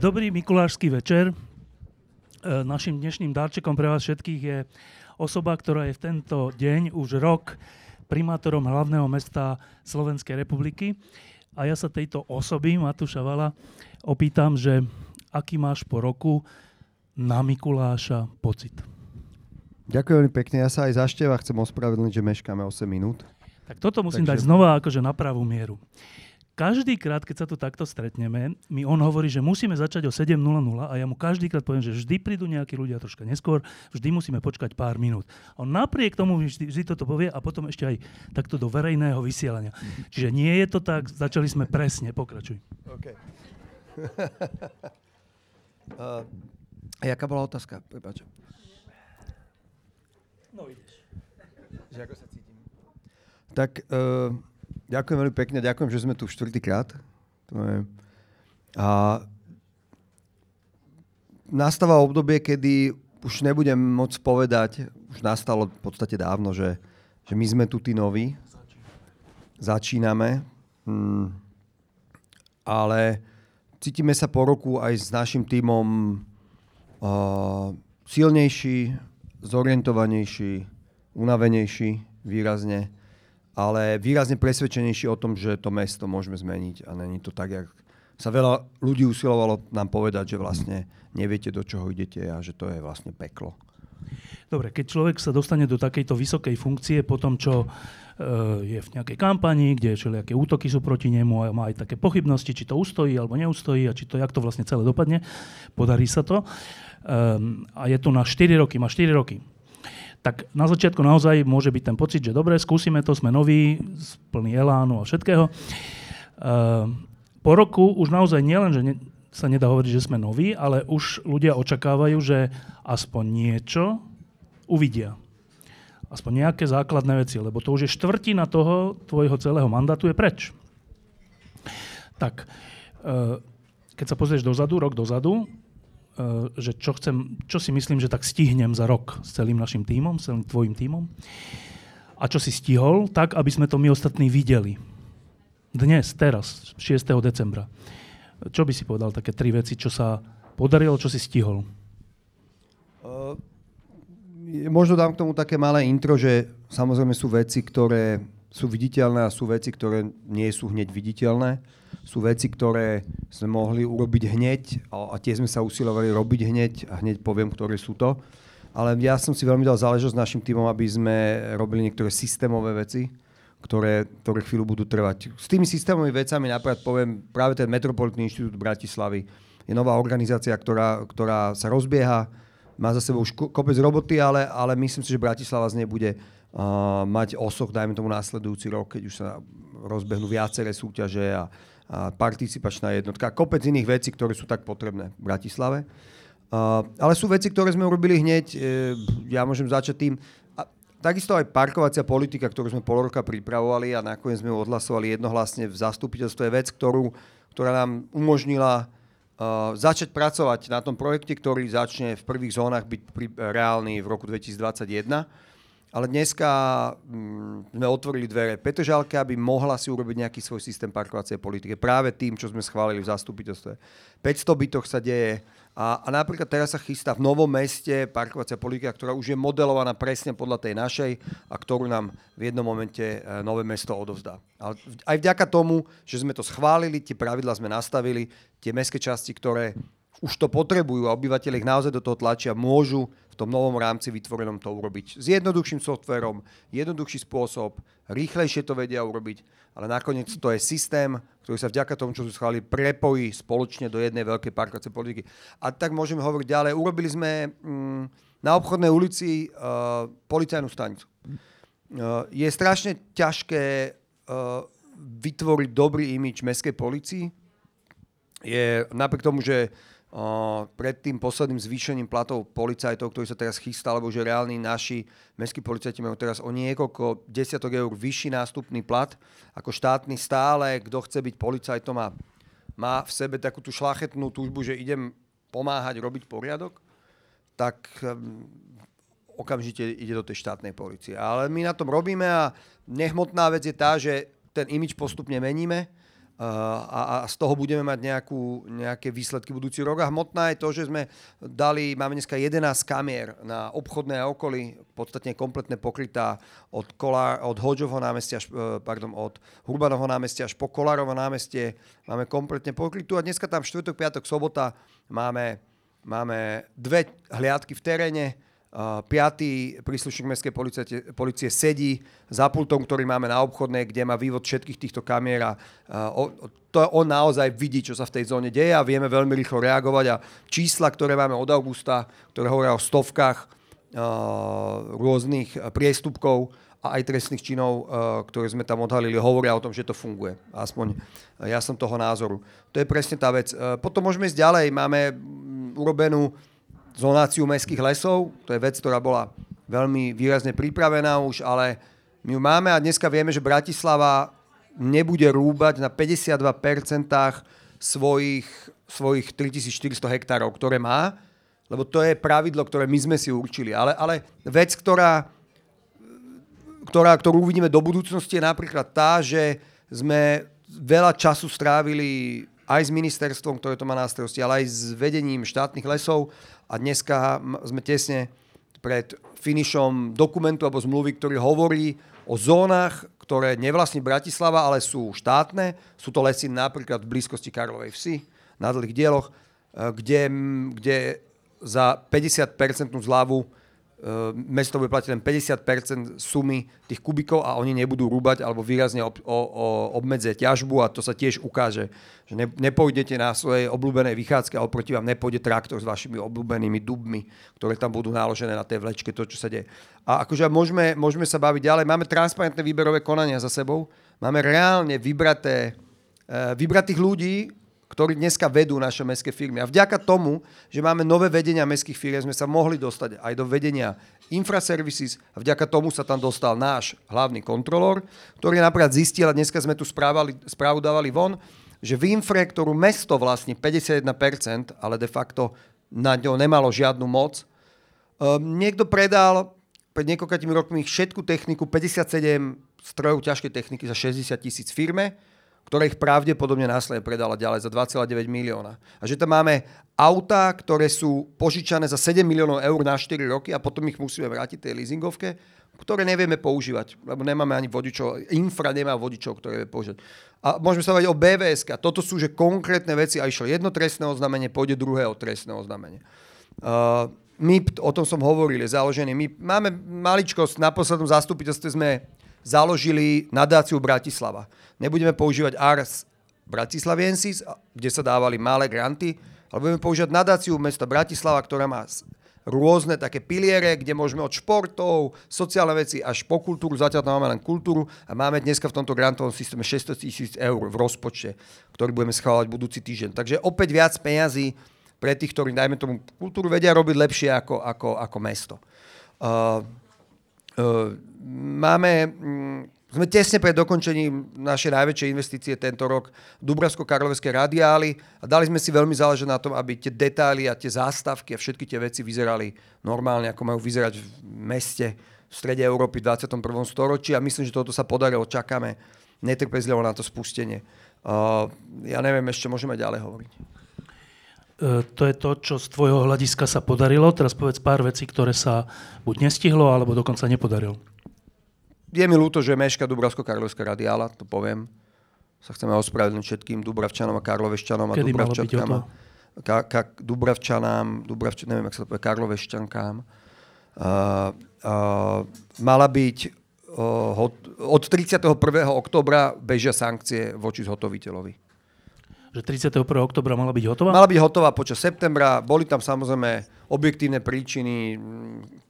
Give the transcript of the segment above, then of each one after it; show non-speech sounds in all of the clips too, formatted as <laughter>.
Dobrý mikulášsky večer. E, našim dnešným darčekom pre vás všetkých je osoba, ktorá je v tento deň už rok primátorom hlavného mesta Slovenskej republiky. A ja sa tejto osoby, Matúša Vala, opýtam, že aký máš po roku na Mikuláša pocit? Ďakujem veľmi pekne. Ja sa aj za števa chcem ospravedlniť, že meškáme 8 minút. Tak toto musím Takže... dať znova akože na pravú mieru každý krát, keď sa tu takto stretneme, mi on hovorí, že musíme začať o 7.00 a ja mu každý krát poviem, že vždy prídu nejakí ľudia troška neskôr, vždy musíme počkať pár minút. On napriek tomu vždy, vždy toto povie a potom ešte aj takto do verejného vysielania. Čiže nie je to tak, začali sme presne, pokračuj. Okay. <laughs> uh, jaká bola otázka? Prepač. No ideš. Že ako sa cítim? Tak uh, Ďakujem veľmi pekne, ďakujem, že sme tu štvrtýkrát. A nastáva obdobie, kedy už nebudem môcť povedať, už nastalo v podstate dávno, že, že my sme tu tí noví. Začíname. Hmm. Ale cítime sa po roku aj s našim tímom uh, silnejší, zorientovanejší, unavenejší výrazne ale výrazne presvedčenejší o tom, že to mesto môžeme zmeniť a není to tak, jak sa veľa ľudí usilovalo nám povedať, že vlastne neviete, do čoho idete a že to je vlastne peklo. Dobre, keď človek sa dostane do takejto vysokej funkcie po tom, čo uh, je v nejakej kampani, kde všelijaké útoky sú proti nemu a má aj také pochybnosti, či to ustojí alebo neustojí a či to, jak to vlastne celé dopadne, podarí sa to. Um, a je tu na 4 roky, má 4 roky tak na začiatku naozaj môže byť ten pocit, že dobre, skúsime to, sme noví, plný elánu a všetkého. Uh, po roku už naozaj nielen, že ne, sa nedá hovoriť, že sme noví, ale už ľudia očakávajú, že aspoň niečo uvidia. Aspoň nejaké základné veci, lebo to už je štvrtina toho tvojho celého mandátu je preč. Tak, uh, keď sa pozrieš dozadu, rok dozadu, Eh, že čo, chcem, čo si myslím, že tak stihnem za rok s celým našim tímom, s celým tvojim tímom. A čo si stihol, tak, aby sme to my ostatní videli. Dnes, teraz, 6. decembra. Čo by si povedal, také tri veci, čo sa podarilo, čo si stihol? Uh, možno dám k tomu také malé intro, že samozrejme sú veci, ktoré sú viditeľné a sú veci, ktoré nie sú hneď viditeľné sú veci, ktoré sme mohli urobiť hneď a, a tie sme sa usilovali robiť hneď a hneď poviem, ktoré sú to. Ale ja som si veľmi dal záležosť našim týmom, aby sme robili niektoré systémové veci, ktoré, ktoré chvíľu budú trvať. S tými systémovými vecami napríklad poviem práve ten Metropolitný inštitút Bratislavy. Je nová organizácia, ktorá, ktorá sa rozbieha, má za sebou už kopec roboty, ale, ale myslím si, že Bratislava z nej bude uh, mať osoch, dajme tomu následujúci rok, keď už sa rozbehnú viaceré súťaže a participačná jednotka kopec iných vecí, ktoré sú tak potrebné v Bratislave. Ale sú veci, ktoré sme urobili hneď. E, ja môžem začať tým. Takisto aj parkovacia politika, ktorú sme pol roka pripravovali a nakoniec sme ju odhlasovali jednohlasne v zastupiteľstve, je vec, ktorú, ktorá nám umožnila uh, začať pracovať na tom projekte, ktorý začne v prvých zónach byť pri, reálny v roku 2021 ale dneska mm, sme otvorili dvere Petržalke, aby mohla si urobiť nejaký svoj systém parkovacej politiky. Práve tým, čo sme schválili v zastupiteľstve. 500 bytoch sa deje. A, a napríklad teraz sa chystá v novom meste parkovacia politika, ktorá už je modelovaná presne podľa tej našej a ktorú nám v jednom momente e, nové mesto odovzdá. Ale aj vďaka tomu, že sme to schválili, tie pravidla sme nastavili, tie mestské časti, ktoré už to potrebujú a obyvateľe ich naozaj do toho tlačia, môžu v tom novom rámci vytvorenom to urobiť. S jednoduchším softverom, jednoduchší spôsob, rýchlejšie to vedia urobiť, ale nakoniec to je systém, ktorý sa vďaka tomu, čo sme schválili, prepojí spoločne do jednej veľkej parkovacej politiky. A tak môžeme hovoriť ďalej. Urobili sme mm, na obchodnej ulici uh, policajnú stanicu. Uh, je strašne ťažké uh, vytvoriť dobrý imič mestskej policii, je napriek tomu, že Uh, pred tým posledným zvýšením platov policajtov, ktorý sa teraz chystá, lebo že reálni naši mestskí policajti majú teraz o niekoľko desiatok eur vyšší nástupný plat ako štátny stále, kto chce byť policajtom a má v sebe takú tú šlachetnú túžbu, že idem pomáhať robiť poriadok, tak um, okamžite ide do tej štátnej policie. Ale my na tom robíme a nehmotná vec je tá, že ten imič postupne meníme a, a z toho budeme mať nejakú, nejaké výsledky budúci rok. A hmotná je to, že sme dali, máme dneska 11 kamier na obchodné okolí, podstatne kompletne pokrytá od, Kolár, od Hoďovho námestia, e, pardon, od Hurbanovho námestia až po Kolárovo námestie. Máme kompletne pokrytú a dneska tam štvrtok, piatok, sobota máme, máme dve hliadky v teréne, piatý príslušník mestskej policie, policie sedí za pultom, ktorý máme na obchodnej, kde má vývod všetkých týchto kamier a to on naozaj vidí, čo sa v tej zóne deje a vieme veľmi rýchlo reagovať a čísla, ktoré máme od augusta, ktoré hovoria o stovkách rôznych priestupkov a aj trestných činov, ktoré sme tam odhalili, hovoria o tom, že to funguje. Aspoň ja som toho názoru. To je presne tá vec. Potom môžeme ísť ďalej. Máme urobenú zonáciu mestských lesov. To je vec, ktorá bola veľmi výrazne pripravená už, ale my ju máme a dneska vieme, že Bratislava nebude rúbať na 52% svojich, svojich 3400 hektárov, ktoré má, lebo to je pravidlo, ktoré my sme si určili. Ale, ale vec, ktorá, ktorá, ktorú uvidíme do budúcnosti je napríklad tá, že sme veľa času strávili aj s ministerstvom, ktoré to má na starosti, ale aj s vedením štátnych lesov a dneska sme tesne pred finišom dokumentu alebo zmluvy, ktorý hovorí o zónach, ktoré nevlastní Bratislava, ale sú štátne. Sú to lesy napríklad v blízkosti Karlovej vsi, na dlhých dieloch, eh, kde, kde za 50% zľavu E, mesto bude platiť len 50% sumy tých kubikov a oni nebudú rúbať alebo výrazne ob, o, o, obmedze ťažbu a to sa tiež ukáže, že ne, nepôjdete na svojej obľúbenej vychádzke a oproti vám nepôjde traktor s vašimi obľúbenými dubmi, ktoré tam budú naložené na tej vlečke, to, čo sa deje. A akože môžeme, môžeme sa baviť ďalej. Máme transparentné výberové konania za sebou, máme reálne vybraté, e, vybratých ľudí, ktorí dneska vedú naše mestské firmy. A vďaka tomu, že máme nové vedenia mestských firm, sme sa mohli dostať aj do vedenia Infraservices a vďaka tomu sa tam dostal náš hlavný kontrolór, ktorý napríklad zistil, a dneska sme tu správali, správu dávali von, že v Infre, ktorú mesto vlastní 51%, ale de facto na ňo nemalo žiadnu moc, um, niekto predal pred niekoľkými rokmi všetku techniku, 57 strojov ťažkej techniky za 60 tisíc firme, ktoré ich pravdepodobne následne predala ďalej za 2,9 milióna. A že tam máme autá, ktoré sú požičané za 7 miliónov eur na 4 roky a potom ich musíme vrátiť tej leasingovke, ktoré nevieme používať, lebo nemáme ani vodičov, infra nemá vodičov, ktoré vieme používať. A môžeme sa baviť o BVS. Toto sú že konkrétne veci a išlo jedno trestné oznámenie, pôjde druhého trestné oznámenie. Uh, my, o tom som hovoril, je založený. My máme maličkosť, na poslednom zastupiteľstve sme založili nadáciu Bratislava. Nebudeme používať Ars Bratislaviensis, kde sa dávali malé granty, ale budeme používať nadáciu mesta Bratislava, ktorá má rôzne také piliere, kde môžeme od športov, sociálne veci až po kultúru, zatiaľ tam máme len kultúru a máme dneska v tomto grantovom systéme 600 tisíc eur v rozpočte, ktorý budeme schváľovať budúci týždeň. Takže opäť viac peňazí pre tých, ktorí, dajme tomu, kultúru vedia robiť lepšie ako, ako, ako mesto. Uh, uh, máme, mm, sme tesne pred dokončením našej najväčšej investície tento rok Dubravsko-Karlovské radiály a dali sme si veľmi záležať na tom, aby tie detaily a tie zástavky a všetky tie veci vyzerali normálne, ako majú vyzerať v meste v strede Európy v 21. storočí a myslím, že toto sa podarilo. Čakáme netrpezlivo na to spustenie. Uh, ja neviem, ešte môžeme ďalej hovoriť. E, to je to, čo z tvojho hľadiska sa podarilo. Teraz povedz pár vecí, ktoré sa buď nestihlo, alebo dokonca nepodarilo je mi ľúto, že meška Dubravsko-Karlovská radiála, to poviem. Sa chceme ospravedlniť všetkým Dubravčanom a Karlovešťanom a Kedy Dubravčankám. Ka, ka, Dubravčanám, Dubravč, neviem, ak sa to povie, Karlovešťankám. Uh, uh, mala byť uh, hot, od 31. oktobra bežia sankcie voči zhotoviteľovi že 31. oktobra mala byť hotová? Mala byť hotová počas septembra. Boli tam samozrejme objektívne príčiny.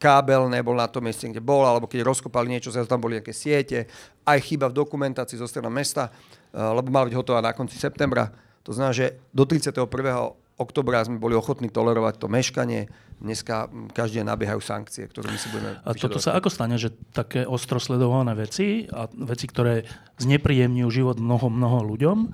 Kábel nebol na tom mieste, kde bol, alebo keď rozkopali niečo, zase tam boli nejaké siete. Aj chyba v dokumentácii zo strany mesta, eh, lebo mala byť hotová na konci septembra. To znamená, že do 31. oktobra sme boli ochotní tolerovať to meškanie, dneska každý deň nabiehajú sankcie, ktoré my si budeme... A toto sa ako stane, že také ostro sledované veci a veci, ktoré znepríjemňujú život mnoho, mnoho ľuďom, e,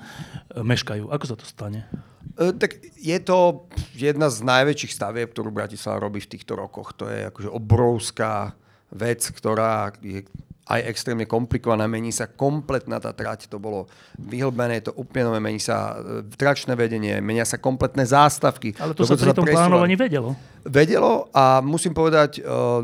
meškajú. Ako sa to stane? E, tak je to jedna z najväčších stavieb, ktorú Bratislava robí v týchto rokoch. To je akože obrovská vec, ktorá je aj extrémne komplikovaná, mení sa kompletná tá trať, to bolo vyhlbené, to úplne nové, mení sa e, tračné vedenie, menia sa kompletné zástavky. Ale to sa pri tom plánovaní vedelo. Vedelo a musím povedať, uh,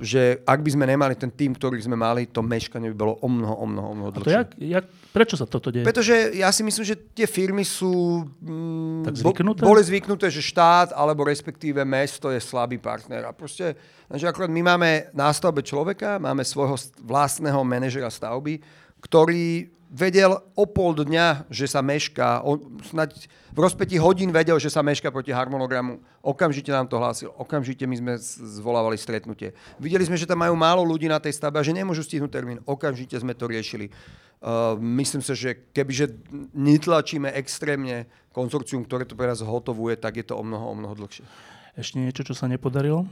že ak by sme nemali ten tým, ktorý sme mali, to meškanie by bolo o mnoho, o mnoho, o mnoho dlhšie. to jak, jak, prečo sa toto deje? Pretože ja si myslím, že tie firmy sú... Mm, tak zvyknuté? Bo, boli zvyknuté, že štát alebo respektíve mesto je slabý partner. A proste, že akorát my máme na stavbe človeka, máme svojho vlastného manažera stavby, ktorý vedel o pol dňa, že sa mešká, on, snať v rozpetí hodín vedel, že sa mešká proti harmonogramu, okamžite nám to hlásil, okamžite my sme zvolávali stretnutie. Videli sme, že tam majú málo ľudí na tej stavbe a že nemôžu stihnúť termín, okamžite sme to riešili. Uh, myslím si, že kebyže netlačíme extrémne konzorcium, ktoré to pre nás hotovuje, tak je to o mnoho, o mnoho dlhšie. Ešte niečo, čo sa nepodarilo?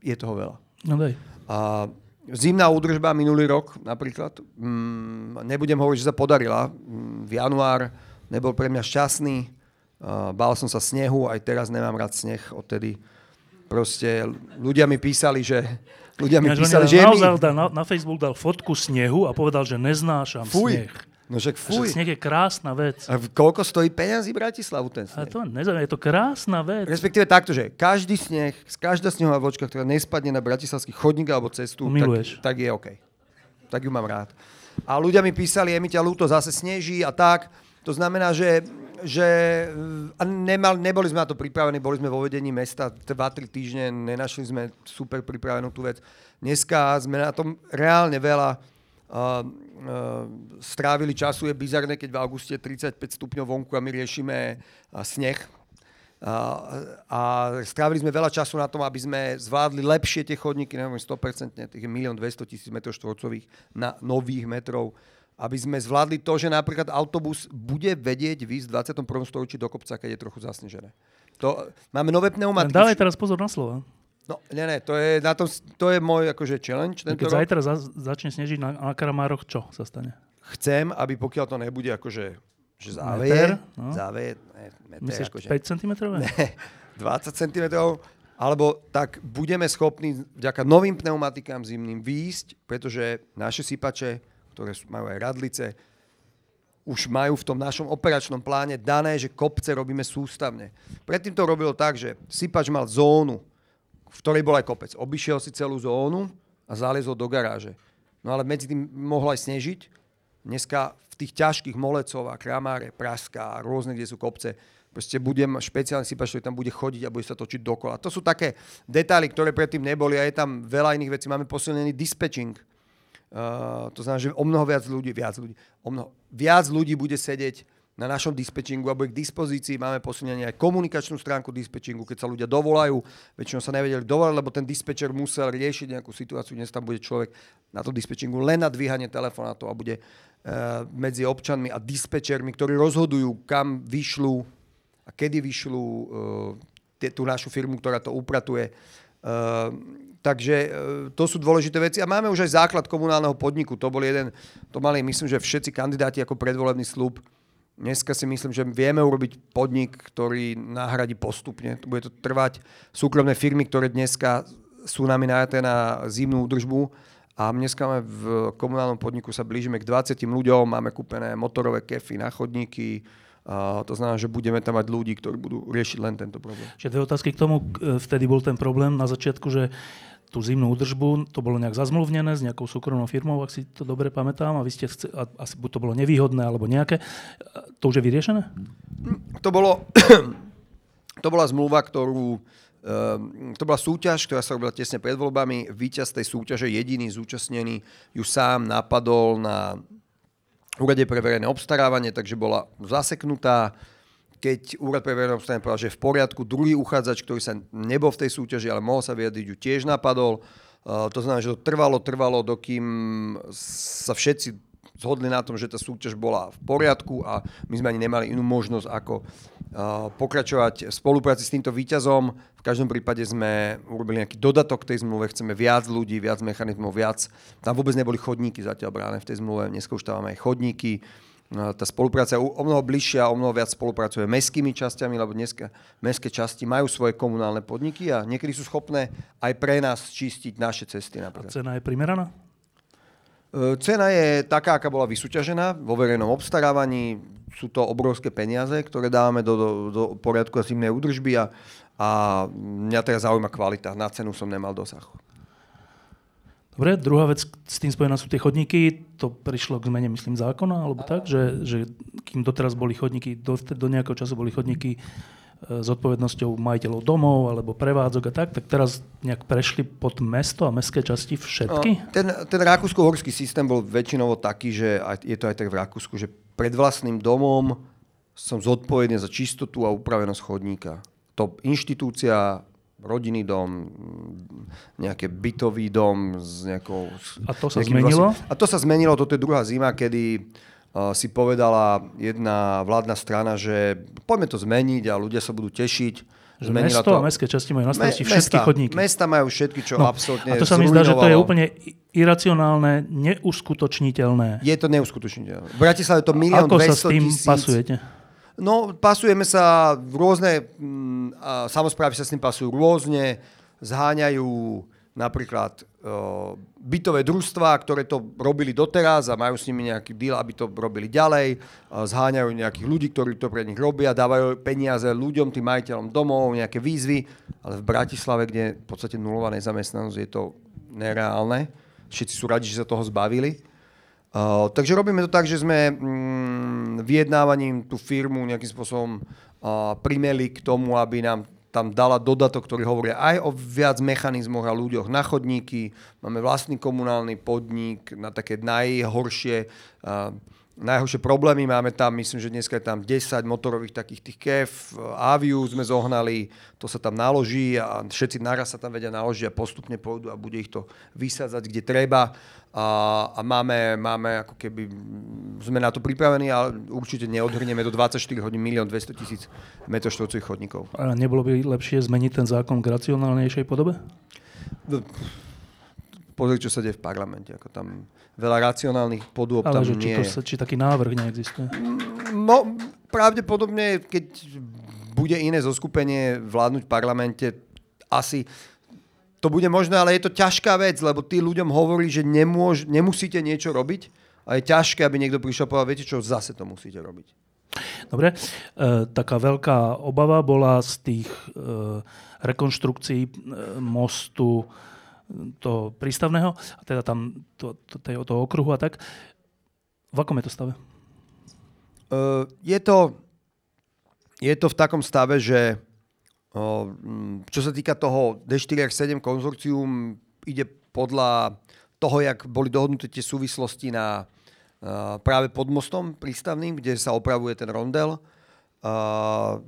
Je toho veľa. No daj. Uh, Zimná údržba minulý rok napríklad, mm, nebudem hovoriť, že sa podarila. Mm, v január nebol pre mňa šťastný, uh, bál som sa snehu, aj teraz nemám rád sneh, odtedy proste ľudia mi písali, že ľudia mi písali, že mi... na, na Facebook dal fotku snehu a povedal, že neznášam Fuj. sneh. No však fuj. Sneh je krásna vec. A koľko stojí peniazy Bratislavu ten sneh? A to nezaujíma, je to krásna vec. Respektíve takto, že každý sneh, každá snehová vločka, ktorá nespadne na bratislavský chodník alebo cestu, tak, tak je OK. Tak ju mám rád. A ľudia mi písali, je mi ťa ľúto, zase sneží a tak. To znamená, že, že a nemal, neboli sme na to pripravení, boli sme vo vedení mesta 2-3 týždne, nenašli sme super pripravenú tú vec. Dneska sme na tom reálne veľa uh, strávili času. Je bizarné, keď v auguste je 35 stupňov vonku a my riešime sneh. A, a strávili sme veľa času na tom, aby sme zvládli lepšie tie chodníky, neviem, 100%, tých 1 200 tisíc m štvorcových na nových metrov, aby sme zvládli to, že napríklad autobus bude vedieť výjsť v 21. storočí do kopca, keď je trochu zasnežené. To, máme nové pneumatiky. Dávaj teraz pozor na slova. No, nie, nie, to je, na tom, to je môj akože challenge. Tento Keď rok. zajtra za, začne snežiť na, na Karamároch, čo sa stane? Chcem, aby pokiaľ to nebude akože že záveje, no. záveje, ne, meter, Myslíš akože, 5 cm? Ne, 20 cm, alebo tak budeme schopní vďaka novým pneumatikám zimným výjsť, pretože naše sypače, ktoré majú aj radlice, už majú v tom našom operačnom pláne dané, že kopce robíme sústavne. Predtým to robilo tak, že sypač mal zónu, v ktorej bol aj kopec. Obišiel si celú zónu a zalezol do garáže. No ale medzi tým mohlo aj snežiť. Dneska v tých ťažkých molecov a kramáre, praská a rôzne, kde sú kopce, proste budem špeciálny sypač, ktorý tam bude chodiť a bude sa točiť dokola. To sú také detaily, ktoré predtým neboli a je tam veľa iných vecí. Máme posilnený dispatching. Uh, to znamená, že o mnoho viac ľudí, viac ľudí, o mnoho, viac ľudí bude sedieť na našom dispečingu alebo k dispozícii. Máme posunenie aj komunikačnú stránku dispečingu, keď sa ľudia dovolajú. Väčšinou sa nevedeli dovolať, lebo ten dispečer musel riešiť nejakú situáciu. Dnes tam bude človek na tom dispečingu len na dvíhanie telefonátov a bude uh, medzi občanmi a dispečermi, ktorí rozhodujú, kam vyšľú a kedy vyšľú uh, tú našu firmu, ktorá to upratuje. Uh, takže to sú dôležité veci. A máme už aj základ komunálneho podniku. To bol jeden, to mali myslím, že všetci kandidáti ako predvolebný slúb Dneska si myslím, že vieme urobiť podnik, ktorý nahradí postupne. Bude to trvať súkromné firmy, ktoré dneska sú nami najaté na zimnú údržbu a dneska máme v komunálnom podniku sa blížime k 20 ľuďom, máme kúpené motorové kefy na chodníky, a to znamená, že budeme tam mať ľudí, ktorí budú riešiť len tento problém. Čiže dve otázky k tomu. Vtedy bol ten problém na začiatku, že tú zimnú údržbu, to bolo nejak zazmluvnené s nejakou súkromnou firmou, ak si to dobre pamätám, a vy ste, chce, asi buď to bolo nevýhodné, alebo nejaké. To už je vyriešené? To bolo, <clears throat> to bola zmluva, ktorú ehm, to bola súťaž, ktorá sa robila tesne pred voľbami. Výťaz tej súťaže, jediný zúčastnený, ju sám napadol na úrade pre verejné obstarávanie, takže bola zaseknutá keď úrad pre verejné obstarávanie povedal, že v poriadku, druhý uchádzač, ktorý sa nebol v tej súťaži, ale mohol sa vyjadriť, ju tiež napadol. Uh, to znamená, že to trvalo, trvalo, dokým sa všetci zhodli na tom, že tá súťaž bola v poriadku a my sme ani nemali inú možnosť ako pokračovať v spolupráci s týmto výťazom. V každom prípade sme urobili nejaký dodatok tej zmluve, chceme viac ľudí, viac mechanizmov, viac. Tam vôbec neboli chodníky zatiaľ bráne v tej zmluve, dneska už tam máme aj chodníky, tá spolupráca je o mnoho bližšia, o mnoho viac spolupracuje mestskými časťami, lebo dnes mestské časti majú svoje komunálne podniky a niekedy sú schopné aj pre nás čistiť naše cesty. Napríklad. A cena je primeraná? E, cena je taká, aká bola vysúťažená vo verejnom obstarávaní. Sú to obrovské peniaze, ktoré dávame do, do, do poriadku a zimnej údržby a, a mňa teraz zaujíma kvalita. Na cenu som nemal dosah. Dobre, druhá vec s tým spojená sú tie chodníky. To prišlo k zmene, myslím, zákona, alebo tak, že, že kým doteraz boli chodníky, do, do nejakého času boli chodníky e, s odpovednosťou majiteľov domov alebo prevádzok a tak, tak teraz nejak prešli pod mesto a mestské časti všetky? No, ten, ten rakúsko-horský systém bol väčšinovo taký, že aj, je to aj tak v Rakúsku, že pred vlastným domom som zodpovedný za čistotu a upravenosť chodníka. To inštitúcia rodinný dom, nejaký bytový dom s nejakou... A to sa zmenilo? Vlastne, a to sa zmenilo, toto je druhá zima, kedy uh, si povedala jedna vládna strana, že poďme to zmeniť a ľudia sa budú tešiť. Že mesto to... a mestské časti majú na starosti Me, všetky mesta, chodníky. Mesta majú všetky, čo no, absolútne A to sa mi zdá, že to je úplne iracionálne, neuskutočniteľné. Je to neuskutočniteľné. V Bratislave je to milión Ako sa s tým tisíc... pasujete? No, pasujeme sa v rôzne, mm, samozprávy sa s tým pasujú rôzne, zháňajú napríklad uh, bytové družstva, ktoré to robili doteraz a majú s nimi nejaký deal, aby to robili ďalej. Uh, zháňajú nejakých ľudí, ktorí to pre nich robia, dávajú peniaze ľuďom, tým majiteľom domov, nejaké výzvy, ale v Bratislave, kde je v podstate nulová nezamestnanosť, je to nereálne. Všetci sú radi, že sa toho zbavili. Uh, takže robíme to tak, že sme mm, vyjednávaním tú firmu nejakým spôsobom uh, primeli k tomu, aby nám tam dala dodatok, ktorý hovorí aj o viac mechanizmoch a ľuďoch na chodníky. Máme vlastný komunálny podnik na také najhoršie uh, najhoršie problémy. Máme tam, myslím, že dneska je tam 10 motorových takých tých KEF, Aviu sme zohnali, to sa tam naloží a všetci naraz sa tam vedia naložiť a postupne pôjdu a bude ich to vysádzať, kde treba. A, a máme, máme ako keby, sme na to pripravení, ale určite neodhrnieme do 24 hodín milión 200 tisíc metrov štvorcových chodníkov. A nebolo by lepšie zmeniť ten zákon k racionálnejšej podobe? No, pozri, čo sa deje v parlamente. Ako tam veľa racionálnych podôb Ale tam že nie či, to, sa, či taký návrh neexistuje? No, pravdepodobne, keď bude iné zoskupenie vládnuť v parlamente, asi to bude možné, ale je to ťažká vec, lebo tí ľuďom hovorí, že nemôž, nemusíte niečo robiť a je ťažké, aby niekto prišiel a povedal, viete čo, zase to musíte robiť. Dobre, e, taká veľká obava bola z tých e, rekonštrukcií e, mostu toho prístavného, a teda tam to, to, toho, toho okruhu a tak. V akom je to stave? Uh, je, to, je to v takom stave, že uh, čo sa týka toho D4R7 konzorcium, ide podľa toho, jak boli dohodnuté tie súvislosti na uh, práve pod mostom prístavným, kde sa opravuje ten rondel. Uh,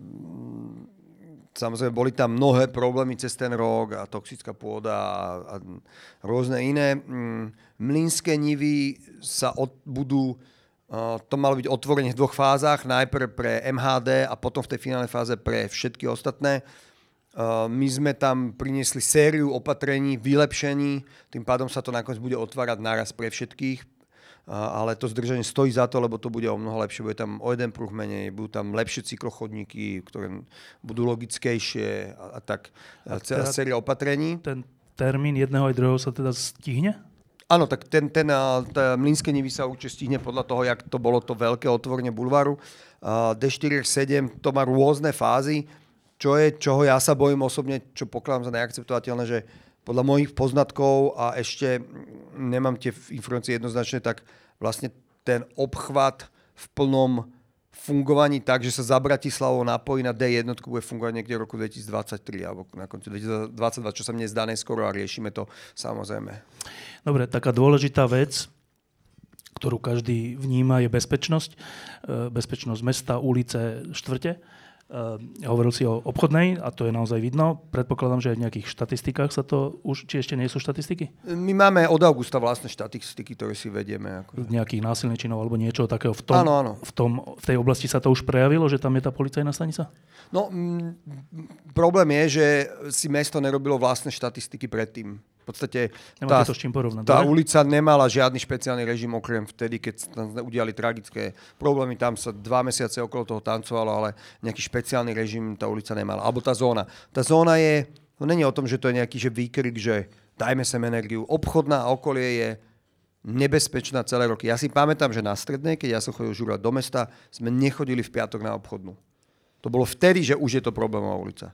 Samozrejme, boli tam mnohé problémy cez ten rok a toxická pôda a, a rôzne iné. Mm, mlínske nivy sa od, budú, to malo byť otvorenie v dvoch fázach, najprv pre MHD a potom v tej finálnej fáze pre všetky ostatné. My sme tam priniesli sériu opatrení, vylepšení, tým pádom sa to nakoniec bude otvárať naraz pre všetkých, ale to zdržanie stojí za to, lebo to bude o mnoho lepšie. Bude tam o jeden pruh menej, budú tam lepšie cyklochodníky, ktoré budú logickejšie a, a tak. A celá teda séria opatrení. Ten termín jedného aj druhého sa teda stihne? Áno, tak ten, ten, Mlínske nivy sa určite stihne podľa toho, jak to bolo to veľké otvorenie bulvaru. D4-7 to má rôzne fázy, čo je, čoho ja sa bojím osobne, čo pokladám za neakceptovateľné, že podľa mojich poznatkov a ešte nemám tie informácie jednoznačne, tak vlastne ten obchvat v plnom fungovaní tak, že sa za Bratislavou napojí na D1, bude fungovať niekde v roku 2023 alebo na konci 2022, čo sa mne zdá neskoro a riešime to samozrejme. Dobre, taká dôležitá vec, ktorú každý vníma, je bezpečnosť. E, bezpečnosť mesta, ulice, štvrte. Uh, hovoril si o obchodnej a to je naozaj vidno. Predpokladám, že aj v nejakých štatistikách sa to už, či ešte nie sú štatistiky? My máme od augusta vlastné štatistiky, ktoré si vedieme. Ako... Nejakých násilných činov alebo niečo takého v, tom, áno, áno. V, tom, v tej oblasti sa to už prejavilo, že tam je tá policajná stanica? No, m- problém je, že si mesto nerobilo vlastné štatistiky predtým podstate tá, to s čím porovnať, tá ulica nemala žiadny špeciálny režim, okrem vtedy, keď tam udiali tragické problémy. Tam sa dva mesiace okolo toho tancovalo, ale nejaký špeciálny režim tá ulica nemala. Alebo tá zóna. Tá zóna je, no není o tom, že to je nejaký že výkrik, že dajme sem energiu. Obchodná okolie je nebezpečná celé roky. Ja si pamätám, že na strednej, keď ja som chodil žúrať do mesta, sme nechodili v piatok na obchodnú. To bolo vtedy, že už je to problémová ulica.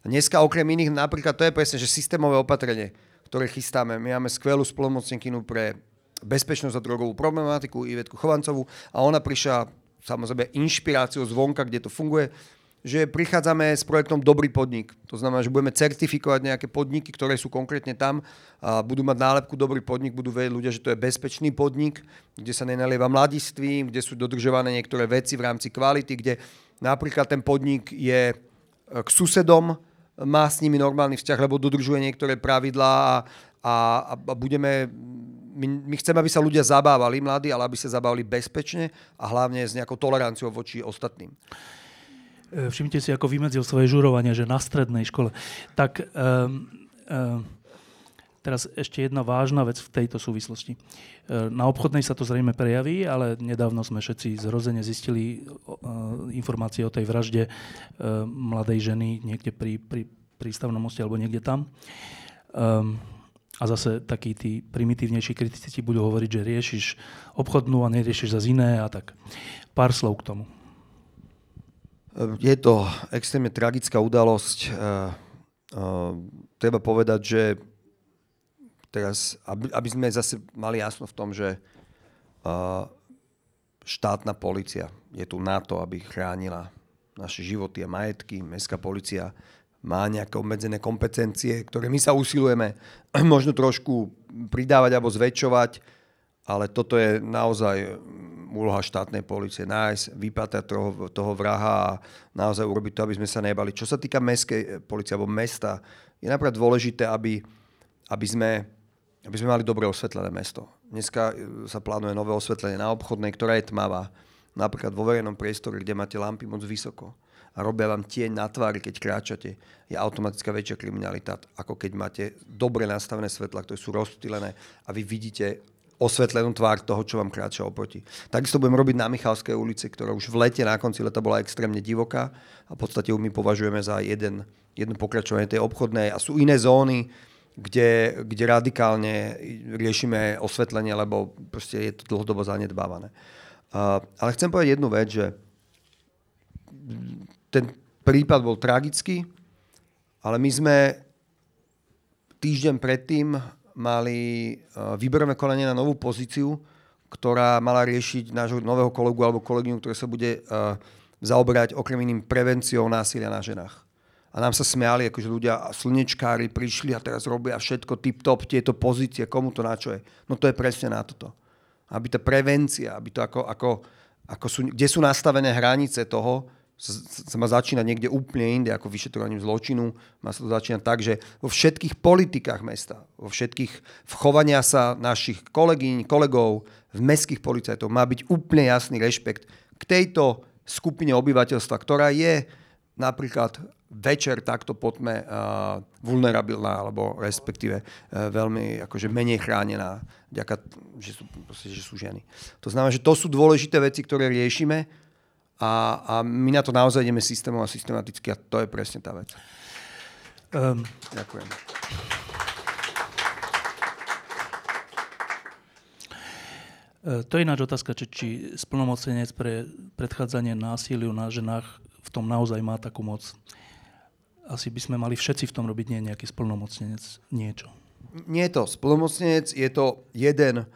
Dneska okrem iných, napríklad to je presne, že systémové opatrenie ktoré chystáme. My máme skvelú spolomocnenkinu pre bezpečnosť a drogovú problematiku, Ivetku Chovancovú, a ona prišla samozrejme inšpiráciou zvonka, kde to funguje, že prichádzame s projektom Dobrý podnik. To znamená, že budeme certifikovať nejaké podniky, ktoré sú konkrétne tam a budú mať nálepku Dobrý podnik, budú vedieť ľudia, že to je bezpečný podnik, kde sa nenalieva mladistvím, kde sú dodržované niektoré veci v rámci kvality, kde napríklad ten podnik je k susedom, má s nimi normálny vzťah, lebo dodržuje niektoré pravidlá a, a, a budeme my, my chceme, aby sa ľudia zabávali, mladí, ale aby sa zabávali bezpečne a hlavne s nejakou toleranciou voči ostatným. E, všimnite si, ako vymedzil svoje žurovanie, že na strednej škole. Tak um, um, teraz ešte jedna vážna vec v tejto súvislosti. E, na obchodnej sa to zrejme prejaví, ale nedávno sme všetci zrozene zistili informácie o tej vražde mladej ženy niekde pri, pri prístavnom moste alebo niekde tam. Um, a zase takí tí primitívnejší kritici budú hovoriť, že riešiš obchodnú a neriešiš za iné a tak. Pár slov k tomu. Je to extrémne tragická udalosť. Treba povedať, že teraz, aby, aby sme zase mali jasno v tom, že uh, štátna policia je tu na to, aby chránila naše životy a majetky. Mestská policia má nejaké obmedzené kompetencie, ktoré my sa usilujeme <clears throat> možno trošku pridávať alebo zväčšovať, ale toto je naozaj úloha štátnej policie. Nájsť, vypátať toho, toho vraha a naozaj urobiť to, aby sme sa nebali. Čo sa týka mestskej policie alebo mesta, je napríklad dôležité, aby, aby, sme, aby sme mali dobre osvetlené mesto. Dneska sa plánuje nové osvetlenie na obchodnej, ktorá je tmavá. Napríklad vo verejnom priestore, kde máte lampy moc vysoko a robia vám tieň na tvári, keď kráčate, je automatická väčšia kriminalita, ako keď máte dobre nastavené svetla, ktoré sú rozptýlené a vy vidíte osvetlenú tvár toho, čo vám kráča oproti. Takisto budem robiť na Michalskej ulici, ktorá už v lete, na konci leta bola extrémne divoká a v podstate ju my považujeme za jeden, jedno pokračovanie tej obchodnej a sú iné zóny, kde, kde radikálne riešime osvetlenie, lebo proste je to dlhodobo zanedbávané. Uh, ale chcem povedať jednu vec, že ten prípad bol tragický, ale my sme týždeň predtým mali výberové konanie na novú pozíciu, ktorá mala riešiť nášho nového kolegu alebo kolegyňu, ktoré sa bude zaoberať okrem iným prevenciou násilia na ženách. A nám sa smiali, akože ľudia slnečkári prišli a teraz robia všetko tip-top, tieto pozície, komu to na čo je. No to je presne na toto. Aby tá prevencia, aby to ako, ako, ako sú, kde sú nastavené hranice toho, sa, sa má začínať niekde úplne inde ako vyšetrovaním zločinu. Má sa to začínať tak, že vo všetkých politikách mesta, vo všetkých vchovania sa našich kolegyň, kolegov, v mestských policajtov má byť úplne jasný rešpekt k tejto skupine obyvateľstva, ktorá je napríklad večer takto potme uh, vulnerabilná, alebo respektíve uh, veľmi akože menej chránená, ďaká, že sú, proste, že sú ženy. To znamená, že to sú dôležité veci, ktoré riešime a, a my na to naozaj ideme systémom a systematicky a to je presne tá vec. Um, Ďakujem. E, to je ináč otázka, či, či splnomocenec pre predchádzanie násiliu na ženách tom naozaj má takú moc. Asi by sme mali všetci v tom robiť nie nejaký splnomocnenec niečo. Nie je to splnomocnenec, je to jeden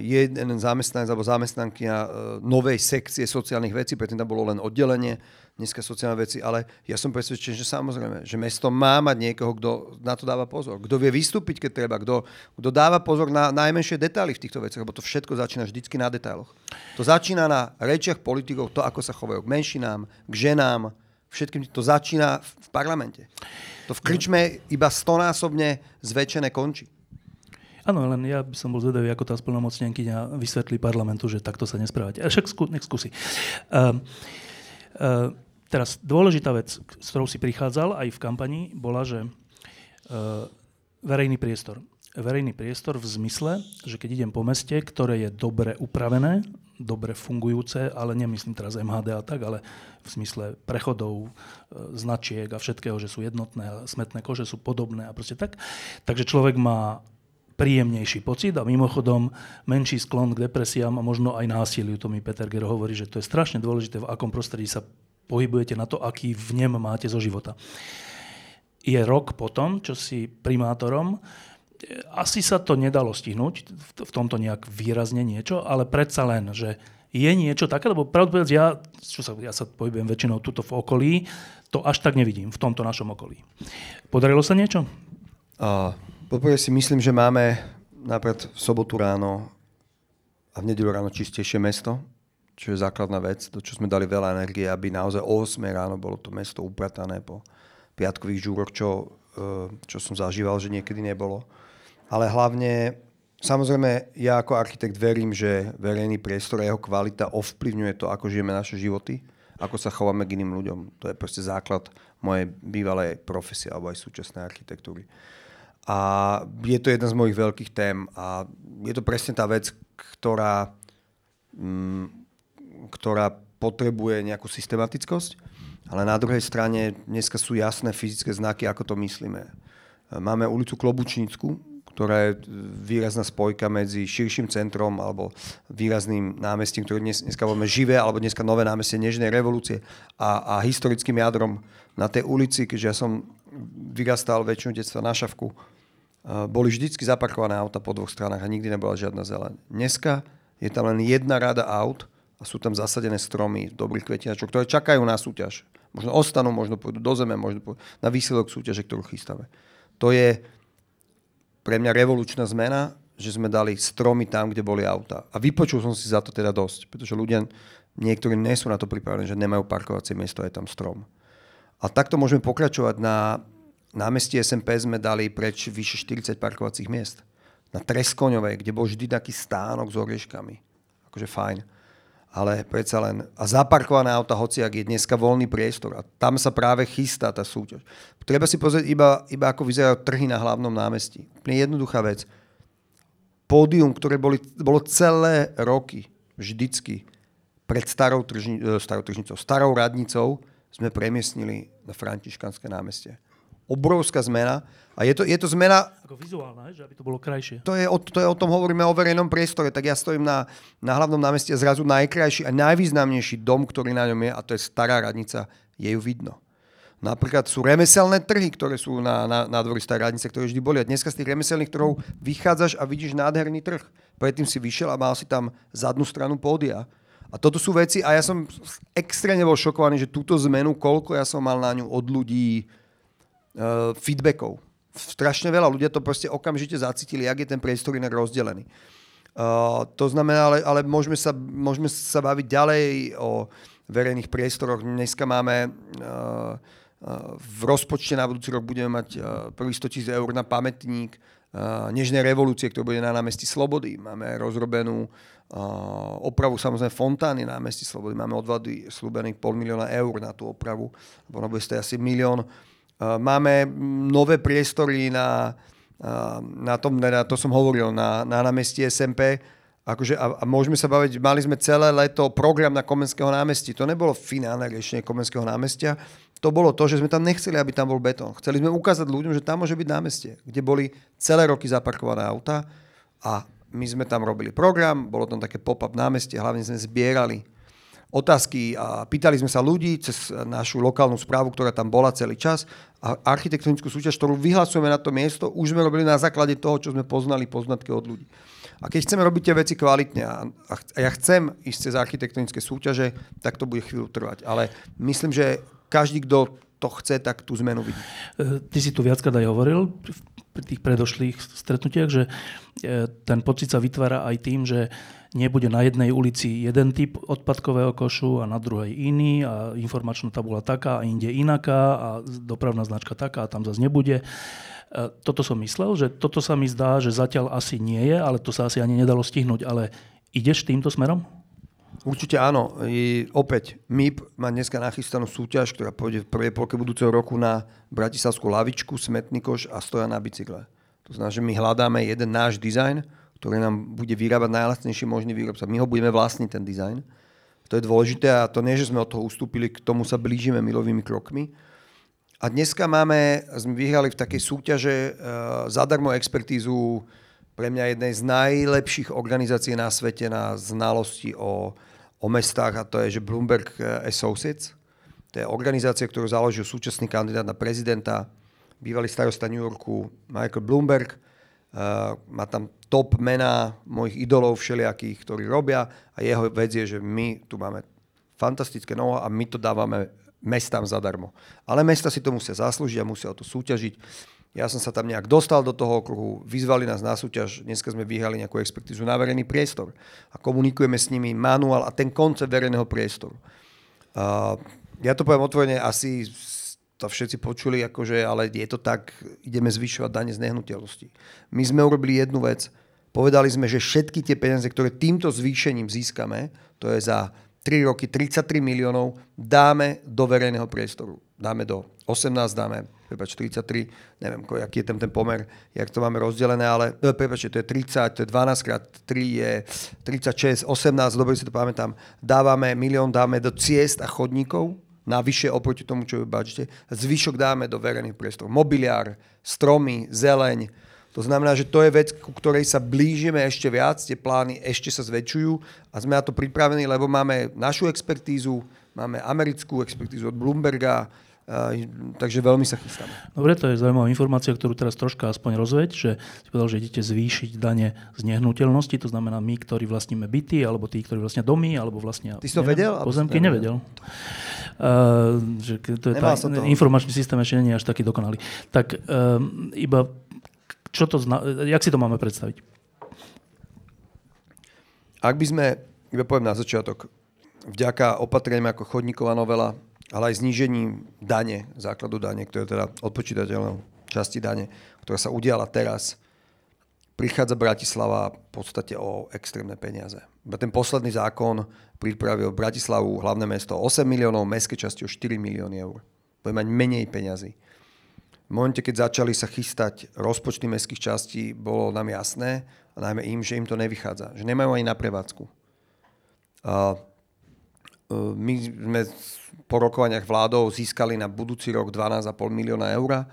jeden zamestnanec alebo zamestnankyňa eh, novej sekcie sociálnych vecí, predtým tam bolo len oddelenie, dneska sociálne veci, ale ja som presvedčený, že samozrejme, že mesto má mať niekoho, kto na to dáva pozor, kto vie vystúpiť, keď treba, kto, kto dáva pozor na najmenšie detaily v týchto veciach, lebo to všetko začína vždycky na detailoch. To začína na rečiach politikov, to, ako sa chovajú k menšinám, k ženám, Všetkým to začína v parlamente. To v krčme iba stonásobne zväčšené končí. Áno, len ja by som bol zvedavý, ako tá splnomocnenkyňa vysvetlí parlamentu, že takto sa nesprávate. A však skú, nech skúsi. Uh, uh, teraz dôležitá vec, s ktorou si prichádzal aj v kampani, bola, že uh, verejný priestor. Verejný priestor v zmysle, že keď idem po meste, ktoré je dobre upravené, dobre fungujúce, ale nemyslím teraz MHD a tak, ale v zmysle prechodov, značiek a všetkého, že sú jednotné a smetné kože sú podobné a proste tak. Takže človek má príjemnejší pocit a mimochodom menší sklon k depresiám a možno aj násiliu. To mi Peter Ger hovorí, že to je strašne dôležité, v akom prostredí sa pohybujete na to, aký v nem máte zo života. Je rok potom, čo si primátorom, asi sa to nedalo stihnúť, v tomto nejak výrazne niečo, ale predsa len, že je niečo také, lebo pravdu ja, čo sa, ja sa pohybujem väčšinou tuto v okolí, to až tak nevidím v tomto našom okolí. Podarilo sa niečo? Uh, Poprvé si myslím, že máme napríklad v sobotu ráno a v nedelu ráno čistejšie mesto, čo je základná vec, do čo sme dali veľa energie, aby naozaj o 8 ráno bolo to mesto upratané po piatkových žúroch, čo, e, čo som zažíval, že niekedy nebolo. Ale hlavne, samozrejme, ja ako architekt verím, že verejný priestor a jeho kvalita ovplyvňuje to, ako žijeme naše životy, ako sa chováme k iným ľuďom. To je proste základ mojej bývalej profesie alebo aj súčasnej architektúry. A je to jedna z mojich veľkých tém a je to presne tá vec, ktorá, mm, ktorá potrebuje nejakú systematickosť, ale na druhej strane dneska sú jasné fyzické znaky, ako to myslíme. Máme ulicu Klobučnícku, ktorá je výrazná spojka medzi širším centrom alebo výrazným námestím, ktoré dnes, dneska voláme živé, alebo dneska nové námestie Nežnej revolúcie a, a historickým jadrom na tej ulici, keďže ja som vyrastal väčšinu detstva na Šavku, boli vždycky zaparkované auta po dvoch stranách a nikdy nebola žiadna zeleň. Dneska je tam len jedna rada aut a sú tam zasadené stromy dobrých kvetinačov, ktoré čakajú na súťaž. Možno ostanú, možno pôjdu do zeme, možno pôjdu na výsledok súťaže, ktorú chystáme. To je pre mňa revolučná zmena, že sme dali stromy tam, kde boli auta. A vypočul som si za to teda dosť, pretože ľudia, niektorí nie sú na to pripravení, že nemajú parkovacie miesto, je tam strom. A takto môžeme pokračovať na námestí SMP sme dali preč vyše 40 parkovacích miest. Na Treskoňovej, kde bol vždy taký stánok s orieškami. Akože fajn. Ale predsa len... A zaparkované auta, hociak je dneska voľný priestor. A tam sa práve chystá tá súťaž. Treba si pozrieť iba, iba ako vyzerajú trhy na hlavnom námestí. Úplne jednoduchá vec. Pódium, ktoré boli, bolo celé roky, vždycky, pred starou, tržni, e, starou tržnicou, starou radnicou, sme premiestnili na Františkanské námestie obrovská zmena. A je to, je to zmena... Ako vizuálna, že aby to bolo krajšie. To je, o, to je o tom hovoríme o verejnom priestore. Tak ja stojím na, na hlavnom námestí a zrazu najkrajší a najvýznamnejší dom, ktorý na ňom je, a to je stará radnica, je ju vidno. Napríklad sú remeselné trhy, ktoré sú na, na, na dvori starej radnice, ktoré vždy boli. A dneska z tých remeselných trhov vychádzaš a vidíš nádherný trh. Predtým si vyšiel a mal si tam zadnú stranu pódia. A toto sú veci, a ja som extrémne bol šokovaný, že túto zmenu, koľko ja som mal na ňu od ľudí, feedbackov. Strašne veľa ľudia to proste okamžite zacítili, jak je ten priestor inak rozdelený. Uh, to znamená, ale, ale môžeme, sa, môžeme sa baviť ďalej o verejných priestoroch. Dneska máme uh, v rozpočte na budúci rok budeme mať prvý 100 tisíc eur na pamätník Nežnej revolúcie, ktorý bude na námestí Slobody. Máme rozrobenú opravu samozrejme fontány na námestí Slobody. Máme odvady slúbených pol milióna eur na tú opravu, ona bude stať asi milión. Máme nové priestory na, na tom, na, to som hovoril, na, na námestí SMP, Akože, a, a môžeme sa baviť, mali sme celé leto program na Komenského námestí. To nebolo finálne riešenie Komenského námestia. To bolo to, že sme tam nechceli, aby tam bol betón. Chceli sme ukázať ľuďom, že tam môže byť námestie, kde boli celé roky zaparkované auta a my sme tam robili program, bolo tam také pop-up námestie, hlavne sme zbierali otázky a pýtali sme sa ľudí cez našu lokálnu správu, ktorá tam bola celý čas a architektonickú súťaž, ktorú vyhlasujeme na to miesto, už sme robili na základe toho, čo sme poznali poznatky od ľudí. A keď chceme robiť tie veci kvalitne a, a ja chcem ísť cez architektonické súťaže, tak to bude chvíľu trvať. Ale myslím, že každý, kto to chce, tak tú zmenu vidí. E, ty si tu viackrát aj hovoril pri tých predošlých stretnutiach, že e, ten pocit sa vytvára aj tým, že nebude na jednej ulici jeden typ odpadkového košu a na druhej iný a informačná tabula taká a inde inaká a dopravná značka taká a tam zase nebude. Toto som myslel, že toto sa mi zdá, že zatiaľ asi nie je, ale to sa asi ani nedalo stihnúť. Ale ideš týmto smerom? Určite áno. I opäť, MIP má dneska nachystanú súťaž, ktorá pôjde v prvej polke budúceho roku na Bratislavskú lavičku, smetný koš a stoja na bicykle. To znamená, že my hľadáme jeden náš dizajn, ktorý nám bude vyrábať najlacnejší možný výrobca. My ho budeme vlastniť, ten dizajn. To je dôležité a to nie, že sme od toho ustúpili, k tomu sa blížime milovými krokmi. A dneska máme, sme vyhrali v takej súťaže uh, zadarmo expertízu pre mňa jednej z najlepších organizácií na svete na znalosti o o mestách a to je, že Bloomberg eh, Associates. To je organizácia, ktorú založil súčasný kandidát na prezidenta, bývalý starosta New Yorku Michael Bloomberg. Uh, má tam top mená mojich idolov všelijakých, ktorí robia a jeho vec je, že my tu máme fantastické noho a my to dávame mestám zadarmo. Ale mesta si to musia zaslúžiť a musia o to súťažiť. Ja som sa tam nejak dostal do toho okruhu, vyzvali nás na súťaž, dneska sme vyhrali nejakú expertizu na verejný priestor a komunikujeme s nimi manuál a ten koncept verejného priestoru. Uh, ja to poviem otvorene, asi to všetci počuli, akože, ale je to tak, ideme zvyšovať dane z nehnuteľnosti. My sme urobili jednu vec, povedali sme, že všetky tie peniaze, ktoré týmto zvýšením získame, to je za 3 roky 33 miliónov, dáme do verejného priestoru. Dáme do 18, dáme prepač, 33, neviem, aký je ten, ten pomer, jak to máme rozdelené, ale no, prepač, to je 30, to je 12 krát 3 je 36, 18, dobre si to pamätám, dávame milión, dáme do ciest a chodníkov, navyše oproti tomu, čo vy budžete, zvyšok dáme do verejných priestorov. Mobiliár, stromy, zeleň, to znamená, že to je vec, ku ktorej sa blížime ešte viac, tie plány ešte sa zväčšujú a sme na to pripravení, lebo máme našu expertízu, máme americkú expertízu od Bloomberga, takže veľmi sa chystáme. Dobre, to je zaujímavá informácia, ktorú teraz troška aspoň rozveď, že si povedal, že idete zvýšiť dane z nehnuteľnosti, to znamená my, ktorí vlastníme byty, alebo tí, ktorí vlastnia domy, alebo vlastnia Ty si to neviem, vedel? Pozemky nevedel. Uh, že to je tá, informačný systém ešte nie je až taký dokonalý. Tak um, iba, čo to zna, jak si to máme predstaviť? Ak by sme, iba poviem na začiatok, vďaka opatreniam ako chodníková novela, ale aj znížením dane, základu dane, ktoré teda odpočítateľnou časti dane, ktorá sa udiala teraz, prichádza Bratislava v podstate o extrémne peniaze. Ten posledný zákon pripravil Bratislavu, hlavné mesto, 8 miliónov, mestské časti o 4 milióny eur. Bude mať menej peňazí. V momente, keď začali sa chystať rozpočty mestských častí, bolo nám jasné, a najmä im, že im to nevychádza. Že nemajú ani na prevádzku. A e, my sme po rokovaniach vládou získali na budúci rok 12,5 milióna eur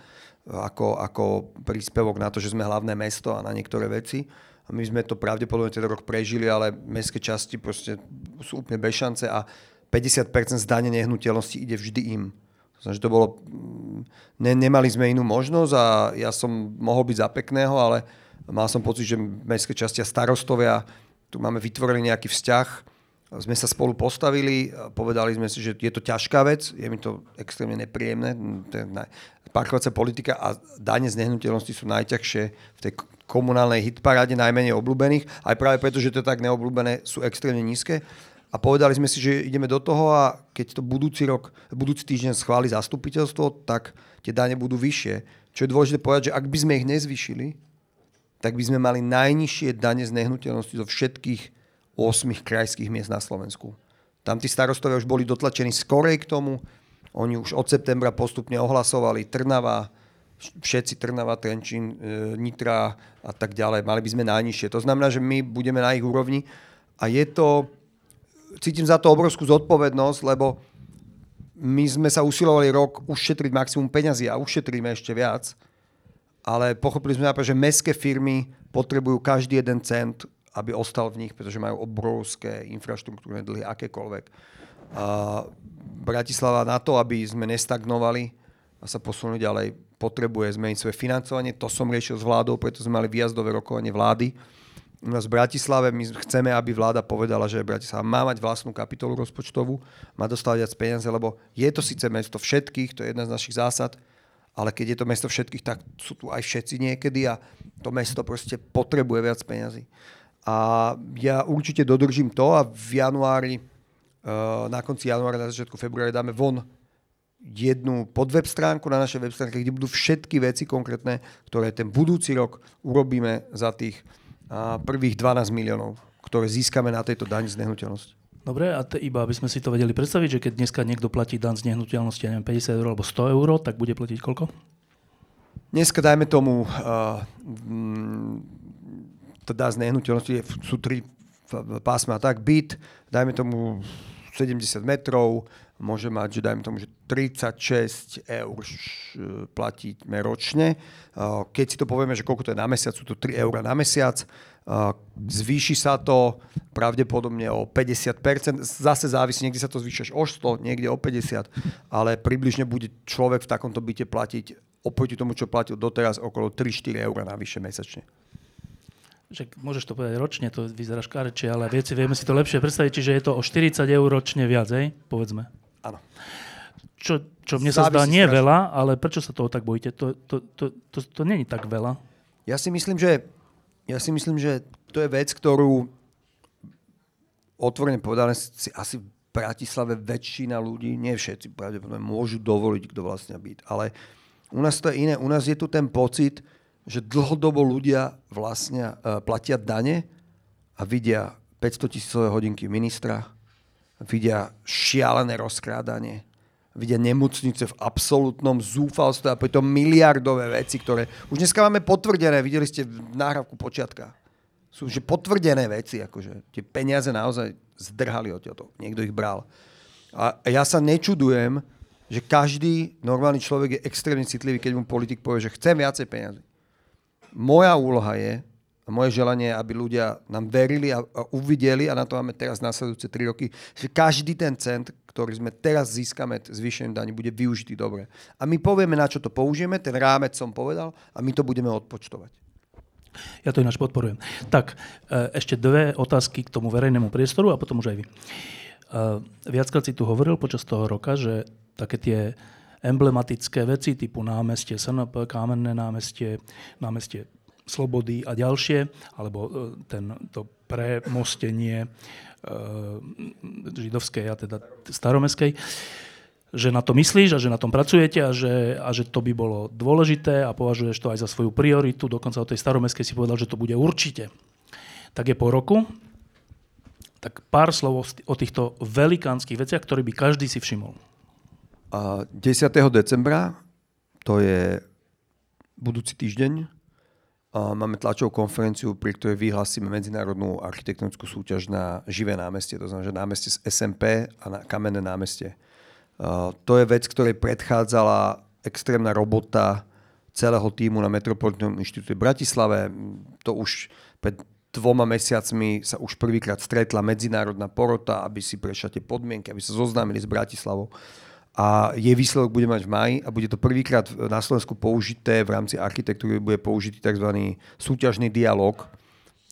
ako, ako príspevok na to, že sme hlavné mesto a na niektoré veci. A my sme to pravdepodobne ten rok prežili, ale mestské časti proste sú úplne bez šance a 50% zdanie nehnuteľnosti ide vždy im. Znamená, že to bolo... Mm, ne, nemali sme inú možnosť a ja som mohol byť za pekného, ale mal som pocit, že mestské časti a starostovia, tu máme vytvorený nejaký vzťah, sme sa spolu postavili, povedali sme si, že je to ťažká vec, je mi to extrémne nepríjemné, parkovacia politika a dane z nehnuteľnosti sú najťažšie v tej komunálnej hitparáde, najmenej obľúbených, aj práve preto, že to tak neobľúbené, sú extrémne nízke. A povedali sme si, že ideme do toho a keď to budúci rok, budúci týždeň schváli zastupiteľstvo, tak tie dane budú vyššie. Čo je dôležité povedať, že ak by sme ich nezvyšili, tak by sme mali najnižšie dane z nehnuteľnosti zo všetkých 8 krajských miest na Slovensku. Tam tí starostovia už boli dotlačení skorej k tomu. Oni už od septembra postupne ohlasovali Trnava, všetci Trnava, Trenčín, e, Nitra a tak ďalej. Mali by sme najnižšie. To znamená, že my budeme na ich úrovni a je to, cítim za to obrovskú zodpovednosť, lebo my sme sa usilovali rok ušetriť maximum peňazí a ušetríme ešte viac, ale pochopili sme, že mestské firmy potrebujú každý jeden cent aby ostal v nich, pretože majú obrovské infraštruktúrne dlhy, akékoľvek. A Bratislava na to, aby sme nestagnovali a sa posunuli ďalej, potrebuje zmeniť svoje financovanie. To som riešil s vládou, preto sme mali výjazdové rokovanie vlády u nás v Bratislave my chceme, aby vláda povedala, že Bratislava má mať vlastnú kapitolu rozpočtovú, má dostávať viac peniaze, lebo je to síce mesto všetkých, to je jedna z našich zásad, ale keď je to mesto všetkých, tak sú tu aj všetci niekedy a to mesto proste potrebuje viac peniazy. A ja určite dodržím to a v januári, eh, na konci januára, na začiatku februára dáme von jednu podweb stránku na našej web stránke, kde budú všetky veci konkrétne, ktoré ten budúci rok urobíme za tých a prvých 12 miliónov, ktoré získame na tejto daň z nehnuteľnosti. Dobre, a te, iba aby sme si to vedeli predstaviť, že keď dneska niekto platí daň z nehnuteľnosti, ja neviem, 50 eur alebo 100 eur, tak bude platiť koľko? Dneska dajme tomu, uh, to dá z nehnuteľnosti, sú tri pásma, tak byt, dajme tomu 70 metrov, môže mať, že dajme tomu, že 36 eur platíme ročne. Keď si to povieme, že koľko to je na mesiac, sú to 3 eur na mesiac, zvýši sa to pravdepodobne o 50%, zase závisí, niekde sa to zvýši o 100, niekde o 50, ale približne bude človek v takomto byte platiť oproti tomu, čo platil doteraz, okolo 3-4 eur navyše mesačne že môžeš to povedať ročne, to vyzerá škárečie, ale viete, vieme si to lepšie predstaviť, čiže je to o 40 eur ročne viac, hej? povedzme. Áno. Čo, čo mne sa zdá nie strašne. veľa, ale prečo sa toho tak bojíte? To, to, to, to, to není tak veľa. Ja si myslím, že, ja si myslím, že to je vec, ktorú otvorene povedané si asi v Bratislave väčšina ľudí, nie všetci pravdepodobne, môžu dovoliť, kto vlastne byť. Ale u nás to je iné. U nás je tu ten pocit, že dlhodobo ľudia vlastne uh, platia dane a vidia 500 tisícové hodinky ministra, vidia šialené rozkrádanie, vidia nemocnice v absolútnom zúfalstve a pritom miliardové veci, ktoré už dneska máme potvrdené, videli ste v náhravku počiatka. Sú že potvrdené veci, akože tie peniaze naozaj zdrhali od toho. Niekto ich bral. A ja sa nečudujem, že každý normálny človek je extrémne citlivý, keď mu politik povie, že chcem viacej peniazy. Moja úloha je, a moje želanie je, aby ľudia nám verili a, a uvideli, a na to máme teraz následujúce 3 roky, že každý ten cent, ktorý sme teraz získame zvýšením daní, bude využitý dobre. A my povieme, na čo to použijeme, ten rámec som povedal, a my to budeme odpočtovať. Ja to ináč podporujem. Tak, e, ešte dve otázky k tomu verejnému priestoru a potom už aj vy. E, viackrát si tu hovoril počas toho roka, že také tie emblematické veci typu námestie SNP, Kámenné námestie, námestie slobody a ďalšie, alebo e, to premostenie e, židovskej a teda staromeskej, že na to myslíš a že na tom pracujete a že, a že to by bolo dôležité a považuješ to aj za svoju prioritu. Dokonca o tej staromeskej si povedal, že to bude určite. Tak je po roku. Tak pár slov o týchto velikánskych veciach, ktoré by každý si všimol. 10. decembra, to je budúci týždeň, Máme tlačovú konferenciu, pri ktorej vyhlasíme medzinárodnú architektonickú súťaž na živé námestie, to znamená, že námestie z SMP a na kamenné námestie. To je vec, ktorej predchádzala extrémna robota celého týmu na Metropolitnom inštitúte v Bratislave. To už pred dvoma mesiacmi sa už prvýkrát stretla medzinárodná porota, aby si prešla tie podmienky, aby sa zoznámili s Bratislavou a jej výsledok bude mať v maji a bude to prvýkrát na Slovensku použité v rámci architektúry, bude použitý tzv. súťažný dialog,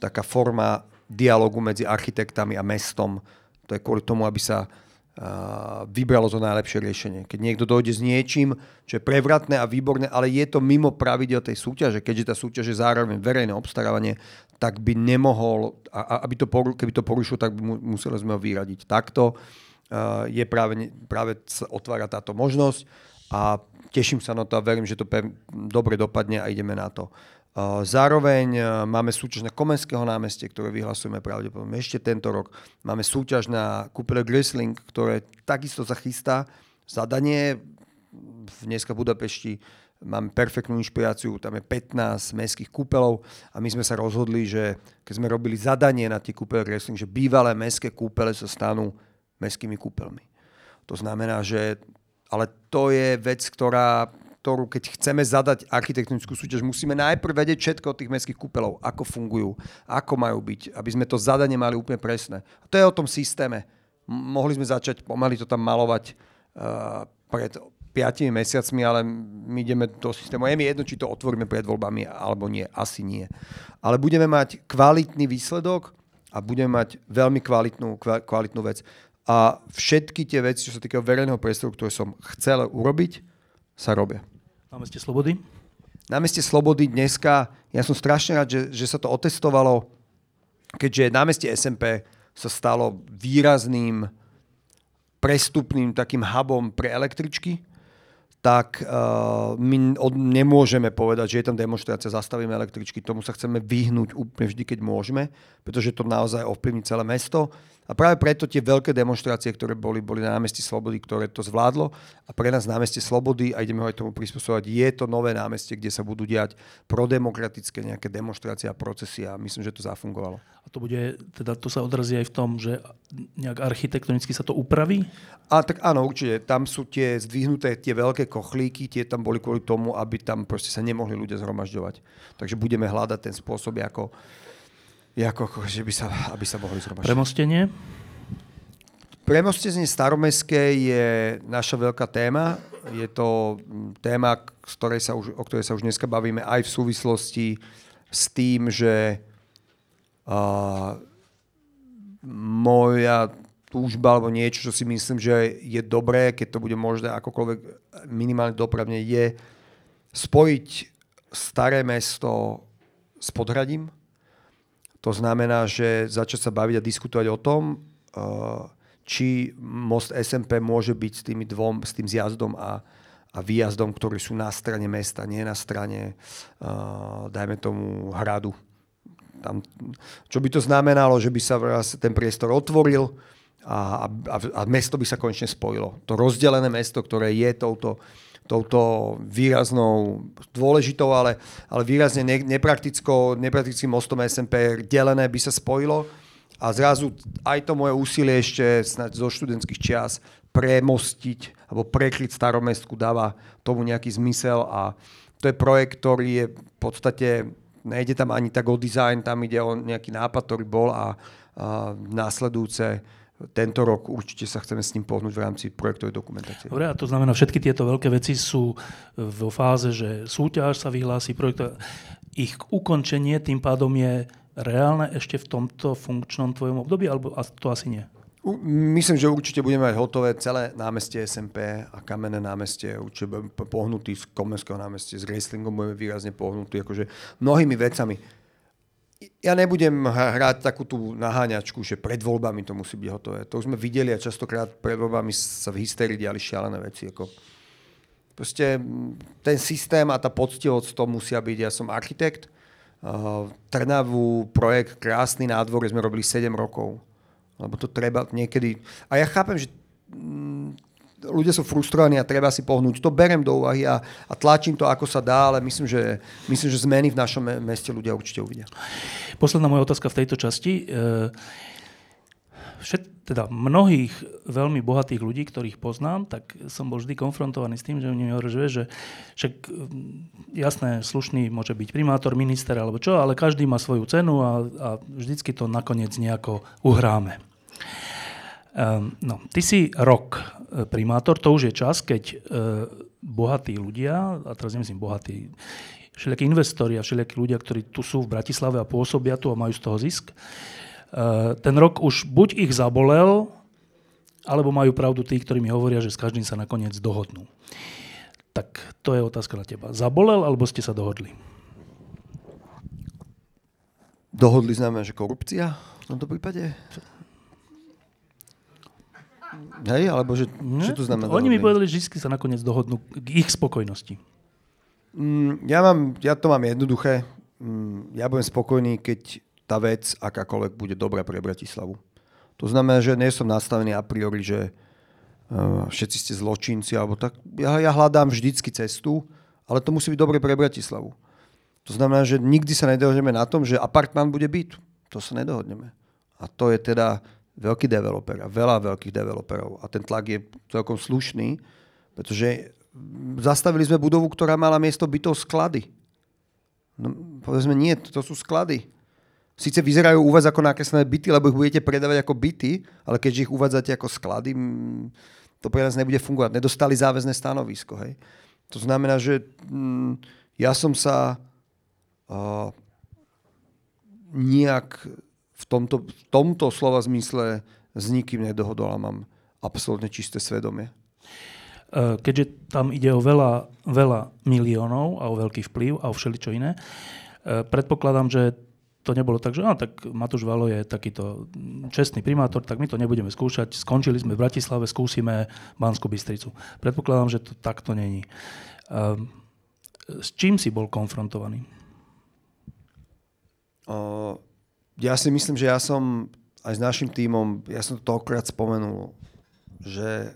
taká forma dialogu medzi architektami a mestom. To je kvôli tomu, aby sa vybralo to najlepšie riešenie. Keď niekto dojde s niečím, čo je prevratné a výborné, ale je to mimo pravidel tej súťaže, keďže tá súťaž je zároveň verejné obstarávanie, tak by nemohol, a, aby to, keby to porušil, tak by museli sme ho vyradiť. Takto je práve, práve sa otvára táto možnosť a teším sa na to a verím, že to dobre dopadne a ideme na to. Zároveň máme súťaž na Komenského námestie, ktoré vyhlasujeme pravdepodobne ešte tento rok. Máme súťaž na kúpele Grisling, ktoré takisto sa chystá. Zadanie dneska v Budapešti máme perfektnú inšpiráciu, tam je 15 mestských kúpelov a my sme sa rozhodli, že keď sme robili zadanie na tie kúpele Grisling, že bývalé mestské kúpele sa stanú mestskými kúpeľmi. To znamená, že ale to je vec, ktorá, ktorú keď chceme zadať architektonickú súťaž, musíme najprv vedieť všetko od tých mestských kúpeľov, ako fungujú, ako majú byť, aby sme to zadanie mali úplne presné. A to je o tom systéme. Mohli sme začať pomaly to tam malovať uh, pred 5 mesiacmi, ale my ideme do systému. Je mi jedno, či to otvoríme pred voľbami, alebo nie. Asi nie. Ale budeme mať kvalitný výsledok a budeme mať veľmi kvalitnú, kvalitnú vec. A všetky tie veci, čo sa týkajú verejného priestoru, ktoré som chcel urobiť, sa robia. Na meste Slobody? Na meste Slobody dneska, ja som strašne rád, že, že sa to otestovalo, keďže na meste SMP sa stalo výrazným prestupným takým hubom pre električky tak uh, my od, nemôžeme povedať, že je tam demonstrácia, zastavíme električky. Tomu sa chceme vyhnúť úplne vždy, keď môžeme, pretože to naozaj ovplyvní celé mesto. A práve preto tie veľké demonstrácie, ktoré boli, boli na námestí Slobody, ktoré to zvládlo. A pre nás námestie Slobody, a ideme ho aj tomu prispôsobovať, je to nové námestie, kde sa budú diať prodemokratické nejaké demonstrácie a procesy a myslím, že to zafungovalo. A to bude, teda to sa odrazí aj v tom, že nejak architektonicky sa to upraví? A tak áno, určite. Tam sú tie zdvihnuté, tie veľké kochlíky, tie tam boli kvôli tomu, aby tam proste sa nemohli ľudia zhromažďovať. Takže budeme hľadať ten spôsob, ako ako, že by sa, aby sa mohli zhromaždiť. Premostenie? Premostenie staromestské je naša veľká téma. Je to téma, z ktorej sa už, o ktorej sa už dneska bavíme aj v súvislosti s tým, že uh, moja túžba alebo niečo, čo si myslím, že je dobré, keď to bude možné akokoľvek minimálne dopravne, je spojiť staré mesto s podhradím, to znamená, že začať sa baviť a diskutovať o tom, uh, či most SMP môže byť s tými dvom, s tým zjazdom a, a výjazdom, ktorí sú na strane mesta, nie na strane, uh, dajme tomu, hradu. Tam, čo by to znamenalo, že by sa ten priestor otvoril a, a, a mesto by sa konečne spojilo. To rozdelené mesto, ktoré je touto touto výraznou, dôležitou, ale, ale výrazne ne, nepraktickou, nepraktickým mostom SMP delené by sa spojilo. A zrazu aj to moje úsilie ešte snáď zo študentských čias premostiť alebo prekryť staromestku dáva tomu nejaký zmysel. A to je projekt, ktorý je v podstate, nejde tam ani tak o design, tam ide o nejaký nápad, ktorý bol a, a následujúce tento rok určite sa chceme s ním pohnúť v rámci projektovej dokumentácie. Dobre, a to znamená, všetky tieto veľké veci sú vo fáze, že súťaž sa vyhlási, projekt, ich ukončenie tým pádom je reálne ešte v tomto funkčnom tvojom období, alebo to asi nie? Myslím, že určite budeme mať hotové celé námestie SMP a kamenné námestie. Určite budeme pohnutí z Komenského námestie, s wrestlingom budeme výrazne pohnutí, akože mnohými vecami ja nebudem hrať takú tú naháňačku, že pred voľbami to musí byť hotové. To už sme videli a častokrát pred voľbami sa v hysterii diali šialené veci. Ako proste ten systém a tá poctivosť to musia byť. Ja som architekt, uh, Trnavu, projekt Krásny nádvor sme robili 7 rokov. Lebo to treba niekedy... A ja chápem, že ľudia sú frustrovaní a treba si pohnúť. To berem do úvahy a, a tlačím to, ako sa dá, ale myslím, že, myslím, že zmeny v našom meste ľudia určite uvidia. Posledná moja otázka v tejto časti. E, všet, teda mnohých veľmi bohatých ľudí, ktorých poznám, tak som bol vždy konfrontovaný s tým, že oni mi hovorí, že však jasné, slušný môže byť primátor, minister alebo čo, ale každý má svoju cenu a, a vždycky to nakoniec nejako uhráme. Um, no, ty si rok e, primátor, to už je čas, keď uh, bohatí ľudia, a teraz nemyslím bohatí, všelijakí investori a všelijakí ľudia, ktorí tu sú v Bratislave a pôsobia tu a majú z toho zisk, uh, ten rok už buď ich zabolel, alebo majú pravdu tí, ktorí mi hovoria, že s každým sa nakoniec dohodnú. Tak to je otázka na teba. Zabolel, alebo ste sa dohodli? Dohodli znamená, že korupcia v tomto prípade? Hej, alebo že, ne? čo to znamená? Oni mi povedali, že vždy sa nakoniec dohodnú k ich spokojnosti. Mm, ja, mám, ja to mám jednoduché. Mm, ja budem spokojný, keď tá vec akákoľvek bude dobrá pre Bratislavu. To znamená, že nie som nastavený a priori, že uh, všetci ste zločinci, alebo tak. Ja, ja hľadám vždycky cestu, ale to musí byť dobre pre Bratislavu. To znamená, že nikdy sa nedohodneme na tom, že apartmán bude byt. To sa nedohodneme. A to je teda veľký developer a veľa veľkých developerov a ten tlak je celkom slušný, pretože zastavili sme budovu, ktorá mala miesto bytov sklady. No, povedzme, nie, to sú sklady. Sice vyzerajú u vás ako nakreslené byty, lebo ich budete predávať ako byty, ale keďže ich uvádzate ako sklady, to pre nás nebude fungovať. Nedostali záväzné stanovisko. Hej. To znamená, že mm, ja som sa uh, nejak v tomto, v tomto slova zmysle s nikým nedohodol a mám absolútne čisté svedomie. E, keďže tam ide o veľa, veľa miliónov a o veľký vplyv a o všeličo iné, e, predpokladám, že to nebolo tak, že no, tak Matúš Valo je takýto čestný primátor, tak my to nebudeme skúšať. Skončili sme v Bratislave, skúsime Banskú Bystricu. Predpokladám, že to takto není. Um, s čím si bol konfrontovaný? Uh, ja si myslím, že ja som aj s našim tímom, ja som to toľkokrát spomenul, že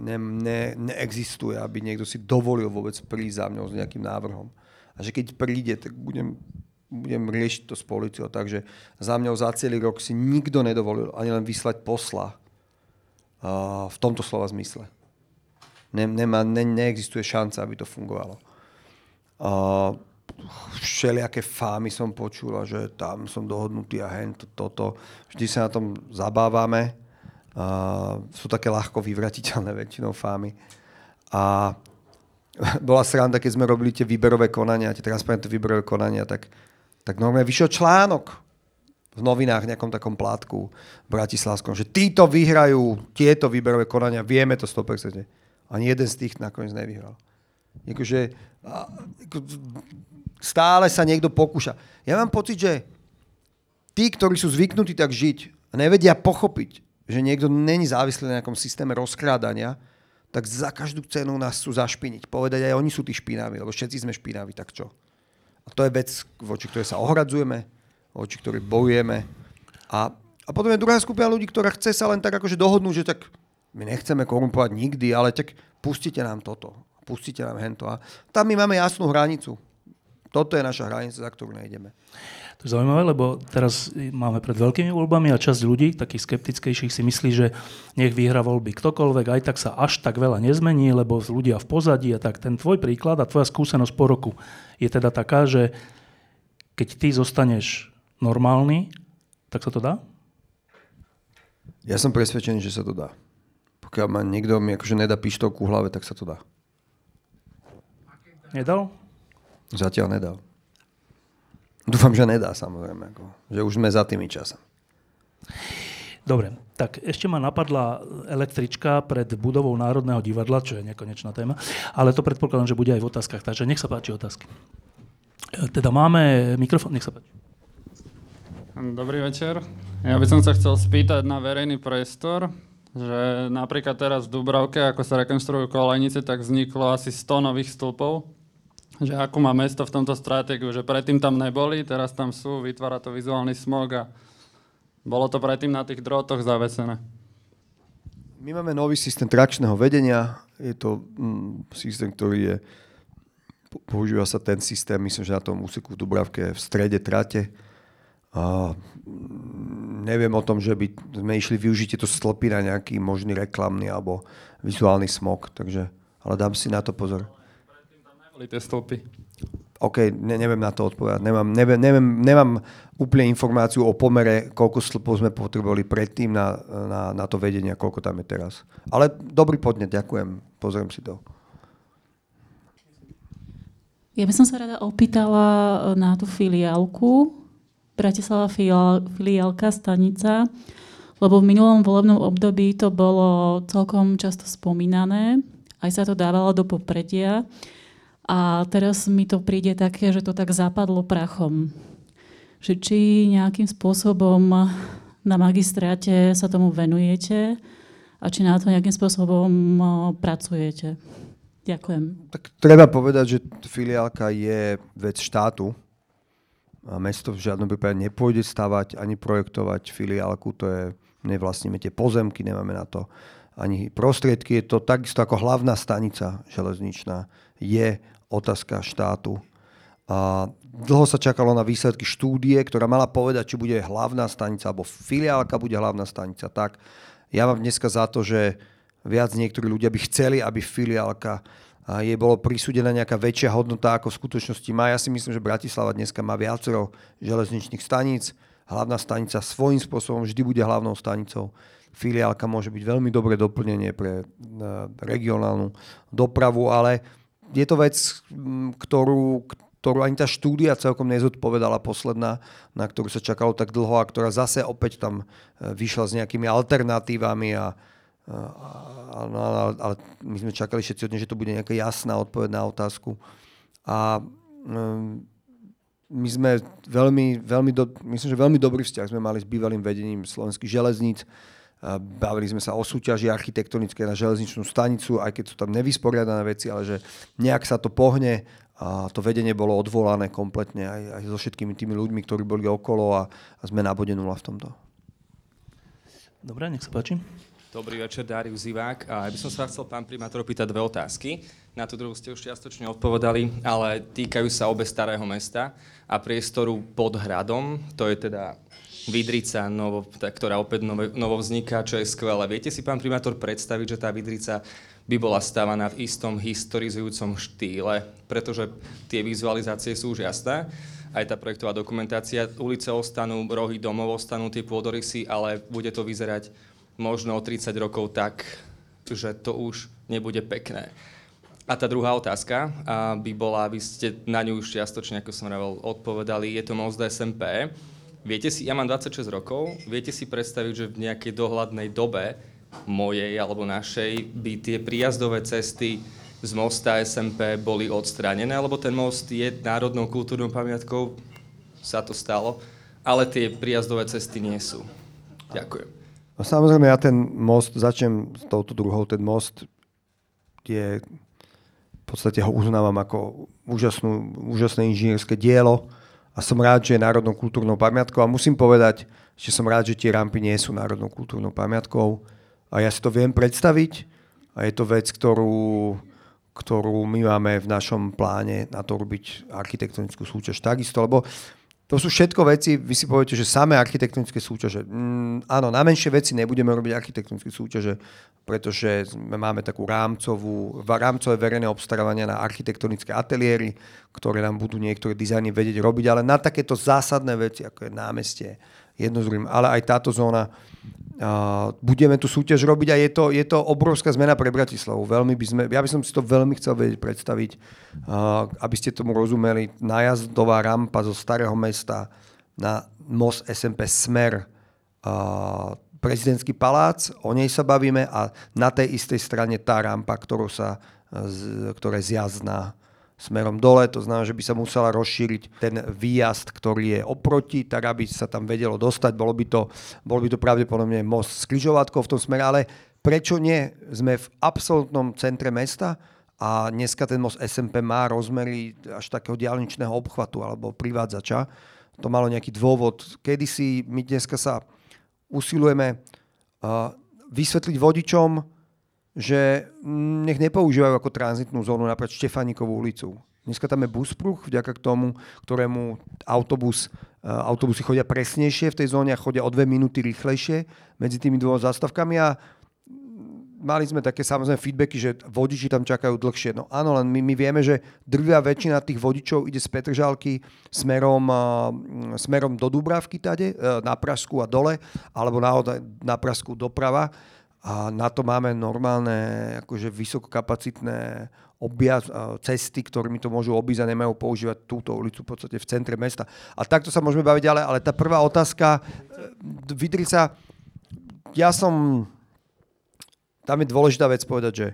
ne, ne, neexistuje, aby niekto si dovolil vôbec prísť za mňou s nejakým návrhom. A že keď príde, tak budem budem riešiť to s policiou. Takže za mňou za celý rok si nikto nedovolil ani len vyslať posla uh, v tomto slova zmysle. Ne, nemá, ne, neexistuje šanca, aby to fungovalo. Uh, všelijaké fámy som počul, že tam som dohodnutý a hen, to, toto. Vždy sa na tom zabávame. Uh, sú také ľahko vyvratiteľné väčšinou fámy. A <laughs> bola sranda, keď sme robili tie výberové konania, tie transparentné výberové konania, tak tak normálne vyšiel článok v novinách, nejakom takom plátku v Bratislavskom, že títo vyhrajú tieto výberové konania, vieme to 100%. Ani jeden z tých nakoniec nevyhral. Jakože, ako, stále sa niekto pokúša. Ja mám pocit, že tí, ktorí sú zvyknutí tak žiť nevedia pochopiť, že niekto není závislý na nejakom systéme rozkrádania, tak za každú cenu nás sú zašpiniť. Povedať aj oni sú tí špinaví, lebo všetci sme špinaví, tak čo? A to je vec, voči ktorej sa ohradzujeme, voči ktorej bojujeme. A, a potom je druhá skupina ľudí, ktorá chce sa len tak akože dohodnúť, že tak my nechceme korumpovať nikdy, ale tak pustite nám toto, pustite nám hento. A tam my máme jasnú hranicu. Toto je naša hranica, za ktorú nejdeme. To je zaujímavé, lebo teraz máme pred veľkými voľbami a časť ľudí, takých skeptickejších, si myslí, že nech vyhra voľby ktokoľvek, aj tak sa až tak veľa nezmení, lebo ľudia v pozadí a tak. Ten tvoj príklad a tvoja skúsenosť po roku je teda taká, že keď ty zostaneš normálny, tak sa to dá? Ja som presvedčený, že sa to dá. Pokiaľ ma niekto mi akože nedá pištovku v hlave, tak sa to dá. Nedal? Zatiaľ nedal. Dúfam, že nedá samozrejme. Ako, že už sme za tými časami. Dobre, tak ešte ma napadla električka pred budovou Národného divadla, čo je nekonečná téma, ale to predpokladám, že bude aj v otázkach, takže nech sa páči otázky. Teda máme mikrofón, nech sa páči. Dobrý večer. Ja by som sa chcel spýtať na verejný priestor, že napríklad teraz v Dubravke, ako sa rekonstruujú kolejnice, tak vzniklo asi 100 nových stĺpov že ako má mesto v tomto stratégiu, že predtým tam neboli, teraz tam sú, vytvára to vizuálny smog a bolo to predtým na tých drotoch zavesené. My máme nový systém trakčného vedenia. Je to mm, systém, ktorý je... Používa sa ten systém, myslím, že na tom úseku v Dubravke v strede trate. A mm, neviem o tom, že by sme išli využiť tieto stĺpy na nejaký možný reklamný alebo vizuálny smog, takže, ale dám si na to pozor boli tie stĺpy? OK, ne, neviem na to odpovedať. Nemám, neviem, neviem, nemám úplne informáciu o pomere, koľko stĺpov sme potrebovali predtým na, na, na to vedenie, koľko tam je teraz. Ale dobrý podnet, ďakujem. Pozriem si to. Ja by som sa rada opýtala na tú filiálku, Bratislava filiálka, stanica, lebo v minulom volebnom období to bolo celkom často spomínané, aj sa to dávalo do popredia. A teraz mi to príde také, že to tak zapadlo prachom. Že či nejakým spôsobom na magistráte sa tomu venujete a či na to nejakým spôsobom pracujete. Ďakujem. Tak treba povedať, že filiálka je vec štátu. A mesto v žiadnom prípade nepôjde stavať ani projektovať filiálku. To je, nevlastníme tie pozemky, nemáme na to ani prostriedky. Je to takisto ako hlavná stanica železničná je otázka štátu. A dlho sa čakalo na výsledky štúdie, ktorá mala povedať, či bude hlavná stanica alebo filiálka bude hlavná stanica. Tak ja mám dneska za to, že viac niektorí ľudia by chceli, aby filiálka a jej bolo prisúdená nejaká väčšia hodnota, ako v skutočnosti má. Ja si myslím, že Bratislava dneska má viacero železničných staníc. Hlavná stanica svojím spôsobom vždy bude hlavnou stanicou. filiálka môže byť veľmi dobré doplnenie pre regionálnu dopravu, ale je to vec, ktorú, ktorú ani tá štúdia celkom nezodpovedala posledná, na ktorú sa čakalo tak dlho a ktorá zase opäť tam e, vyšla s nejakými alternatívami a, no, ale my sme čakali všetci od nej, že to bude nejaká jasná odpoveď na otázku. A my sme veľmi, veľmi do, myslím, že veľmi dobrý vzťah sme mali s bývalým vedením slovenských železníc. Bavili sme sa o súťaži architektonické na železničnú stanicu, aj keď sú tam nevysporiadané veci, ale že nejak sa to pohne a to vedenie bolo odvolané kompletne aj, aj so všetkými tými ľuďmi, ktorí boli okolo a, a sme na bode nula v tomto. Dobre, nech sa páči. Dobrý večer, Darius Zivák. A ja by som sa chcel, pán primátor, pýtať dve otázky. Na tú druhú ste už čiastočne odpovedali, ale týkajú sa obe starého mesta a priestoru pod hradom. To je teda Vidrica, novo, ktorá opäť novo, novo vzniká, čo je skvelé. Viete si, pán primátor, predstaviť, že tá Vidrica by bola stávaná v istom historizujúcom štýle, pretože tie vizualizácie sú už jasné, aj tá projektová dokumentácia. Ulice ostanú, rohy domov ostanú, tie pôdorysy, ale bude to vyzerať možno o 30 rokov tak, že to už nebude pekné. A tá druhá otázka by bola, aby ste na ňu už čiastočne, ako som hovoril, odpovedali, je to most SMP. Viete si, ja mám 26 rokov, viete si predstaviť, že v nejakej dohľadnej dobe mojej alebo našej by tie príjazdové cesty z mosta SMP boli odstránené, lebo ten most je národnou kultúrnou pamiatkou, sa to stalo, ale tie príjazdové cesty nie sú. Ďakujem. No samozrejme, ja ten most, začnem s touto druhou, ten most je, v podstate ho uznávam ako úžasnú, úžasné inžinierské dielo a som rád, že je národnou kultúrnou pamiatkou a musím povedať, že som rád, že tie rampy nie sú národnou kultúrnou pamiatkou. A ja si to viem predstaviť a je to vec, ktorú, ktorú my máme v našom pláne na to robiť architektonickú súťaž takisto, lebo to sú všetko veci, vy si poviete, že samé architektonické súťaže. Mm, áno, na menšie veci nebudeme robiť architektonické súťaže, pretože máme takú rámcovú, rámcové verejné obstarávania na architektonické ateliéry, ktoré nám budú niektoré dizajny vedieť robiť, ale na takéto zásadné veci, ako je námestie, jedno z druhým, ale aj táto zóna budeme tú súťaž robiť a je to, je to obrovská zmena pre Bratislavu. Veľmi by sme, ja by som si to veľmi chcel vedieť predstaviť, aby ste tomu rozumeli. Nájazdová rampa zo Starého mesta na most SMP Smer, prezidentský palác, o nej sa bavíme a na tej istej strane tá rampa, ktorú sa, ktorá je zjazdná smerom dole, to znamená, že by sa musela rozšíriť ten výjazd, ktorý je oproti, tak aby sa tam vedelo dostať. Bolo by to, bolo by to pravdepodobne most s križovatkou v tom smere, ale prečo nie? Sme v absolútnom centre mesta a dneska ten most SMP má rozmery až takého diálničného obchvatu alebo privádzača. To malo nejaký dôvod. Kedy si my dneska sa usilujeme uh, vysvetliť vodičom, že nech nepoužívajú ako tranzitnú zónu napríklad Štefanikovú ulicu. Dneska tam je buspruh, vďaka k tomu, ktorému autobus, e, autobusy chodia presnejšie v tej zóne a chodia o dve minúty rýchlejšie medzi tými dvoma zástavkami a mali sme také samozrejme feedbacky, že vodiči tam čakajú dlhšie. No áno, len my, my vieme, že drvia väčšina tých vodičov ide z Petržalky smerom, uh, smerom do Dubravky tade, uh, na Pražsku a dole, alebo na, na Pražsku doprava a na to máme normálne akože vysokokapacitné objazd, cesty, ktorými to môžu obísť a nemajú používať túto ulicu v podstate v centre mesta. A takto sa môžeme baviť ďalej, ale tá prvá otázka, e, Vidrica, ja som, tam je dôležitá vec povedať, že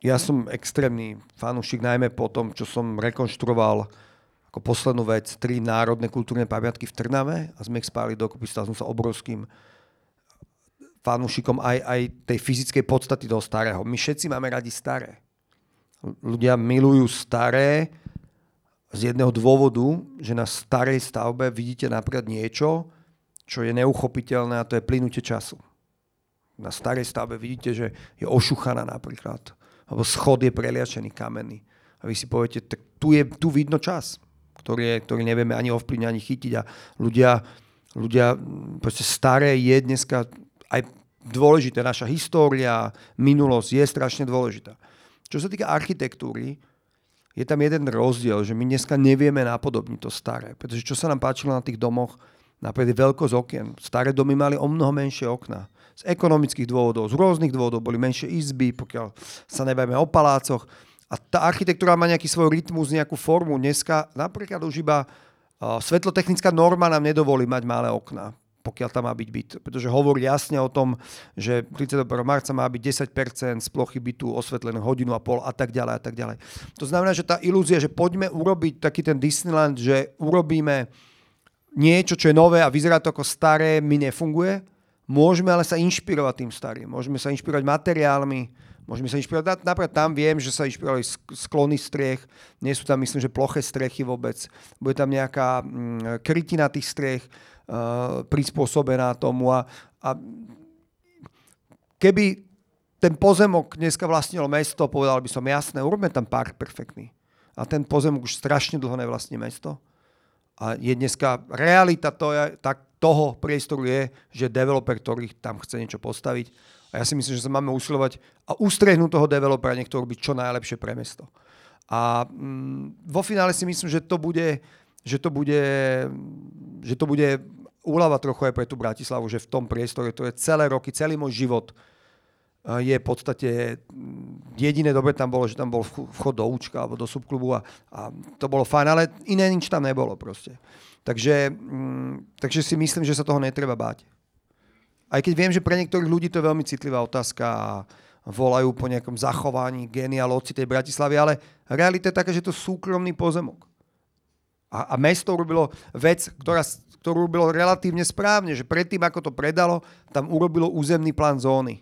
ja som extrémny fanúšik, najmä po tom, čo som rekonštruoval ako poslednú vec tri národné kultúrne pamiatky v Trnave a sme ich spáli dokopy, stal som sa obrovským fanúšikom aj, aj tej fyzickej podstaty toho starého. My všetci máme radi staré. Ľudia milujú staré z jedného dôvodu, že na starej stavbe vidíte napríklad niečo, čo je neuchopiteľné a to je plynutie času. Na starej stavbe vidíte, že je ošuchaná napríklad, alebo schod je preliačený kamenný. A vy si poviete, tak tu, je, tu vidno čas, ktorý, je, ktorý nevieme ani ovplyvniť, ani chytiť a ľudia, ľudia proste staré je dneska aj dôležité. Naša história, minulosť je strašne dôležitá. Čo sa týka architektúry, je tam jeden rozdiel, že my dneska nevieme napodobniť to staré. Pretože čo sa nám páčilo na tých domoch, napríklad veľkosť okien. Staré domy mali o mnoho menšie okna. Z ekonomických dôvodov, z rôznych dôvodov boli menšie izby, pokiaľ sa nebajme o palácoch. A tá architektúra má nejaký svoj rytmus, nejakú formu. Dneska napríklad už iba svetlotechnická norma nám nedovolí mať malé okná pokiaľ tam má byť byt. Pretože hovorí jasne o tom, že 31. marca má byť 10% z plochy bytu osvetlené hodinu a pol a tak ďalej a tak ďalej. To znamená, že tá ilúzia, že poďme urobiť taký ten Disneyland, že urobíme niečo, čo je nové a vyzerá to ako staré, mi nefunguje. Môžeme ale sa inšpirovať tým starým. Môžeme sa inšpirovať materiálmi, Môžeme sa inšpirovať. Napríklad tam viem, že sa inšpirovali sklony striech. Nie sú tam, myslím, že ploché strechy vôbec. Bude tam nejaká mm, krytina tých striech prispôsobená tomu. A, a keby ten pozemok dneska vlastnilo mesto, povedal by som jasné, urobme tam park perfektný. A ten pozemok už strašne dlho nevlastní mesto. A je dneska realita to je, tak toho priestoru je, že developer, ktorý tam chce niečo postaviť, a ja si myslím, že sa máme usilovať a ustrehnúť toho developera, nech to čo najlepšie pre mesto. A mm, vo finále si myslím, že to bude, že to bude, že to bude úľava trochu aj pre tú Bratislavu, že v tom priestore, to je celé roky, celý môj život je v podstate mm, jediné dobre tam bolo, že tam bol vchod do účka alebo do subklubu a, a to bolo fajn, ale iné nič tam nebolo proste. Takže, mm, takže si myslím, že sa toho netreba báť. Aj keď viem, že pre niektorých ľudí to je veľmi citlivá otázka a volajú po nejakom zachovaní genealóci tej Bratislavy, ale realita je taká, že to súkromný pozemok. A, a mesto urobilo vec, ktorá, ktorú urobilo relatívne správne, že predtým, ako to predalo, tam urobilo územný plán zóny.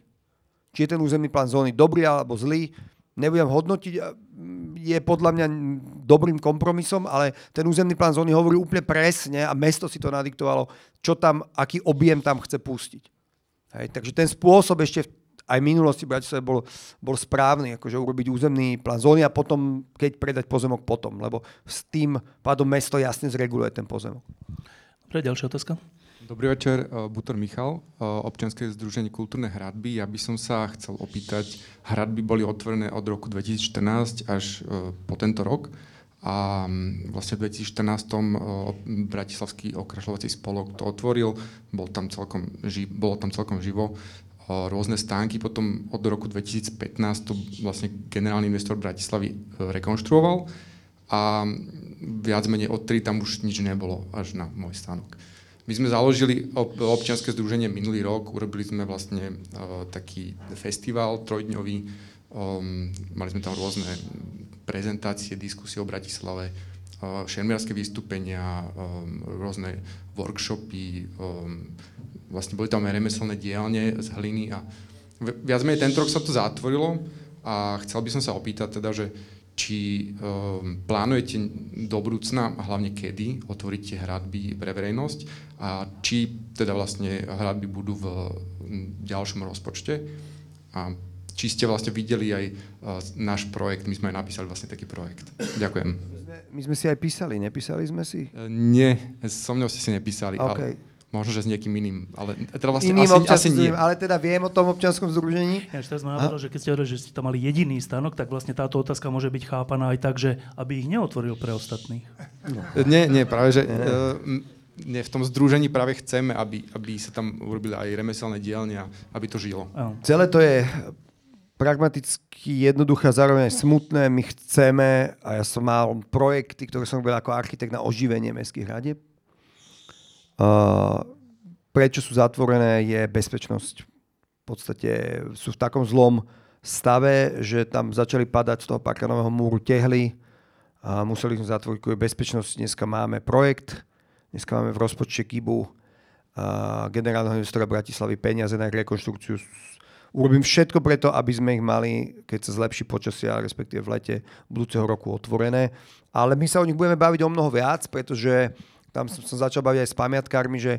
Či je ten územný plán zóny dobrý alebo zlý, nebudem hodnotiť, je podľa mňa dobrým kompromisom, ale ten územný plán zóny hovorí úplne presne a mesto si to nadiktovalo, čo tam, aký objem tam chce pustiť. Hej, takže ten spôsob ešte aj v minulosti Bratislave bol, bol správny, akože urobiť územný plán zóny a potom, keď predať pozemok potom, lebo s tým pádom mesto jasne zreguluje ten pozemok. Dobre, ďalšia otázka. Dobrý večer, e, Butor Michal, e, občianske združenie Kultúrne hradby. Ja by som sa chcel opýtať, hradby boli otvorené od roku 2014 až e, po tento rok a vlastne v 2014 Bratislavský okrašľovací spolok to otvoril, bol tam celkom, ži, bolo tam celkom živo, rôzne stánky, potom od roku 2015 to vlastne generálny investor Bratislavy e, rekonštruoval. A viac menej od 3 tam už nič nebolo až na môj stánok. My sme založili občianske združenie minulý rok, urobili sme vlastne uh, taký festival trojdňový, mali sme tam rôzne prezentácie, diskusie o Bratislave, šermiarské vystúpenia, rôzne workshopy, vlastne boli tam aj remeselné dielne z hliny a viac menej tento rok sa to zatvorilo a chcel by som sa opýtať teda, že či um, plánujete do budúcna, a hlavne kedy, otvoriť hradby pre verejnosť a či teda vlastne hradby budú v ďalšom rozpočte a či ste vlastne videli aj uh, náš projekt, my sme aj napísali vlastne taký projekt. Ďakujem. My sme, my sme si aj písali, nepísali sme si? Uh, nie, so mnou ste si nepísali, okay. ale možno, že s niekým iným, ale teda vlastne Iným asi, asi nie. Ale teda viem o tom občianskom združení. Ja teraz ma napadlo, že keď ste hovorili, že ste tam mali jediný stanok, tak vlastne táto otázka môže byť chápaná aj tak, že aby ich neotvoril pre ostatných. No. Nie, nie, práve, že... Uh, nie, v tom združení práve chceme, aby, aby sa tam urobili aj remeselné dielne a aby to žilo. Celé to je pragmaticky jednoduché a zároveň smutné. My chceme, a ja som mal projekty, ktoré som robil ako architekt na oživenie mestských hradieb. Uh, prečo sú zatvorené, je bezpečnosť. V podstate sú v takom zlom stave, že tam začali padať z toho parkanového múru tehly a museli sme zatvoriť kvôli bezpečnosti. Dneska máme projekt, dneska máme v rozpočte KIBu generálneho investora Bratislavy peniaze na rekonštrukciu Urobím všetko preto, aby sme ich mali, keď sa zlepší počasia, respektíve v lete budúceho roku otvorené. Ale my sa o nich budeme baviť o mnoho viac, pretože tam som, som začal baviť aj s pamiatkármi, že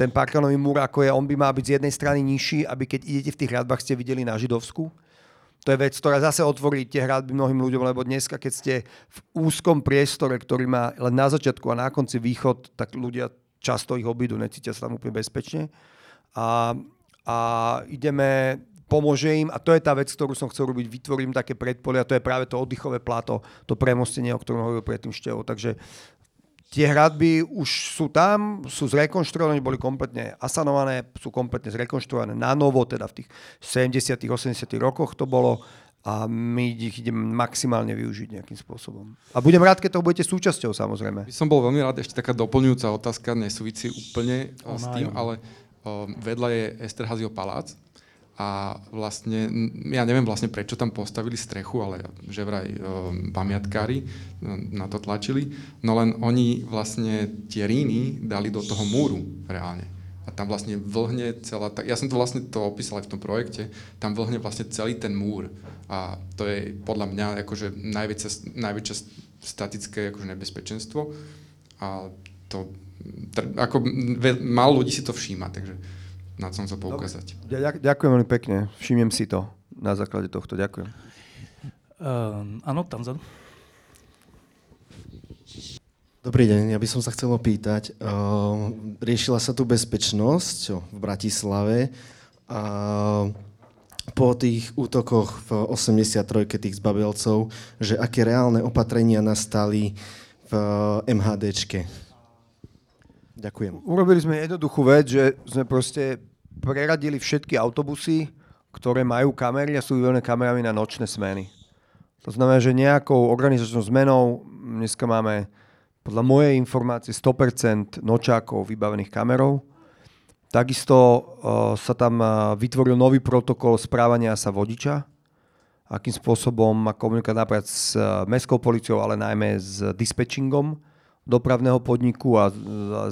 ten parkanový múr, ako je, on by mal byť z jednej strany nižší, aby keď idete v tých hradbách, ste videli na Židovsku. To je vec, ktorá zase otvorí tie hradby mnohým ľuďom, lebo dneska, keď ste v úzkom priestore, ktorý má len na začiatku a na konci východ, tak ľudia často ich obídu, necítia sa tam úplne bezpečne. A, a ideme pomôže im a to je tá vec, ktorú som chcel robiť, vytvorím také predpolia, to je práve to oddychové plato, to premostenie, o ktorom hovoril predtým Števo. Takže Tie hradby už sú tam, sú zrekonštruované, boli kompletne asanované, sú kompletne zrekonštruované na novo, teda v tých 70 80 rokoch to bolo a my ich ideme maximálne využiť nejakým spôsobom. A budem rád, keď to budete súčasťou samozrejme. By som bol veľmi rád, ešte taká doplňujúca otázka, nesúvisí úplne O, s má, tým, ale o, vedľa je Esterhazio palác a vlastne, ja neviem vlastne prečo tam postavili strechu, ale že vraj o, pamiatkári no, na to tlačili, no len oni vlastne tie ríny dali do toho múru reálne. A tam vlastne vlhne celá, tá, ja som to vlastne to opísal aj v tom projekte, tam vlhne vlastne celý ten múr. A to je podľa mňa akože najväčšia, najväčšia statické akože nebezpečenstvo. A to, ako ve, málo ľudí si to všíma, takže na som chcel poukázať. Ďakujem veľmi pekne, všimnem si to na základe tohto, ďakujem. Uh, áno, tam vzadu. Dobrý deň, ja by som sa chcel opýtať. Uh, riešila sa tu bezpečnosť čo, v Bratislave a po tých útokoch v 83 tých zbabelcov, že aké reálne opatrenia nastali v MHDčke. Ďakujem. Urobili sme jednoduchú vec, že sme proste preradili všetky autobusy, ktoré majú kamery a sú vybavené kamerami na nočné smeny. To znamená, že nejakou organizačnou zmenou dneska máme podľa mojej informácie 100% nočákov vybavených kamerou. Takisto uh, sa tam uh, vytvoril nový protokol správania sa vodiča, akým spôsobom má komunikovať napríklad s uh, mestskou policiou, ale najmä s dispečingom dopravného podniku a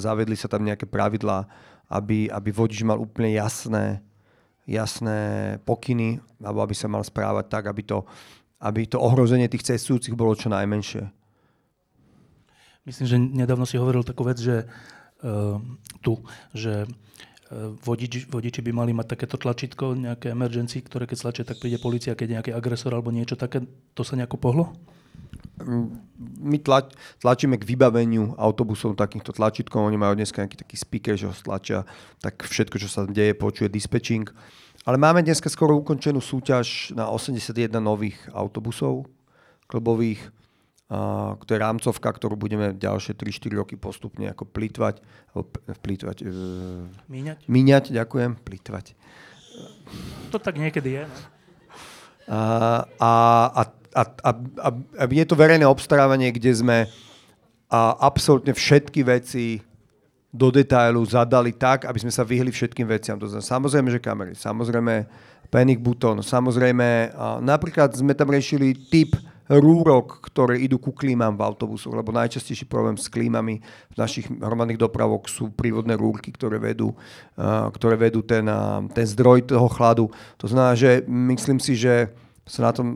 zavedli sa tam nejaké pravidlá, aby, aby vodič mal úplne jasné, jasné pokyny, alebo aby sa mal správať tak, aby to, aby to ohrozenie tých cestujúcich bolo čo najmenšie. Myslím, že nedávno si hovoril takú vec, že uh, tu, že uh, vodič, vodiči by mali mať takéto tlačítko, nejaké emergency, ktoré keď stlačia, tak príde policia, keď je nejaký agresor alebo niečo také. To sa nejako pohlo? My tlač, tlačíme k vybaveniu autobusov takýchto tlačítkov. Oni majú dneska nejaký taký speaker, že ho stlačia, tak všetko, čo sa deje, počuje dispečing. Ale máme dneska skoro ukončenú súťaž na 81 nových autobusov klubových. To je rámcovka, ktorú budeme ďalšie 3-4 roky postupne ako plýtvať, plýtvať, uh, Míňať? míňať, ďakujem, plýtvať. To tak niekedy je. No? A, a, a, a, a, a, a je to verejné obstarávanie, kde sme a absolútne všetky veci do detailu zadali tak, aby sme sa vyhli všetkým veciam. To znamená, samozrejme, že kamery, samozrejme panic button, samozrejme, a napríklad sme tam riešili typ rúrok, ktoré idú ku klímam v autobusoch, lebo najčastejší problém s klímami v našich hromadných dopravok sú prívodné rúrky, ktoré vedú, ktoré vedú ten, ten zdroj toho chladu. To znamená, že myslím si, že sa na tom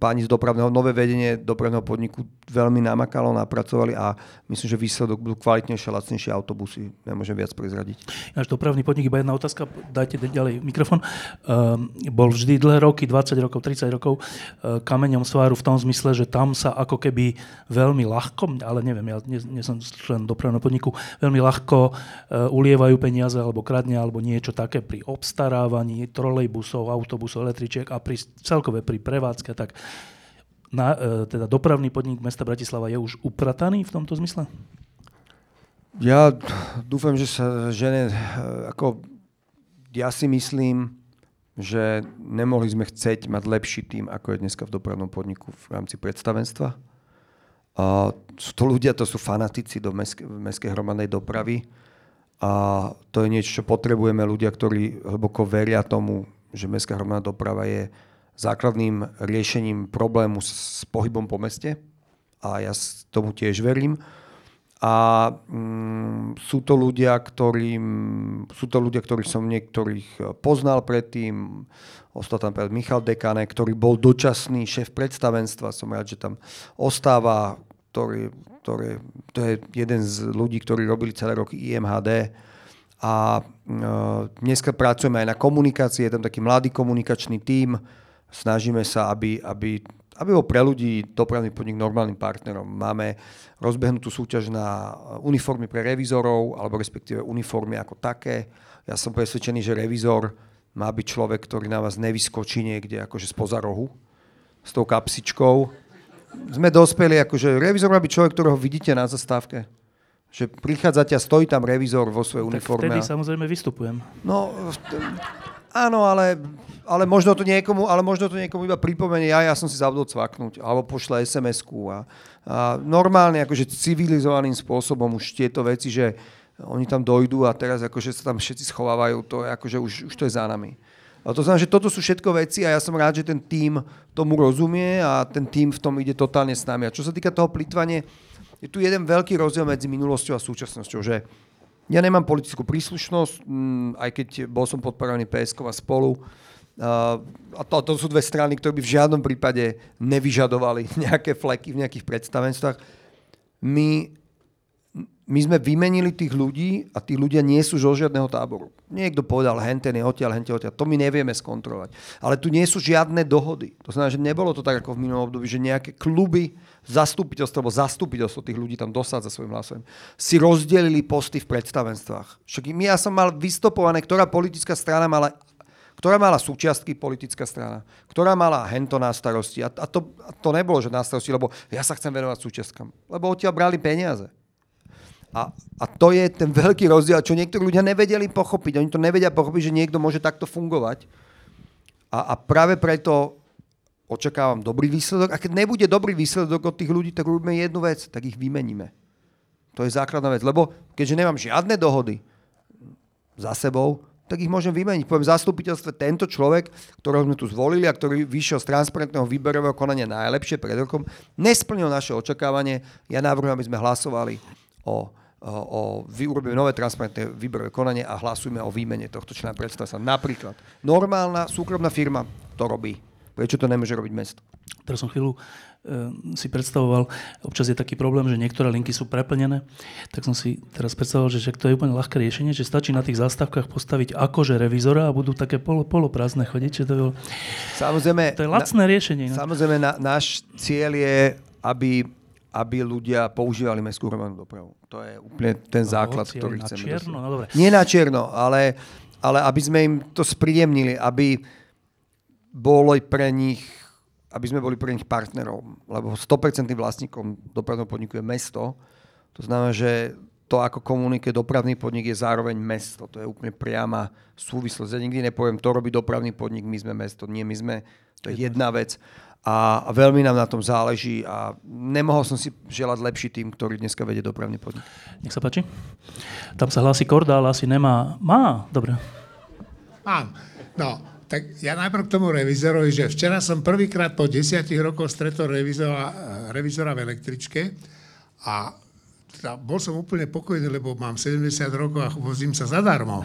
páni z dopravného, nové vedenie dopravného podniku veľmi namakalo, napracovali a myslím, že výsledok budú kvalitnejšie, lacnejšie autobusy. Nemôžem viac prezradiť. Náš dopravný podnik, iba jedna otázka, dajte ďalej mikrofon. Um, bol vždy dlhé roky, 20 rokov, 30 rokov, uh, kameňom sváru v tom zmysle, že tam sa ako keby veľmi ľahko, ale neviem, ja nie, nie som člen dopravného podniku, veľmi ľahko uh, ulievajú peniaze alebo kradne alebo niečo také pri obstarávaní trolejbusov, autobusov, električiek a pri, celkové pri prevádzke. Tak na, uh, teda dopravný podnik mesta Bratislava je už uprataný v tomto zmysle? Ja dúfam, že sa žene, eh, ako ja si myslím, že nemohli sme chceť mať lepší tým, ako je dneska v dopravnom podniku v rámci predstavenstva. A sú to ľudia, to sú fanatici do mestskej, mestskej hromadnej dopravy. A to je niečo, čo potrebujeme ľudia, ktorí hlboko veria tomu, že mestská hromadná doprava je základným riešením problému s, pohybom po meste. A ja tomu tiež verím. A mm, sú to ľudia, ktorým, sú to ľudia, ktorých som niektorých eh, poznal predtým. Ostal tam napríklad Michal Dekane, ktorý bol dočasný šéf predstavenstva. Som rád, že tam ostáva, ktorý, ktorý, to je jeden z ľudí, ktorí robili celé roky IMHD. A e, dneska pracujeme aj na komunikácii, je tam taký mladý komunikačný tím. Snažíme sa, aby, aby aby bol pre ľudí dopravný podnik normálnym partnerom. Máme rozbehnutú súťaž na uniformy pre revizorov, alebo respektíve uniformy ako také. Ja som presvedčený, že revizor má byť človek, ktorý na vás nevyskočí niekde akože spoza rohu s tou kapsičkou. Sme dospeli, akože revizor má byť človek, ktorého vidíte na zastávke. Že prichádzate a stojí tam revizor vo svojej Tak uniforme. vtedy samozrejme vystupujem. No, áno, ale, ale, možno to niekomu, ale možno to niekomu iba pripomenie, ja, ja som si zabudol cvaknúť, alebo pošle SMS-ku a, a normálne, akože civilizovaným spôsobom už tieto veci, že oni tam dojdú a teraz akože sa tam všetci schovávajú, to je akože už, už to je za nami. A to znamená, že toto sú všetko veci a ja som rád, že ten tím tomu rozumie a ten tím v tom ide totálne s nami. A čo sa týka toho plýtvania, je tu jeden veľký rozdiel medzi minulosťou a súčasnosťou, že ja nemám politickú príslušnosť, mm, aj keď bol som podporovaný PSK a spolu. A to, to sú dve strany, ktoré by v žiadnom prípade nevyžadovali <laughs> nejaké fleky v nejakých predstavenstvách. My, my sme vymenili tých ľudí a tí ľudia nie sú zo žiadneho táboru. Niekto povedal, henten je odtiaľ, henten odtiaľ. To my nevieme skontrolovať. Ale tu nie sú žiadne dohody. To znamená, že nebolo to tak ako v minulom období, že nejaké kluby, zastupiteľstvo, alebo zastupiteľstvo tých ľudí tam dosádza svojim hlasom, si rozdelili posty v predstavenstvách. Však ja som mal vystopované, ktorá politická strana mala ktorá mala súčiastky politická strana, ktorá mala hento na starosti. A, a, to, a to nebolo, že na starosti, lebo ja sa chcem venovať súčiastkam. Lebo odtiaľ brali peniaze. A, a to je ten veľký rozdiel, čo niektorí ľudia nevedeli pochopiť. Oni to nevedia pochopiť, že niekto môže takto fungovať. A, a práve preto očakávam dobrý výsledok. A keď nebude dobrý výsledok od tých ľudí, tak robíme jednu vec, tak ich vymeníme. To je základná vec. Lebo keďže nemám žiadne dohody za sebou, tak ich môžem vymeniť. Poviem v zastupiteľstve tento človek, ktorého sme tu zvolili a ktorý vyšiel z transparentného výberového konania najlepšie pred rokom, nesplnil naše očakávanie. Ja navrhujem, aby sme hlasovali o, o, o urobíme nové transparentné výberové konanie a hlasujme o výmene tohto člena predstavenstva. Napríklad normálna súkromná firma to robí. Prečo to nemôže robiť mesto? Teraz som chvíľu e, si predstavoval, občas je taký problém, že niektoré linky sú preplnené, tak som si teraz predstavoval, že však to je úplne ľahké riešenie, že stačí na tých zástavkách postaviť akože revizora a budú také polo, poloprázdne chodiť. Že to, bolo, Samozrejme, to je lacné riešenie. No. Samozrejme, na, náš cieľ je, aby, aby ľudia používali mestskú hromadnú dopravu. To je úplne ten základ, aj ktorý na chceme čierno, no dobre. Nie na čierno, ale, ale aby sme im to spríjemnili, aby boli pre nich aby sme boli pre nich partnerom, lebo 100% vlastníkom dopravného podniku je mesto. To znamená, že to, ako komunikuje dopravný podnik, je zároveň mesto. To je úplne priama súvislosť. Ja nikdy nepoviem, to robí dopravný podnik, my sme mesto. Nie, my sme, to je jedna vec. A, a veľmi nám na tom záleží a nemohol som si želať lepší tým, ktorý dneska vedie dopravný podnik. Nech sa páči. Tam sa hlási Korda, ale asi nemá. Má, dobre. Mám. No, tak ja najprv k tomu revizorovi, že včera som prvýkrát po desiatich rokoch stretol revizora, revizora v električke a teda bol som úplne pokojný, lebo mám 70 rokov a vozím sa zadarmo.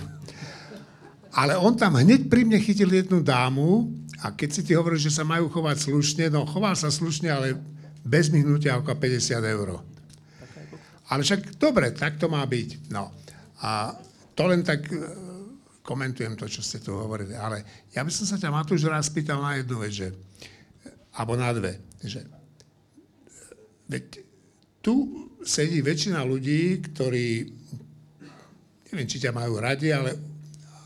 Ale on tam hneď pri mne chytil jednu dámu a keď si ty hovoril, že sa majú chovať slušne, no choval sa slušne, ale bez mihnutia ako 50 eur. Ale však dobre, tak to má byť. No. A to len tak komentujem to, čo ste tu hovorili. Ale ja by som sa ťa, Matúš, raz spýtal na jednu vec, že, alebo na dve. Že, veď tu sedí väčšina ľudí, ktorí, neviem, či ťa majú radi, ale,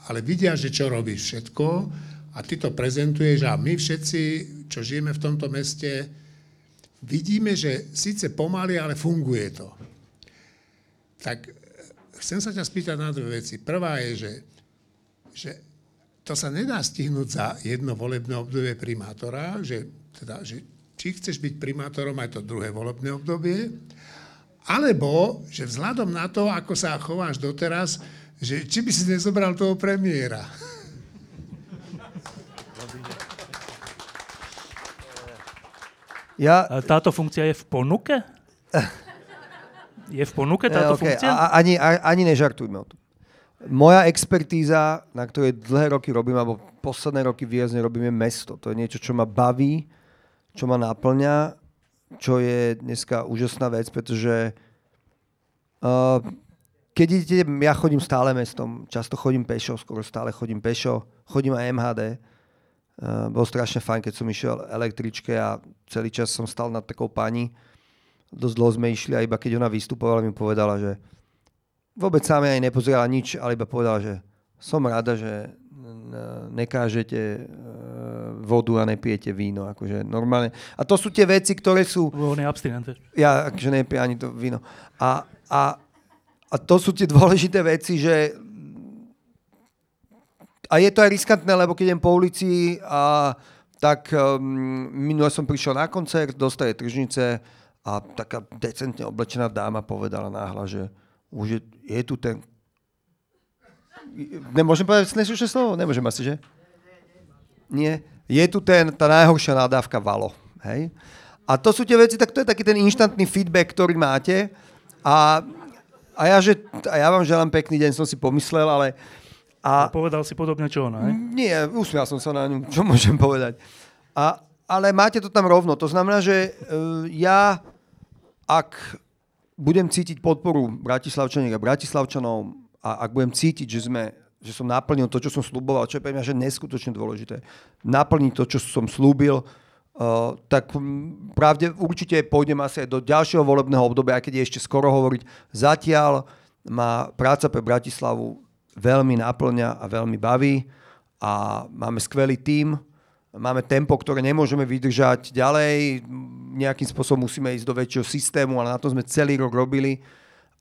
ale vidia, že čo robíš všetko a ty to prezentuješ a my všetci, čo žijeme v tomto meste, vidíme, že síce pomaly, ale funguje to. Tak chcem sa ťa spýtať na dve veci. Prvá je, že že to sa nedá stihnúť za jedno volebné obdobie primátora, že, teda, že či chceš byť primátorom aj to druhé volebné obdobie, alebo, že vzhľadom na to, ako sa chováš doteraz, že či by si nezobral toho premiéra. Ja, táto funkcia je v ponuke? <laughs> Je v ponuke táto Eh, okay, funkcia? a, a- ani, a, ani nežartujme o tom. Moja expertíza, na ktorej dlhé roky robím, alebo posledné roky výrazne robím, je mesto. To je niečo, čo ma baví, čo ma naplňa, čo je dneska úžasná vec, pretože uh, keď idete, ja chodím stále mestom, často chodím pešo, skoro stále chodím pešo, chodím aj MHD. Uh, bolo strašne fajn, keď som išiel električke a celý čas som stal nad takou pani. Dosť dlho sme išli a iba keď ona vystupovala, mi povedala, že vôbec sa mi aj nepozerala nič, ale iba povedala, že som rada, že nekážete e, vodu a nepijete víno. Akože normálne. A to sú tie veci, ktoré sú... On je abstinent. Ja akože nepije ani to víno. A, a a to sú tie dôležité veci, že a je to aj riskantné, lebo keď idem po ulici a tak um, minule som prišiel na koncert do starej tržnice a taká decentne oblečená dáma povedala náhla, že už je, je tu ten... Nemôžem povedať nesúšie slovo? Nemôžem asi, že? Nie. Je tu ten, tá najhoršia nadávka valo. Hej? A to sú tie veci, tak to je taký ten inštantný feedback, ktorý máte. A, a, ja, že, a ja vám želám pekný deň, som si pomyslel, ale a, a povedal si podobne čo ona, hej? Nie, usmial som sa na ňu, čo môžem povedať. A, ale máte to tam rovno. To znamená, že uh, ja, ak budem cítiť podporu Bratislavčaniek a Bratislavčanov a ak budem cítiť, že, sme, že som naplnil to, čo som slúboval, čo je pre mňa že neskutočne dôležité, naplniť to, čo som slúbil, Uh, tak pravde určite pôjdem asi aj do ďalšieho volebného obdobia, aj keď je ešte skoro hovoriť. Zatiaľ má práca pre Bratislavu veľmi naplňa a veľmi baví a máme skvelý tím, máme tempo, ktoré nemôžeme vydržať ďalej, nejakým spôsobom musíme ísť do väčšieho systému, ale na to sme celý rok robili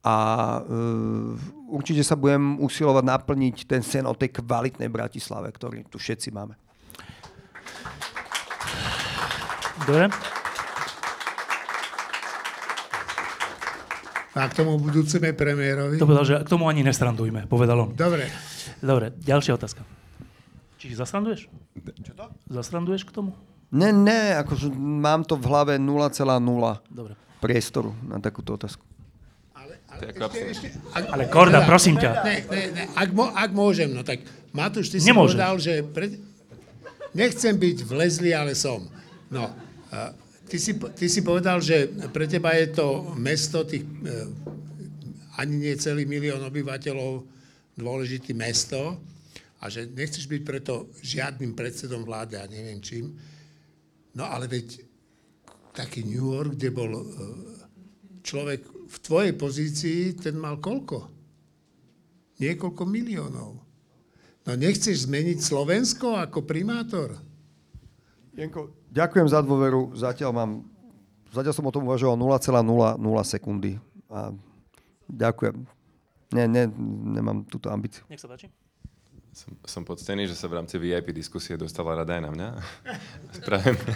a uh, určite sa budem usilovať naplniť ten sen o tej kvalitnej Bratislave, ktorý tu všetci máme. Dobre. A k tomu budúceme premiérovi? To povedal, že k tomu ani nestrandujme, povedal on. Dobre. Dobre, ďalšia otázka. Čiže zastranduješ? Čo to? Zastranduješ k tomu? Ne, ne, akože mám to v hlave 0,0 Dobre. priestoru na takúto otázku. Ale, ale, ešte, ešte, ak, ale Korda, teda, prosím ťa. Ne, ne, ne, ak, mo, ak môžem, no tak Matúš, ty si Nemôžem. povedal, že pre, nechcem byť vlezlý, ale som. No, uh, Ty si, ty si povedal, že pre teba je to mesto tých eh, ani nie celý milión obyvateľov dôležitý mesto a že nechceš byť preto žiadnym predsedom vlády a neviem čím. No ale veď taký New York, kde bol eh, človek v tvojej pozícii, ten mal koľko? Niekoľko miliónov. No nechceš zmeniť Slovensko ako primátor? Jenko, ďakujem za dôveru. Zatiaľ mám, zatiaľ som o tom uvažoval 0,00 sekundy. A ďakujem. Nie, nie, nemám túto ambíciu. Nech sa páči. Som, som poctený, že sa v rámci VIP diskusie dostala rada aj na mňa. <laughs> Prajem, <laughs>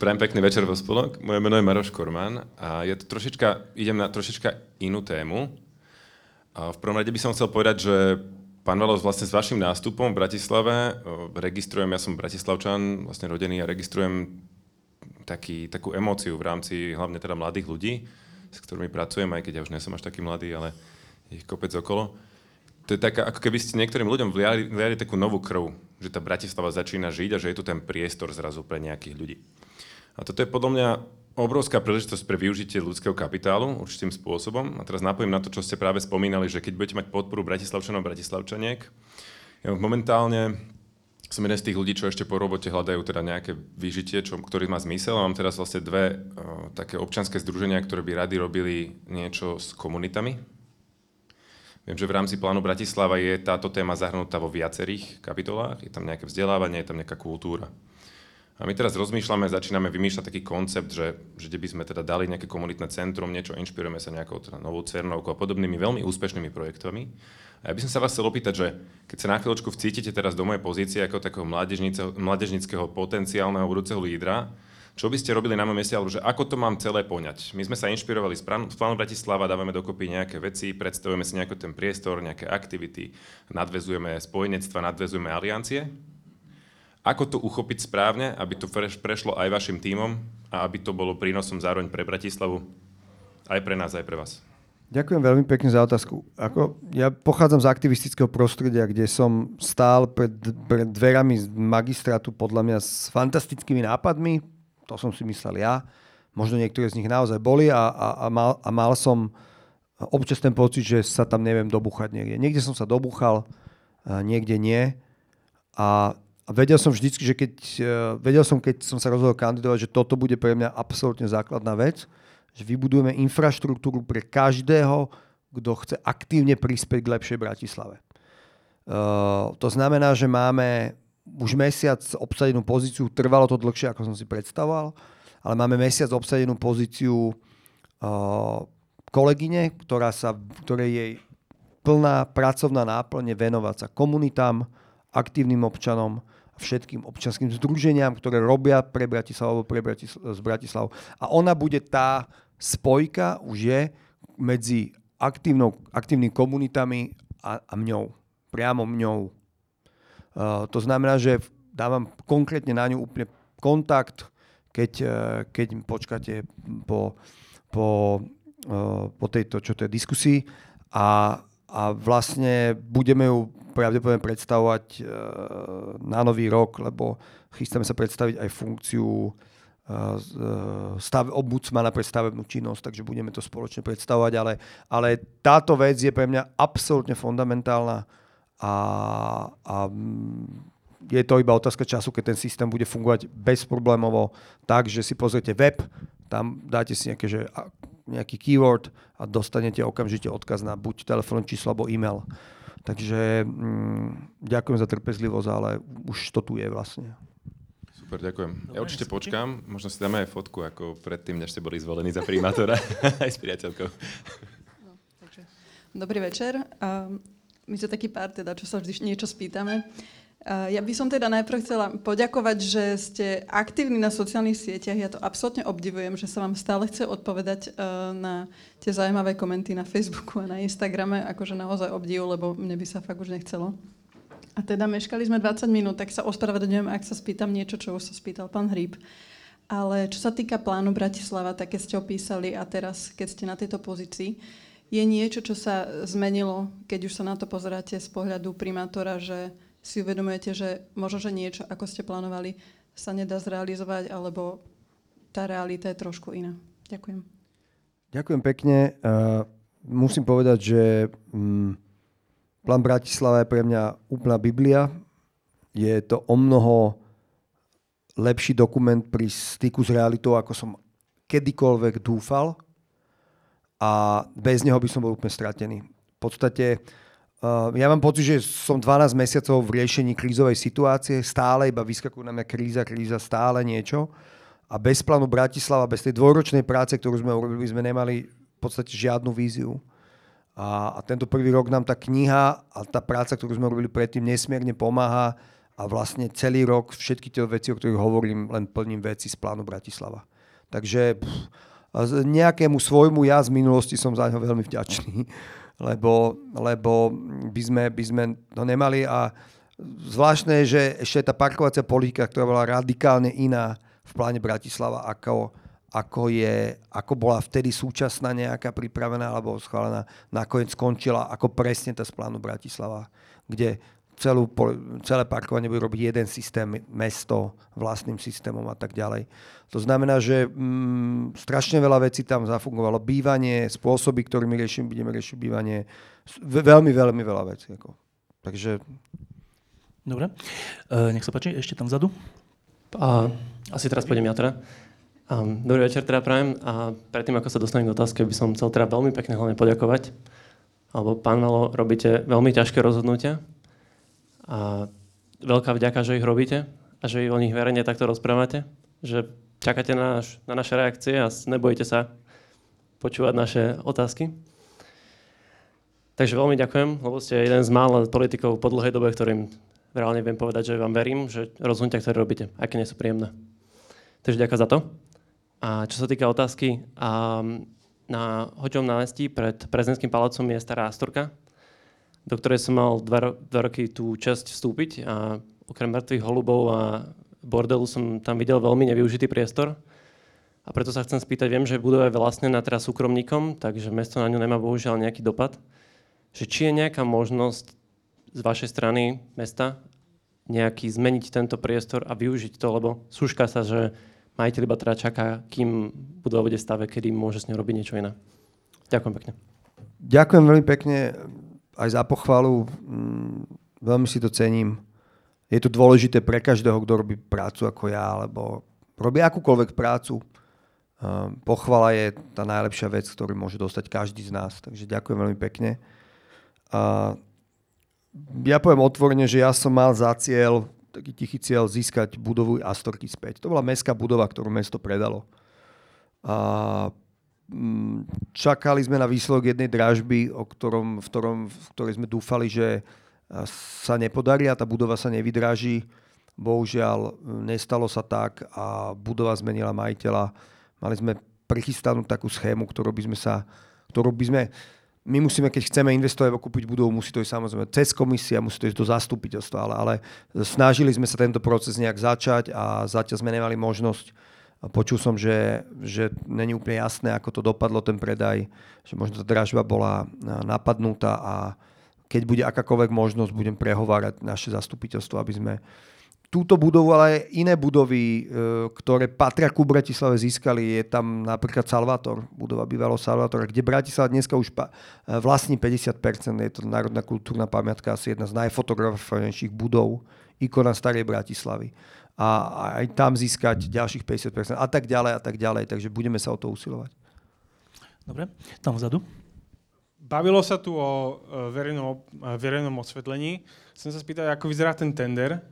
Prajem pekný večer vo spolok. Moje meno je Maroš Korman a je to trošička, idem na trošička inú tému. A v prvom rade by som chcel povedať, že Pán Valos, vlastne s vašim nástupom v Bratislave registrujem, ja som bratislavčan, vlastne rodený a registrujem taký, takú emóciu v rámci hlavne teda mladých ľudí, s ktorými pracujem, aj keď ja už nie som až taký mladý, ale ich kopec okolo. To je taká, ako keby ste niektorým ľuďom vliali, vliali takú novú krv, že tá Bratislava začína žiť a že je tu ten priestor zrazu pre nejakých ľudí. A toto je podľa mňa obrovská príležitosť pre využitie ľudského kapitálu určitým spôsobom. A teraz napojím na to, čo ste práve spomínali, že keď budete mať podporu Bratislavčanov a Bratislavčaniek, ja momentálne som jeden z tých ľudí, čo ešte po robote hľadajú teda nejaké vyžitie, čo, ktorý má zmysel. A mám teraz vlastne dve uh, také občanské združenia, ktoré by rady robili niečo s komunitami. Viem, že v rámci plánu Bratislava je táto téma zahrnutá vo viacerých kapitolách. Je tam nejaké vzdelávanie, je tam nejaká kultúra. A my teraz rozmýšľame, začíname vymýšľať taký koncept, že, že by sme teda dali nejaké komunitné centrum, niečo, inšpirujeme sa nejakou teda novou Cernovkou a podobnými veľmi úspešnými projektami. A ja by som sa vás chcel opýtať, že keď sa na chvíľočku vcítite teraz do mojej pozície ako takého mládežnického potenciálneho budúceho lídra, čo by ste robili na mojom mieste, alebo že ako to mám celé poňať. My sme sa inšpirovali z plánu Bratislava, dávame dokopy nejaké veci, predstavujeme si nejaký ten priestor, nejaké aktivity, nadvezujeme spojenectva, nadvezujeme aliancie ako to uchopiť správne, aby to prešlo aj vašim tímom a aby to bolo prínosom zároveň pre Bratislavu, aj pre nás, aj pre vás? Ďakujem veľmi pekne za otázku. Ako, ja pochádzam z aktivistického prostredia, kde som stál pred, pred dverami magistrátu podľa mňa s fantastickými nápadmi. To som si myslel ja. Možno niektoré z nich naozaj boli a, a, a, mal, a mal som občas ten pocit, že sa tam neviem dobuchať niekde. Niekde som sa dobuchal, niekde nie. A vedel som vždycky, že keď, uh, vedel som, keď som sa rozhodol kandidovať, že toto bude pre mňa absolútne základná vec, že vybudujeme infraštruktúru pre každého, kto chce aktívne prispieť k lepšej Bratislave. Uh, to znamená, že máme už mesiac obsadenú pozíciu, trvalo to dlhšie, ako som si predstavoval, ale máme mesiac obsadenú pozíciu uh, kolegyne, ktorá sa, ktorej jej plná pracovná náplne venovať sa komunitám, aktívnym občanom, všetkým občanským združeniam, ktoré robia pre Bratislavu, pre Bratislavu, z Bratislavu. A ona bude tá spojka, už je, medzi aktívnou, aktívnymi komunitami a, a mňou. Priamo mňou. Uh, to znamená, že dávam konkrétne na ňu úplne kontakt, keď, uh, keď počkáte po, po, uh, po tejto čo to je, diskusii. A, a vlastne budeme ju pravdepodobne predstavovať na nový rok, lebo chystáme sa predstaviť aj funkciu stav, ombudsmana pre stavebnú činnosť, takže budeme to spoločne predstavovať, ale, ale táto vec je pre mňa absolútne fundamentálna a, a je to iba otázka času, keď ten systém bude fungovať bezproblémovo tak, že si pozriete web, tam dáte si nejaké, že, nejaký keyword a dostanete okamžite odkaz na buď telefón číslo alebo e-mail. Takže mm, ďakujem za trpezlivosť, ale už to tu je vlastne. Super, ďakujem. Dobre, ja určite počkám, možno si dáme aj fotku, ako predtým, než ste boli zvolení za primátora, <laughs> aj s priateľkou. No, takže. Dobrý večer. Uh, my sme taký pár, teda, čo sa vždy niečo spýtame. Ja by som teda najprv chcela poďakovať, že ste aktívni na sociálnych sieťach. Ja to absolútne obdivujem, že sa vám stále chce odpovedať na tie zaujímavé komenty na Facebooku a na Instagrame. Akože naozaj obdivu, lebo mne by sa fakt už nechcelo. A teda meškali sme 20 minút, tak sa ospravedlňujem, ak sa spýtam niečo, čo už sa spýtal pán Hríb. Ale čo sa týka plánu Bratislava, tak ste opísali a teraz, keď ste na tejto pozícii, je niečo, čo sa zmenilo, keď už sa na to pozeráte z pohľadu primátora, že si uvedomujete, že možno, že niečo, ako ste plánovali, sa nedá zrealizovať, alebo tá realita je trošku iná. Ďakujem. Ďakujem pekne. Uh, musím povedať, že um, plán Bratislava je pre mňa úplná Biblia. Je to o mnoho lepší dokument pri styku s realitou, ako som kedykoľvek dúfal. A bez neho by som bol úplne stratený. V podstate Uh, ja mám pocit, že som 12 mesiacov v riešení krízovej situácie, stále iba vyskakujú na mňa kríza, kríza, stále niečo. A bez plánu Bratislava, bez tej dvojročnej práce, ktorú sme urobili, sme nemali v podstate žiadnu víziu. A, a tento prvý rok nám tá kniha a tá práca, ktorú sme robili predtým, nesmierne pomáha a vlastne celý rok všetky tie veci, o ktorých hovorím, len plním veci z plánu Bratislava. Takže pff, nejakému svojmu ja z minulosti som za ňo veľmi vďačný <laughs> lebo, lebo by, sme, by sme to nemali. A zvláštne je, že ešte tá parkovacia politika, ktorá bola radikálne iná v pláne Bratislava, ako, ako, je, ako bola vtedy súčasná nejaká pripravená alebo schválená, nakoniec skončila ako presne tá z plánu Bratislava, kde celú, celé parkovanie bude robiť jeden systém, mesto vlastným systémom a tak ďalej. To znamená, že mm, strašne veľa vecí tam zafungovalo. Bývanie, spôsoby, ktorými riešime, budeme riešiť bývanie. Veľmi, veľmi veľa vecí. Ako. Takže... Dobre. E, nech sa páči, ešte tam vzadu. A, asi teraz pôjdem ja teda. Um, dobrý večer teda prajem a predtým, ako sa dostanem k otázke, by som chcel teda veľmi pekne hlavne poďakovať. Alebo pán Malo, robíte veľmi ťažké rozhodnutia, a veľká vďaka, že ich robíte a že o nich verejne takto rozprávate, že čakáte na, naš, na naše reakcie a nebojíte sa počúvať naše otázky. Takže veľmi ďakujem, lebo ste jeden z mála politikov po dlhej dobe, ktorým reálne viem povedať, že vám verím, že rozhodnutia, ktoré robíte, aké nie sú príjemné. Takže ďakujem za to. A čo sa týka otázky, a na Hoďom námestí pred prezidentským palácom je stará Astorka, do ktorej som mal dva, ro- dva roky tú časť vstúpiť a okrem mŕtvych holubov a bordelu som tam videl veľmi nevyužitý priestor. A preto sa chcem spýtať, viem, že budova je vlastnená teraz súkromníkom, takže mesto na ňu nemá bohužiaľ nejaký dopad. Že či je nejaká možnosť z vašej strany mesta nejaký zmeniť tento priestor a využiť to, lebo súška sa, že majiteľ iba teda čaká, kým budova bude stave, kedy môže s ňou robiť niečo iné. Ďakujem pekne. Ďakujem veľmi pekne aj za pochvalu. Mm, veľmi si to cením. Je to dôležité pre každého, kto robí prácu ako ja, alebo robí akúkoľvek prácu. Ehm, pochvala je tá najlepšia vec, ktorú môže dostať každý z nás. Takže ďakujem veľmi pekne. Ja poviem otvorene, že ja som mal za cieľ, taký tichý cieľ, získať budovu Astorky späť. To bola mestská budova, ktorú mesto predalo. A čakali sme na výsledok jednej dražby, o ktorom, v, ktorom, v ktorej sme dúfali, že sa nepodarí a tá budova sa nevydráži. Bohužiaľ, nestalo sa tak a budova zmenila majiteľa. Mali sme prichystanú takú schému, ktorú by sme sa, ktorú by sme my musíme, keď chceme investovať alebo kúpiť budovu, musí to ísť samozrejme cez komisia, musí to ísť do zastupiteľstva, ale, ale snažili sme sa tento proces nejak začať a zatiaľ sme nemali možnosť. Počul som, že, že není úplne jasné, ako to dopadlo, ten predaj, že možno tá dražba bola napadnutá a keď bude akákoľvek možnosť, budem prehovárať naše zastupiteľstvo, aby sme túto budovu, ale aj iné budovy, e, ktoré patria ku Bratislave, získali. Je tam napríklad Salvator, budova bývalo Salvator, kde Bratislava dneska už e, vlastní 50%. Je to národná kultúrna pamiatka, asi jedna z najfotografovanejších budov, ikona starej Bratislavy. A aj tam získať ďalších 50% a tak ďalej a tak ďalej. Takže budeme sa o to usilovať. Dobre, tam vzadu. Bavilo sa tu o verejnom, verejnom osvetlení. Chcem sa spýtať, ako vyzerá ten tender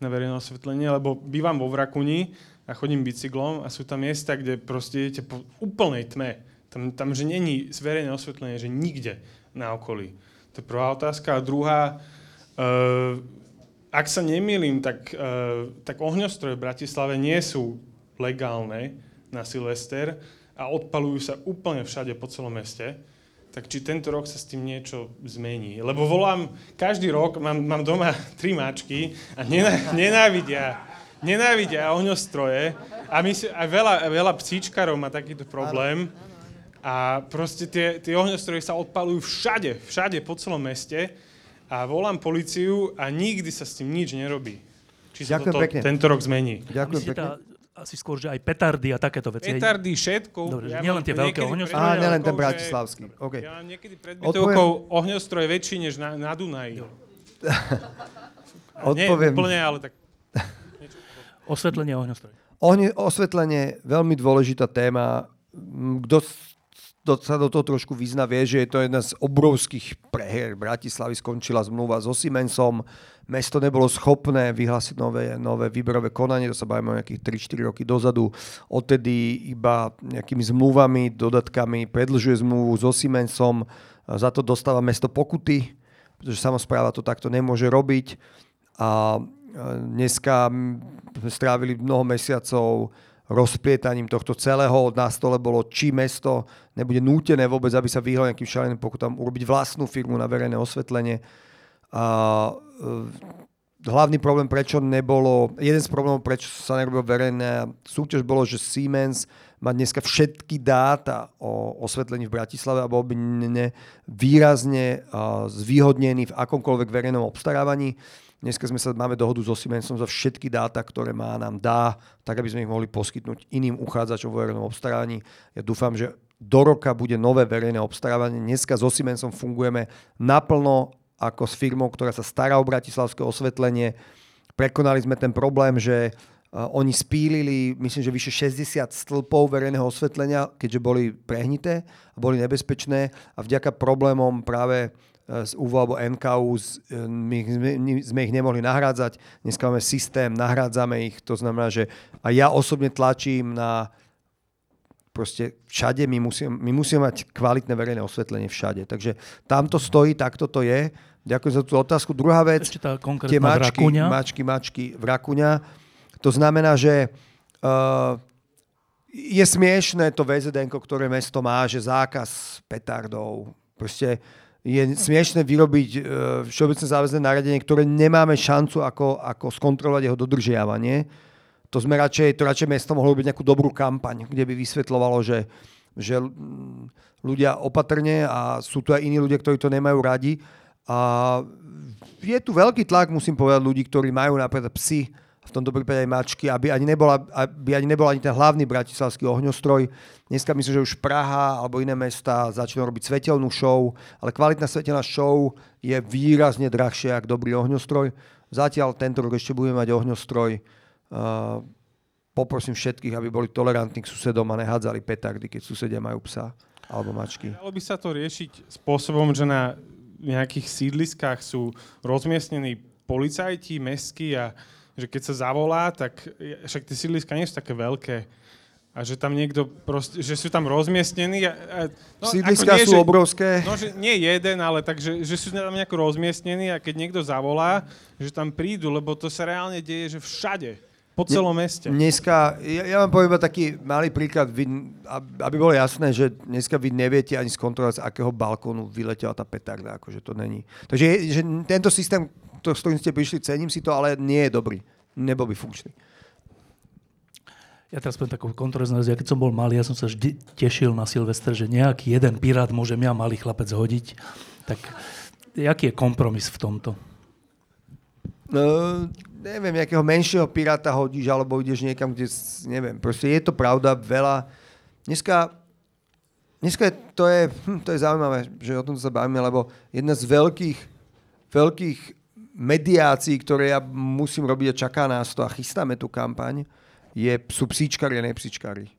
na verejné osvetlenie, lebo bývam vo Vrakuni a chodím bicyklom a sú tam miesta, kde proste idete po úplnej tme. Tam, tam že není verejné osvetlenie, že nikde na okolí. To je prvá otázka. A druhá, uh, ak sa nemýlim, tak, uh, tak ohňostroje v Bratislave nie sú legálne na Silvester a odpalujú sa úplne všade po celom meste. Tak či tento rok sa s tým niečo zmení. Lebo volám, každý rok mám, mám doma <laughs> tri mačky a nenávidia, nenávidia ohňostroje. A, my si, a veľa, veľa psíčkarov má takýto problém. A proste tie, tie ohňostroje sa odpalujú všade, všade po celom meste a volám policiu a nikdy sa s tým nič nerobí. Či sa Ďakujem toto pekne. tento rok zmení. Ďakujem pekne. Tá, asi skôr, že aj petardy a takéto veci. Petardy, všetko. Dobre, ja nielen tie veľké ohňostroje. Á, nielen ten bratislavský. Okay. Ja mám niekedy pred bytovkou ohňostroj väčší než na, na Dunaji. <laughs> Odpoviem. Nie úplne, ale tak... Osvetlenie ohňostroj. Ohne, osvetlenie, veľmi dôležitá téma. Kto kto sa do toho trošku vyzna, vie, že je to jedna z obrovských prehier. Bratislavy skončila zmluva so Siemensom, mesto nebolo schopné vyhlásiť nové, nové výberové konanie, to sa bavíme o nejakých 3-4 roky dozadu. Odtedy iba nejakými zmluvami, dodatkami predlžuje zmluvu so Siemensom, za to dostáva mesto pokuty, pretože samozpráva to takto nemôže robiť. A dneska sme strávili mnoho mesiacov rozplietaním tohto celého. Na stole bolo, či mesto nebude nútené vôbec, aby sa vyhlo nejakým šaleným pokutám, urobiť vlastnú firmu na verejné osvetlenie. A, e, hlavný problém, prečo nebolo, jeden z problémov, prečo sa nerobilo verejné súťaž, bolo, že Siemens má dneska všetky dáta o osvetlení v Bratislave a bol by ne, výrazne zvýhodnený v akomkoľvek verejnom obstarávaní. Dneska sme sa, máme dohodu so Siemensom za všetky dáta, ktoré má, nám dá, tak aby sme ich mohli poskytnúť iným uchádzačom vo verejnom obstarávaní. Ja dúfam, že do roka bude nové verejné obstarávanie. Dneska so Siemensom fungujeme naplno ako s firmou, ktorá sa stará o bratislavské osvetlenie. Prekonali sme ten problém, že oni spílili, myslím, že vyše 60 stĺpov verejného osvetlenia, keďže boli prehnité a boli nebezpečné a vďaka problémom práve z UVO alebo NKU, my, my sme ich nemohli nahrádzať. Dneska máme systém, nahrádzame ich, to znamená, že a ja osobne tlačím na proste všade, my musíme, my musíme mať kvalitné verejné osvetlenie všade. Takže tam to stojí, takto to je. Ďakujem za tú otázku. Druhá vec, Ešte tá tie mačky, mačky, mačky v Rakuňa. To znamená, že uh, je smiešné to VZD, ktoré mesto má, že zákaz petardov. Proste je smiešne vyrobiť uh, všeobecné záväzné nariadenie, ktoré nemáme šancu ako, ako skontrolovať jeho dodržiavanie. To sme radšej, to radšej mesto mohlo byť nejakú dobrú kampaň, kde by vysvetľovalo, že, že ľudia opatrne a sú tu aj iní ľudia, ktorí to nemajú radi. A je tu veľký tlak, musím povedať, ľudí, ktorí majú napríklad psy, v tomto prípade aj mačky, aby ani, nebola, aby ani nebol ani ten hlavný bratislavský ohňostroj. Dneska myslím, že už Praha alebo iné mesta začnú robiť svetelnú show, ale kvalitná svetelná show je výrazne drahšia ako dobrý ohňostroj. Zatiaľ tento rok ešte budeme mať ohňostroj. Uh, poprosím všetkých, aby boli tolerantní k susedom a nehádzali petardy, keď susedia majú psa alebo mačky. Dalo by sa to riešiť spôsobom, že na nejakých sídliskách sú rozmiestnení policajti, mestskí a že keď sa zavolá, tak však tie sídliska nie sú také veľké, a že tam niekto proste, že sú tam rozmiestnení. A, a, no, Sídliska nie, sú že, obrovské. No, že nie jeden, ale tak, že, sú tam nejako rozmiestnení a keď niekto zavolá, že tam prídu, lebo to sa reálne deje, že všade. Po celom meste. Dneska, ja, ja vám poviem taký malý príklad, vy, aby bolo jasné, že dneska vy neviete ani skontrolovať, z akého balkónu vyletela tá petarda, akože to není. Takže že tento systém, s ktorým ste prišli, cením si to, ale nie je dobrý. Nebol by funkčný. Ja teraz poviem takú kontroverznú ja keď som bol malý, ja som sa vždy tešil na Silvester, že nejaký jeden pirát môžem ja, malý chlapec, hodiť. Tak aký je kompromis v tomto? No, neviem, nejakého menšieho piráta hodíš, alebo ideš niekam, kde, neviem, proste je to pravda, veľa. Dneska, dneska to je, hm, to je zaujímavé, že o tom sa bavíme, lebo jedna z veľkých, veľkých mediácií, ktoré ja musím robiť a čaká nás to a chystáme tú kampaň, je, sú psíčkari a nepsíčkari.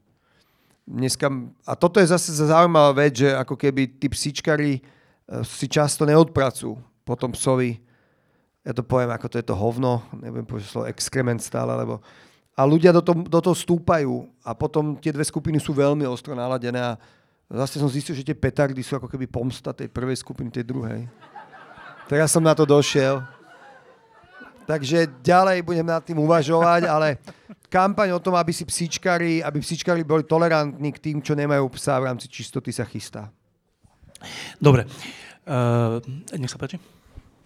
Dneska, a toto je zase zaujímavá vec, že ako keby tí psíčkari eh, si často neodpracujú potom psovi ja to poviem, ako to je to hovno, neviem povedať slovo exkrement stále, lebo a ľudia do toho, do toho stúpajú a potom tie dve skupiny sú veľmi ostro naladené a zase som zistil, že tie petardy sú ako keby pomsta tej prvej skupiny, tej druhej. Teraz som na to došiel. Takže ďalej budem nad tým uvažovať, ale kampaň o tom, aby si psíčkari, aby psíčkari boli tolerantní k tým, čo nemajú psa v rámci čistoty, sa chystá. Dobre. Uh, nech sa páči.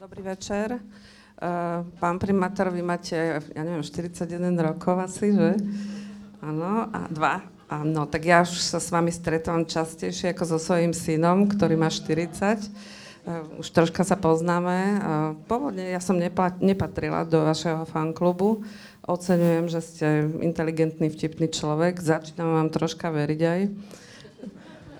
Dobrý večer. Uh, pán primátor, vy máte, ja neviem, 41 rokov asi, že? Áno, a dva. Áno, tak ja už sa s vami stretávam častejšie ako so svojím synom, ktorý má 40. Eh, už troška sa poznáme. Uh, pôvodne ja som nepla- nepatrila do vašeho fanklubu. Oceňujem, že ste inteligentný, vtipný človek. Začínam vám troška veriť aj.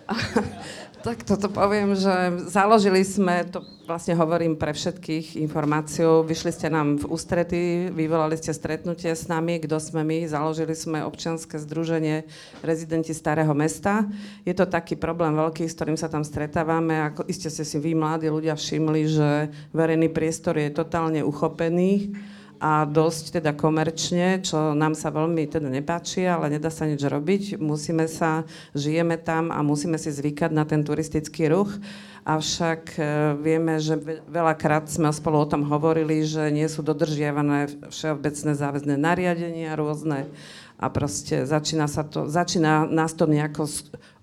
<laughs> Tak toto poviem, že založili sme, to vlastne hovorím pre všetkých informáciu, vyšli ste nám v ústrety, vyvolali ste stretnutie s nami, kto sme my, založili sme občianske združenie rezidenti Starého mesta. Je to taký problém veľký, s ktorým sa tam stretávame. Ako iste ste si vy, mladí ľudia, všimli, že verejný priestor je totálne uchopený a dosť teda komerčne, čo nám sa veľmi teda nepáči, ale nedá sa nič robiť. Musíme sa, žijeme tam a musíme si zvykať na ten turistický ruch. Avšak e, vieme, že veľakrát sme spolu o tom hovorili, že nie sú dodržiavané všeobecné záväzné nariadenia rôzne a proste začína, sa to, začína nás to nejako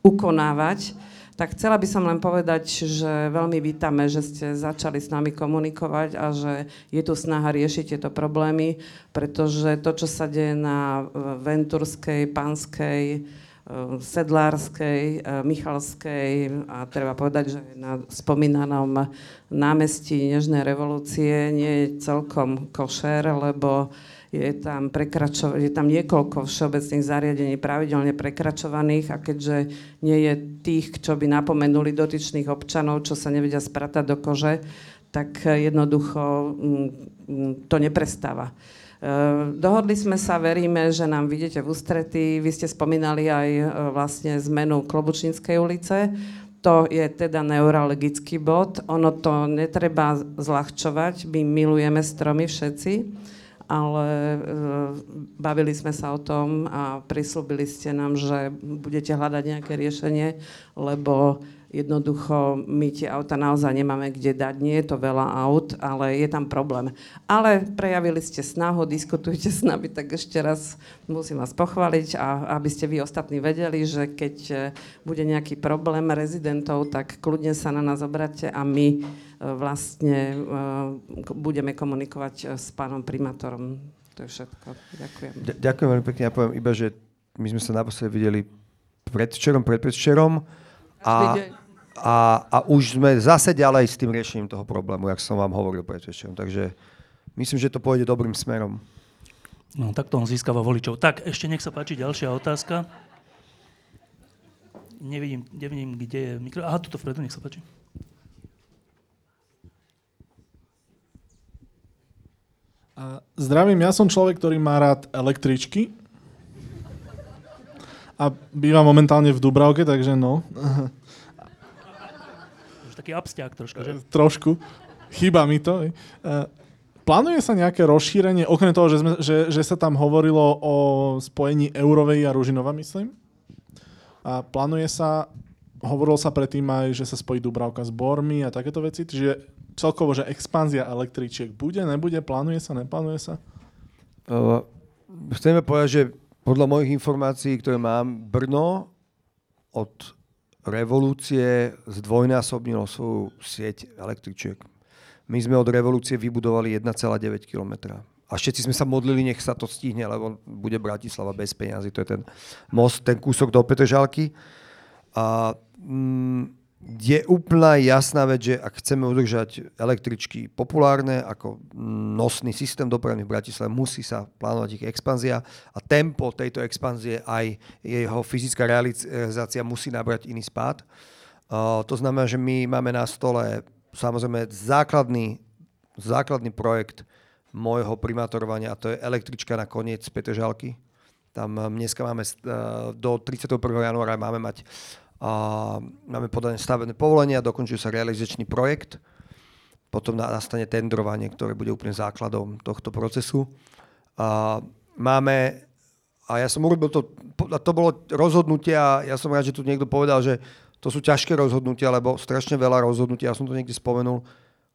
ukonávať tak chcela by som len povedať, že veľmi vítame, že ste začali s nami komunikovať a že je tu snaha riešiť tieto problémy, pretože to, čo sa deje na Venturskej, Panskej, eh, Sedlárskej, eh, Michalskej a treba povedať, že na spomínanom námestí Nežnej revolúcie nie je celkom košer, lebo je tam, prekračo- je tam niekoľko všeobecných zariadení pravidelne prekračovaných a keďže nie je tých, čo by napomenuli dotyčných občanov, čo sa nevedia spratať do kože, tak jednoducho mm, mm, to neprestáva. E, dohodli sme sa, veríme, že nám vidíte v ústrety. Vy ste spomínali aj e, vlastne zmenu Klobučníckej ulice. To je teda neurologický bod. Ono to netreba zľahčovať. My milujeme stromy všetci ale e, bavili sme sa o tom a prislúbili ste nám, že budete hľadať nejaké riešenie, lebo jednoducho my tie auta naozaj nemáme kde dať. Nie je to veľa aut, ale je tam problém. Ale prejavili ste snahu, diskutujte s nami, tak ešte raz musím vás pochváliť a aby ste vy ostatní vedeli, že keď e, bude nejaký problém rezidentov, tak kľudne sa na nás obráte a my vlastne eh, budeme komunikovať eh, s pánom primátorom. To je všetko. Ďakujem. Ďakujem veľmi pekne. Ja poviem iba, že my sme sa naposledy videli predvčerom, predvčerom a, a, a už sme zase ďalej s tým riešením toho problému, jak som vám hovoril predvčerom. Takže myslím, že to pôjde dobrým smerom. No, takto on získava voličov. Tak, ešte nech sa páči ďalšia otázka. Nevidím, nevidím kde je mikro... Aha, tuto vpredu, nech sa páči. Zdravím, ja som človek, ktorý má rád električky. A bývam momentálne v Dubravke, takže no. <laughs> Už taký abstiak trošku, že? Trošku. Chýba mi to. plánuje sa nejaké rozšírenie, okrem toho, že, sme, že, že sa tam hovorilo o spojení Eurovej a Ružinova, myslím? A plánuje sa, hovorilo sa predtým aj, že sa spojí Dubravka s Bormi a takéto veci, čiže celkovo, že expanzia električiek bude, nebude, plánuje sa, neplánuje sa? Uh, chceme povedať, že podľa mojich informácií, ktoré mám, Brno od revolúcie zdvojnásobnilo svoju sieť električiek. My sme od revolúcie vybudovali 1,9 km. A všetci sme sa modlili, nech sa to stihne, lebo bude Bratislava bez peňazí. To je ten most, ten kúsok do Petržalky. A mm, je úplná jasná vec, že ak chceme udržať električky populárne ako nosný systém dopravy v Bratislave, musí sa plánovať ich expanzia a tempo tejto expanzie aj jeho fyzická realizácia musí nabrať iný spád. To znamená, že my máme na stole samozrejme základný, základný projekt môjho primátorovania a to je električka na koniec Petržalky. Tam um, dneska máme uh, do 31. januára máme mať uh, máme podané stavebné povolenia, dokončuje sa realizačný projekt, potom nastane tendrovanie, ktoré bude úplne základom tohto procesu. Uh, máme, a ja som urobil to, to bolo rozhodnutie a ja som rád, že tu niekto povedal, že to sú ťažké rozhodnutia, lebo strašne veľa rozhodnutí, ja som to niekde spomenul,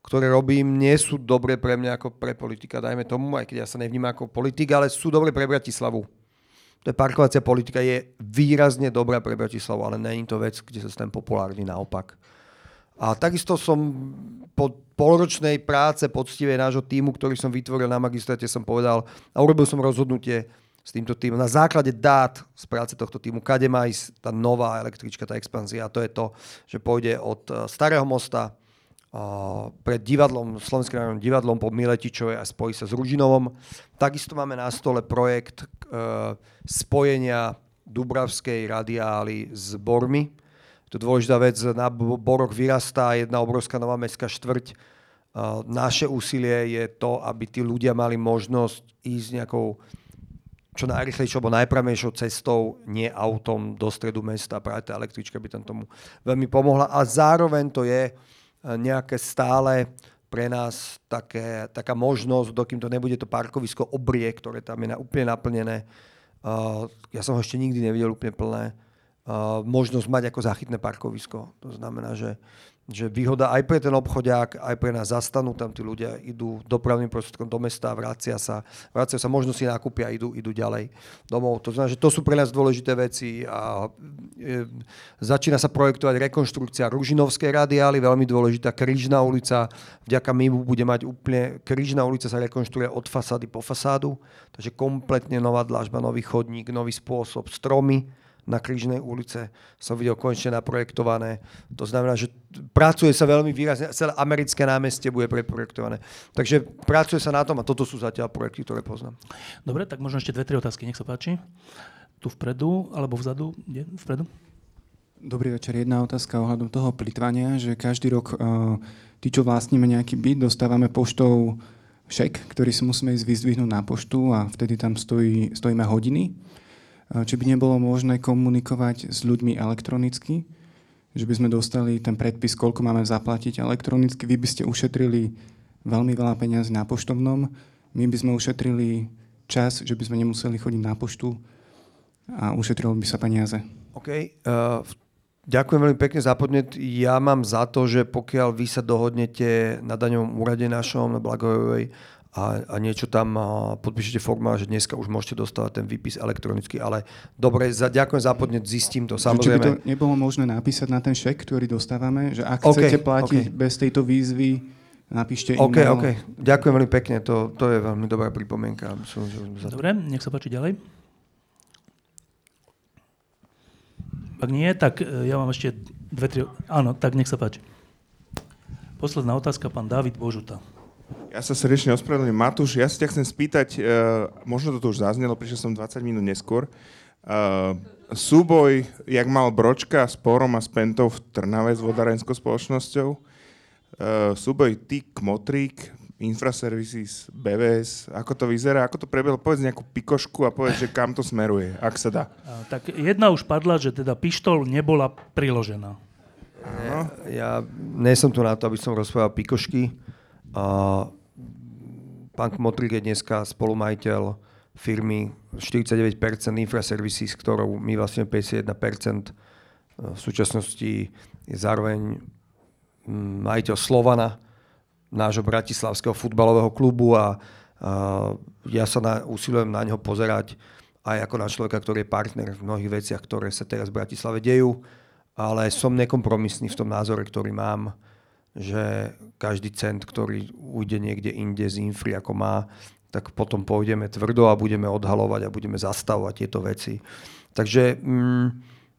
ktoré robím, nie sú dobré pre mňa ako pre politika, dajme tomu, aj keď ja sa nevnímam ako politik, ale sú dobré pre Bratislavu. To je parkovacia politika, je výrazne dobrá pre Bratislavu, ale není to vec, kde sa stanem populárny, naopak. A takisto som po polročnej práce poctivej nášho týmu, ktorý som vytvoril na magistráte, som povedal a urobil som rozhodnutie, s týmto týmom. Na základe dát z práce tohto týmu, kade má ísť tá nová električka, tá expanzia. A to je to, že pôjde od eh, Starého mosta uh, pred divadlom, Slovenským národným divadlom po Miletičovej a spojí sa s Ružinovom. Takisto máme na stole projekt spojenia Dubravskej radiály s Bormi. To je dôležitá vec, na Boroch vyrastá jedna obrovská nová mestská štvrť. Uh, naše úsilie je to, aby tí ľudia mali možnosť ísť nejakou čo najrychlejšou alebo najpravnejšou cestou, nie autom do stredu mesta. Práve tá električka by tam tomu veľmi pomohla. A zároveň to je e, nejaké stále pre nás také, taká možnosť, dokým to nebude to parkovisko obrie, ktoré tam je na, úplne naplnené. Uh, ja som ho ešte nikdy nevidel úplne plné. Uh, možnosť mať ako záchytné parkovisko. To znamená, že že výhoda aj pre ten obchodiak, aj pre nás zastanú, tam tí ľudia idú dopravným prostriedkom do mesta, vracia sa, vracia sa, možno si nakúpia idú, idú ďalej domov. To znamená, že to sú pre nás dôležité veci a e, začína sa projektovať rekonštrukcia Ružinovskej radiály, veľmi dôležitá, Krížna ulica, vďaka MIMu bude mať úplne, Krížna ulica sa rekonštruuje od fasády po fasádu, takže kompletne nová dlažba, nový chodník, nový spôsob, stromy, na Krížnej ulice som videl konečne naprojektované. To znamená, že pracuje sa veľmi výrazne, celé americké námestie bude preprojektované. Takže pracuje sa na tom a toto sú zatiaľ projekty, ktoré poznám. Dobre, tak možno ešte dve, tri otázky, nech sa páči. Tu vpredu, alebo vzadu, kde? Vpredu? Dobrý večer. Jedna otázka ohľadom toho plitvania, že každý rok uh, tí, čo vlastníme nejaký byt, dostávame poštou šek, ktorý si musíme ísť vyzdvihnúť na poštu a vtedy tam stojí, stojíme hodiny či by nebolo možné komunikovať s ľuďmi elektronicky, že by sme dostali ten predpis, koľko máme zaplatiť elektronicky. Vy by ste ušetrili veľmi veľa peniazy na poštovnom, my by sme ušetrili čas, že by sme nemuseli chodiť na poštu a ušetrilo by sa peniaze. OK. Uh, ďakujem veľmi pekne za podnet. Ja mám za to, že pokiaľ vy sa dohodnete na daňovom úrade našom, na Blagojovej, a, a niečo tam podpíšete formulár, že dneska už môžete dostávať ten výpis elektronicky, ale dobre, za, ďakujem za podnet, zistím to, samozrejme. Či by to nebolo možné napísať na ten šek, ktorý dostávame, že ak okay, chcete platiť okay. bez tejto výzvy, napíšte OK, e-mail. OK, ďakujem veľmi pekne, to, to je veľmi dobrá pripomienka. Dobre, nech sa páči ďalej. Ak nie, tak e, ja mám ešte dve, tri... Áno, tak nech sa páči. Posledná otázka, pán David Božuta. Ja sa srdečne ospravedlňujem. Matúš, ja si ťa chcem spýtať, uh, možno to tu už zaznelo, prišiel som 20 minút neskôr. Uh, súboj, jak mal Bročka s Porom a s Pentou v Trnave s vodárenskou spoločnosťou. Uh, súboj TIK, Motrík, Infraservices, BVS, ako to vyzerá, ako to prebehlo, povedz nejakú pikošku a povedz, že kam to smeruje, ak sa dá. Uh, tak jedna už padla, že teda pištol nebola priložená. Ja, ja nie som tu na to, aby som rozprával pikošky. A pán Kmotrik je dneska spolumajiteľ firmy 49% Infraservices, ktorou my vlastne 51% v súčasnosti je zároveň majiteľ Slovana, nášho bratislavského futbalového klubu a, ja sa na, usilujem na neho pozerať aj ako na človeka, ktorý je partner v mnohých veciach, ktoré sa teraz v Bratislave dejú, ale som nekompromisný v tom názore, ktorý mám, že každý cent, ktorý ujde niekde inde z infry, ako má, tak potom pôjdeme tvrdo a budeme odhalovať a budeme zastavovať tieto veci. Takže mm,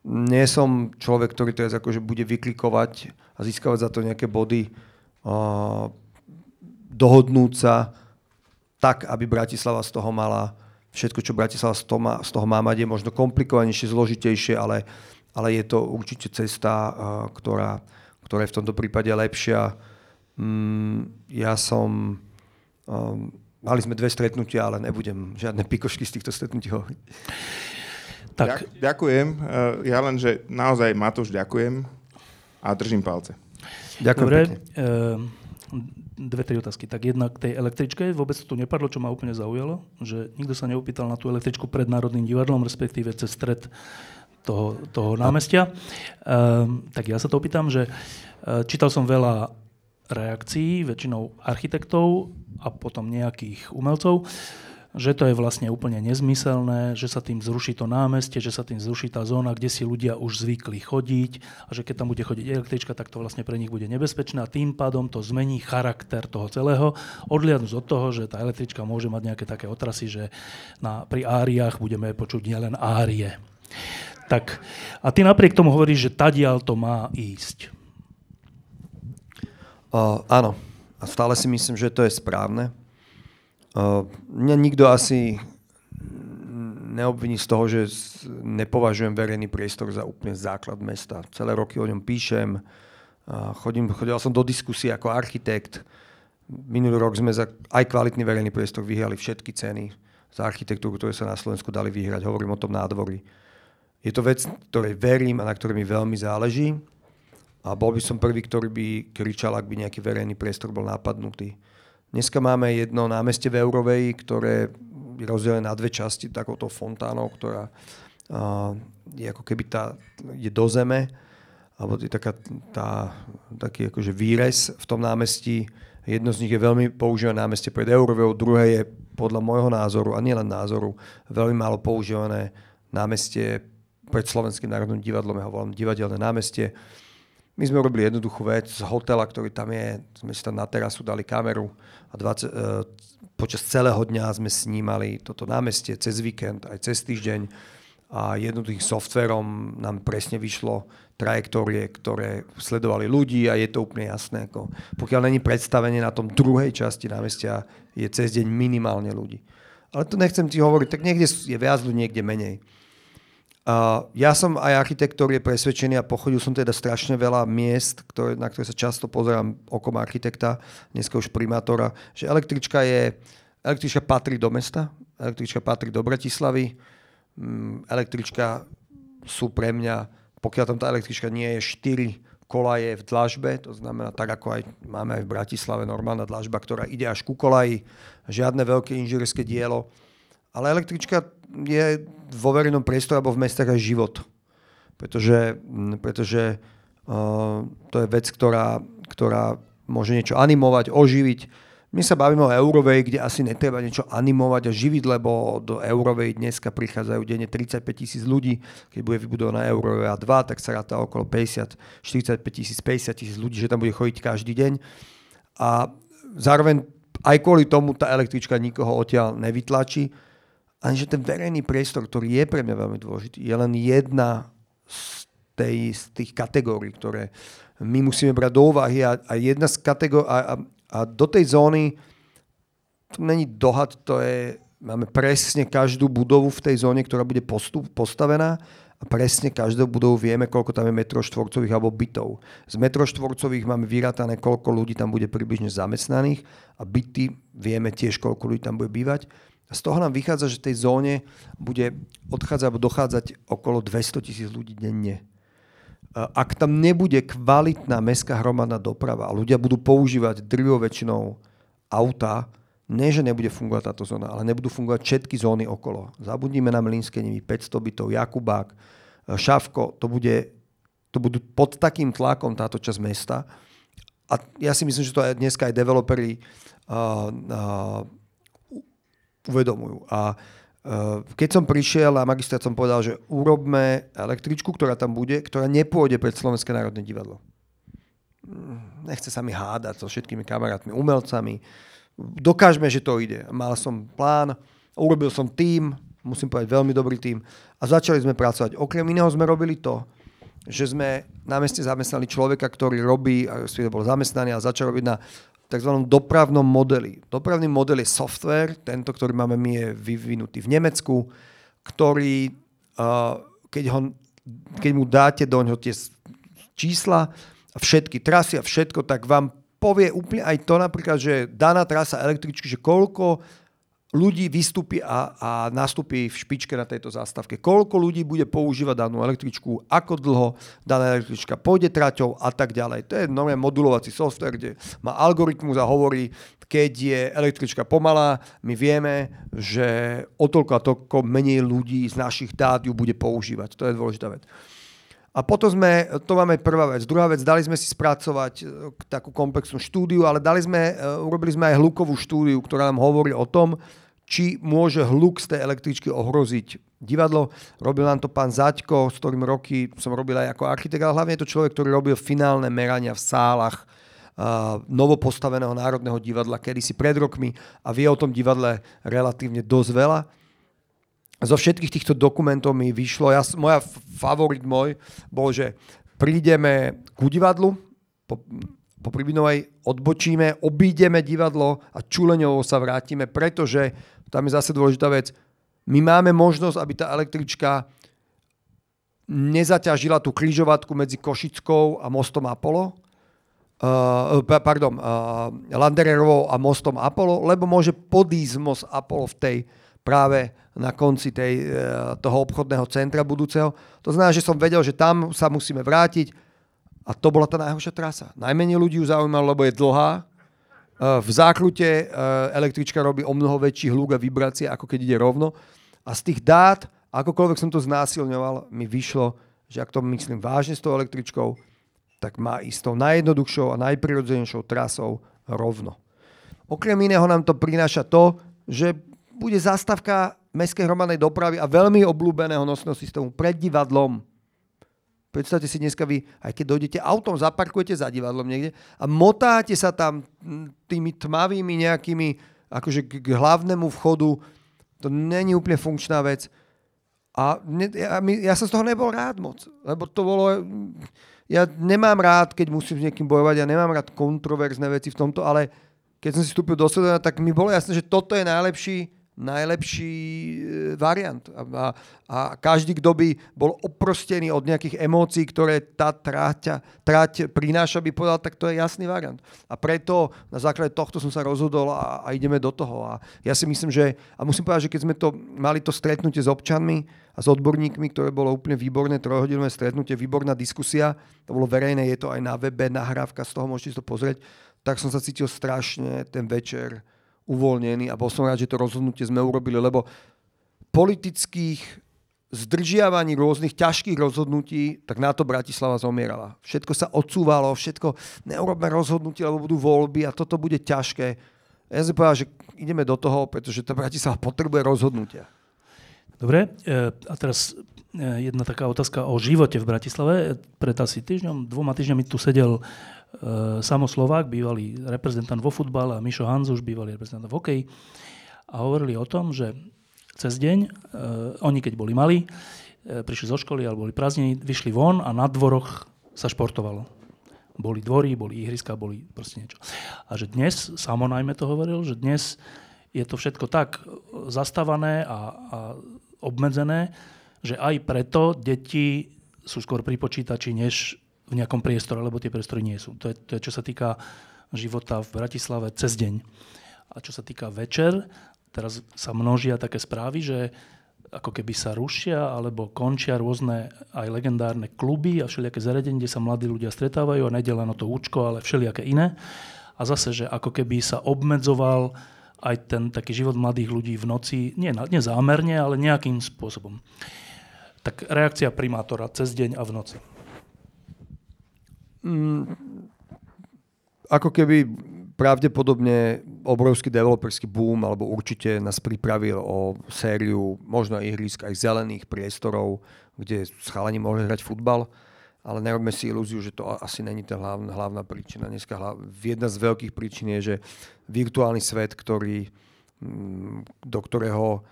nie som človek, ktorý teraz akože bude vyklikovať a získavať za to nejaké body, uh, dohodnúť sa tak, aby Bratislava z toho mala všetko, čo Bratislava z toho má, z toho má mať, je možno komplikovanejšie, zložitejšie, ale, ale je to určite cesta, uh, ktorá, ktorá je v tomto prípade lepšia. Mm, ja som um, Mali sme dve stretnutia, ale nebudem žiadne pikošky z týchto stretnutí hovoriť. Tak. Ďakujem. Eh, ja len, že naozaj Matúš ďakujem a držím palce. Ďakujem Dobre, pekne. Eh, dve, tri otázky. Tak jedna k tej električke. Vôbec to tu nepadlo, čo ma úplne zaujalo, že nikto sa neopýtal na tú električku pred Národným divadlom, respektíve cez stred toho, toho námestia. Um, tak ja sa to opýtam, že uh, čítal som veľa reakcií, väčšinou architektov a potom nejakých umelcov, že to je vlastne úplne nezmyselné, že sa tým zruší to námestie, že sa tým zruší tá zóna, kde si ľudia už zvykli chodiť a že keď tam bude chodiť električka, tak to vlastne pre nich bude nebezpečné a tým pádom to zmení charakter toho celého, odliadnúť od toho, že tá električka môže mať nejaké také otrasy, že na, pri áriách budeme počuť nielen árie. Tak, a ty napriek tomu hovoríš, že tadiaľ to má ísť. Uh, áno, a stále si myslím, že to je správne. Uh, mňa nikto asi neobviní z toho, že nepovažujem verejný priestor za úplne základ mesta. Celé roky o ňom píšem, uh, chodím, chodil som do diskusie ako architekt. Minulý rok sme za aj kvalitný verejný priestor vyhrali všetky ceny za architektúru, ktoré sa na Slovensku dali vyhrať. Hovorím o tom nádvorí. Je to vec, ktorej verím a na ktorej mi veľmi záleží. A bol by som prvý, ktorý by kričal, ak by nejaký verejný priestor bol napadnutý. Dneska máme jedno námestie v Eurovej, ktoré je rozdelené na dve časti takouto fontánou, ktorá uh, je ako keby tá, je do zeme, alebo je taká, tá, taký akože výrez v tom námestí. Jedno z nich je veľmi používané námestie pred Eurovou, druhé je podľa môjho názoru, a nielen názoru, veľmi málo používané námestie pred Slovenským národným divadlom, ja ho volám divadelné námestie, my sme robili jednoduchú vec z hotela, ktorý tam je, sme si tam na terasu dali kameru a 20, e, počas celého dňa sme snímali toto námestie cez víkend, aj cez týždeň a jednoduchým softverom nám presne vyšlo trajektórie, ktoré sledovali ľudí a je to úplne jasné. Ako, pokiaľ není predstavenie na tom druhej časti námestia, je cez deň minimálne ľudí. Ale to nechcem ti hovoriť, tak niekde je viac ľudí, niekde menej. Ja som aj architekt, ktorý je presvedčený a pochodil som teda strašne veľa miest, ktoré, na ktoré sa často pozerám okom architekta, dneska už primátora, že električka je, električka patrí do mesta, električka patrí do Bratislavy, um, električka sú pre mňa, pokiaľ tam tá električka nie je 4 kolaje v dlažbe, to znamená tak, ako aj máme aj v Bratislave normálna dlažba, ktorá ide až ku kolaji, žiadne veľké inžinierské dielo, ale električka je vo verejnom priestore alebo v mestách aj život. Pretože, pretože uh, to je vec, ktorá, ktorá môže niečo animovať, oživiť. My sa bavíme o Eurovej, kde asi netreba niečo animovať a živiť, lebo do Eurovej dneska prichádzajú denne 35 tisíc ľudí. Keď bude vybudovaná Eurovej 2, tak sa ráta okolo 50, 45 tisíc, 50 tisíc ľudí, že tam bude chodiť každý deň. A zároveň aj kvôli tomu tá električka nikoho odtiaľ nevytlačí ani že ten verejný priestor, ktorý je pre mňa veľmi dôležitý, je len jedna z, tej, z tých kategórií, ktoré my musíme brať do úvahy a, a jedna z kategórií a, a, a do tej zóny to není dohad, to je, máme presne každú budovu v tej zóne, ktorá bude postup, postavená a presne každú budovu vieme, koľko tam je metrov štvorcových alebo bytov. Z metrov štvorcových máme vyrátané, koľko ľudí tam bude približne zamestnaných a byty vieme tiež, koľko ľudí tam bude bývať. Z toho nám vychádza, že tej zóne bude odchádzať alebo dochádzať okolo 200 tisíc ľudí denne. Ak tam nebude kvalitná mestská hromadná doprava a ľudia budú používať drvivou väčšinou auta, Ne, že nebude fungovať táto zóna, ale nebudú fungovať všetky zóny okolo. Zabudnime na Mlinské nimi, 500 bytov, Jakubák, Šavko, to, bude, to budú pod takým tlakom táto časť mesta. A ja si myslím, že to aj dneska aj developeri uh, uh, uvedomujú. A uh, keď som prišiel a magistrát som povedal, že urobme električku, ktorá tam bude, ktorá nepôjde pred Slovenské národné divadlo. Nechce sa mi hádať so všetkými kamarátmi, umelcami, dokážeme, že to ide. Mal som plán, urobil som tým, musím povedať veľmi dobrý tým a začali sme pracovať. Okrem iného sme robili to, že sme na meste zamestnali človeka, ktorý robí, svete bol zamestnaný a začal robiť na tzv. dopravnom modeli. Dopravný model je software, tento, ktorý máme my, je vyvinutý v Nemecku, ktorý, keď, ho, keď mu dáte do ňoho tie čísla, všetky trasy a všetko, tak vám povie úplne aj to napríklad, že daná trasa električky, že koľko ľudí vystúpi a, a nastúpi v špičke na tejto zástavke. Koľko ľudí bude používať danú električku, ako dlho daná električka pôjde traťou a tak ďalej. To je normálne modulovací software, kde má algoritmus a hovorí, keď je električka pomalá, my vieme, že o toľko a toľko menej ľudí z našich dát ju bude používať. To je dôležitá vec. A potom sme, to máme prvá vec. Druhá vec, dali sme si spracovať e, takú komplexnú štúdiu, ale dali sme, e, urobili sme aj hlukovú štúdiu, ktorá nám hovorí o tom, či môže hluk z tej električky ohroziť divadlo. Robil nám to pán Zaďko, s ktorým roky som robil aj ako architekt, ale hlavne je to človek, ktorý robil finálne merania v sálach uh, novopostaveného Národného divadla kedysi pred rokmi a vie o tom divadle relatívne dosť veľa zo všetkých týchto dokumentov mi vyšlo, ja, moja favorit môj bol, že prídeme ku divadlu, po, po Pribinovej odbočíme, obídeme divadlo a čuleňovo sa vrátime, pretože tam je zase dôležitá vec, my máme možnosť, aby tá električka nezaťažila tú križovatku medzi Košickou a mostom Apollo, uh, pardon, uh, Landererovou a mostom Apollo, lebo môže podísť most Apollo v tej práve na konci tej, e, toho obchodného centra budúceho. To znamená, že som vedel, že tam sa musíme vrátiť a to bola tá najhoršia trasa. Najmenej ľudí ju zaujímalo, lebo je dlhá. E, v zákrute e, električka robí o mnoho väčší hluk a vibrácie, ako keď ide rovno. A z tých dát, akokoľvek som to znásilňoval, mi vyšlo, že ak to myslím vážne s tou električkou, tak má ísť tou najjednoduchšou a najprirodzenejšou trasou rovno. Okrem iného nám to prináša to, že bude zástavka mestskej hromadnej dopravy a veľmi obľúbeného nosného systému pred divadlom. Predstavte si dneska vy, aj keď dojdete autom, zaparkujete za divadlom niekde a motáte sa tam tými tmavými nejakými, akože k hlavnému vchodu. To není úplne funkčná vec. A ja, ja som z toho nebol rád moc, lebo to bolo... Ja nemám rád, keď musím s niekým bojovať, ja nemám rád kontroverzné veci v tomto, ale keď som si vstúpil do sveta, tak mi bolo jasné, že toto je najlepší najlepší e, variant. A, a, každý, kto by bol oprostený od nejakých emócií, ktoré tá tráťa, tráť prináša, by povedal, tak to je jasný variant. A preto na základe tohto som sa rozhodol a, a ideme do toho. A ja si myslím, že, a musím povedať, že keď sme to mali to stretnutie s občanmi a s odborníkmi, ktoré bolo úplne výborné, trojhodinové stretnutie, výborná diskusia, to bolo verejné, je to aj na webe, nahrávka, z toho môžete to pozrieť, tak som sa cítil strašne ten večer uvoľnený a bol som rád, že to rozhodnutie sme urobili, lebo politických zdržiavaní rôznych ťažkých rozhodnutí, tak na to Bratislava zomierala. Všetko sa odsúvalo, všetko, neurobme rozhodnutie, lebo budú voľby a toto bude ťažké. Ja som povedal, že ideme do toho, pretože tá Bratislava potrebuje rozhodnutia. Dobre, e, a teraz e, jedna taká otázka o živote v Bratislave. Pred asi týždňom, dvoma týždňami tu sedel Eh, Samo Slovák, bývalý reprezentant vo futbale a Mišo Hanzuš, bývalý reprezentant v hokeji. A hovorili o tom, že cez deň, uh, oni keď boli malí, uh, prišli zo školy alebo boli prázdnení, vyšli von a na dvoroch sa športovalo. Boli dvory, boli ihriska, boli proste niečo. A že dnes, Samo najmä to hovoril, že dnes je to všetko tak zastavané a, a obmedzené, že aj preto deti sú skôr pri počítači, než v nejakom priestore, lebo tie priestory nie sú. To je, to je čo sa týka života v Bratislave cez deň. A čo sa týka večer, teraz sa množia také správy, že ako keby sa rušia alebo končia rôzne aj legendárne kluby a všelijaké zariadenie, kde sa mladí ľudia stretávajú a nejde len to účko, ale všelijaké iné. A zase, že ako keby sa obmedzoval aj ten taký život mladých ľudí v noci, nie, nie zámerne, ale nejakým spôsobom. Tak reakcia primátora cez deň a v noci. Mm, ako keby pravdepodobne obrovský developerský boom, alebo určite nás pripravil o sériu možno ihrisk aj zelených priestorov, kde chalani mohli hrať futbal, ale nerobme si ilúziu, že to asi není tá hlavná, hlavná príčina. Dneska hlav, jedna z veľkých príčin je, že virtuálny svet, ktorý, mm, do ktorého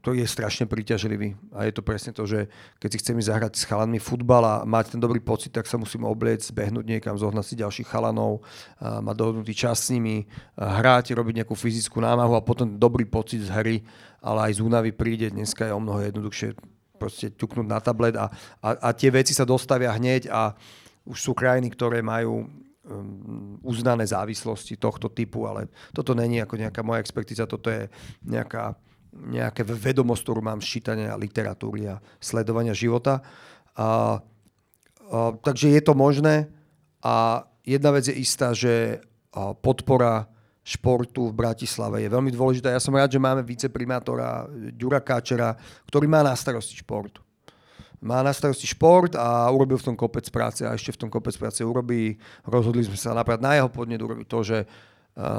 ktorý je strašne príťažlivý. A je to presne to, že keď si chceme zahrať s chalanmi futbal a mať ten dobrý pocit, tak sa musíme obliecť, zbehnúť niekam, zohnať si ďalších chalanov, mať dohodnutý čas s nimi, hrať, robiť nejakú fyzickú námahu a potom dobrý pocit z hry, ale aj z únavy príde. Dneska je o mnoho jednoduchšie proste ťuknúť na tablet a, a, a tie veci sa dostavia hneď a už sú krajiny, ktoré majú um, uznané závislosti tohto typu, ale toto není ako nejaká moja expertíza, toto je nejaká nejaké vedomosť, ktorú mám z čítania literatúry a sledovania života. A, a, takže je to možné a jedna vec je istá, že podpora športu v Bratislave je veľmi dôležitá. Ja som rád, že máme viceprimátora Ďura Káčera, ktorý má na starosti šport. Má na starosti šport a urobil v tom kopec práce a ešte v tom kopec práce urobí. Rozhodli sme sa napríklad na jeho podnet urobiť to, že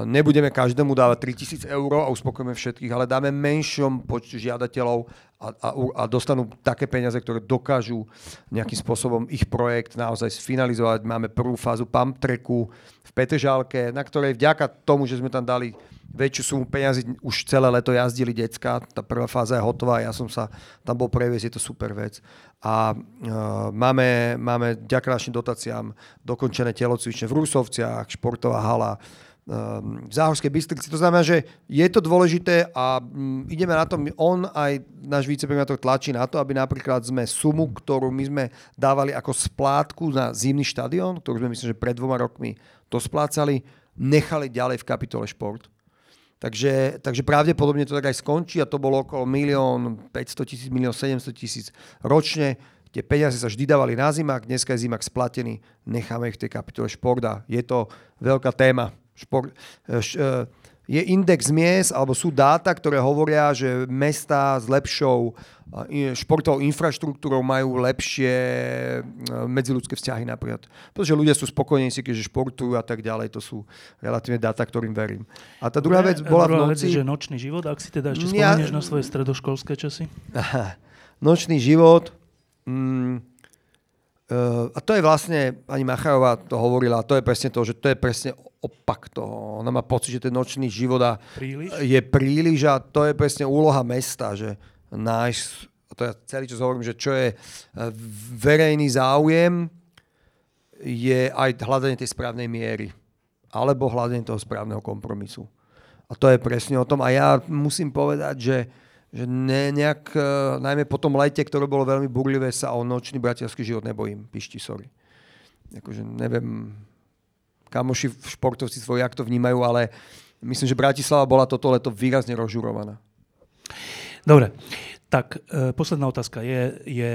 Nebudeme každému dávať 3000 eur a uspokojíme všetkých, ale dáme menšom počtu žiadateľov a, a, a dostanú také peniaze, ktoré dokážu nejakým spôsobom ich projekt naozaj sfinalizovať. Máme prvú fázu pump tracku v Petržálke, na ktorej vďaka tomu, že sme tam dali väčšiu sumu peniazy, už celé leto jazdili decka, tá prvá fáza je hotová, ja som sa tam bol previesť, je to super vec. A uh, máme, máme vďaka našim dotáciám dokončené telocvične v Rusovciach, športová hala, v Záhorskej Bystrici. To znamená, že je to dôležité a mm, ideme na to, on aj náš viceprimátor tlačí na to, aby napríklad sme sumu, ktorú my sme dávali ako splátku na zimný štadión, ktorú sme myslím, že pred dvoma rokmi to splácali, nechali ďalej v kapitole šport. Takže, takže pravdepodobne to tak aj skončí a to bolo okolo 1 500 tisíc, 1 700 tisíc ročne. Tie peniaze sa vždy dávali na zimák, dneska je zimak splatený, necháme ich v tej kapitole šport a je to veľká téma šport, e, e, je index miest, alebo sú dáta, ktoré hovoria, že mesta s lepšou e, športovou infraštruktúrou majú lepšie medziludské vzťahy napríklad. Pretože ľudia sú spokojnejší, keďže športujú a tak ďalej. To sú relatívne dáta, ktorým verím. A tá druhá vec bola druhá v noci... Vec je, že nočný život, ak si teda ešte spomenieš ja... na svoje stredoškolské časy. <laughs> nočný život... Mm, Uh, a to je vlastne, pani Macharová to hovorila, to je presne to, že to je presne opak toho. Ona má pocit, že ten nočný život príliš? je príliš a to je presne úloha mesta, že nájsť, to ja celý čas hovorím, že čo je e, verejný záujem, je aj hľadanie tej správnej miery. Alebo hľadanie toho správneho kompromisu. A to je presne o tom. A ja musím povedať, že že ne, nejak, uh, najmä po tom lete, ktoré bolo veľmi burlivé, sa o nočný bratia,ský život nebojím. Pišti, sorry. Akože neviem, kamoši športovci svoji, jak to vnímajú, ale myslím, že Bratislava bola toto leto výrazne rozžurovaná. Dobre, tak e, posledná otázka. Je, je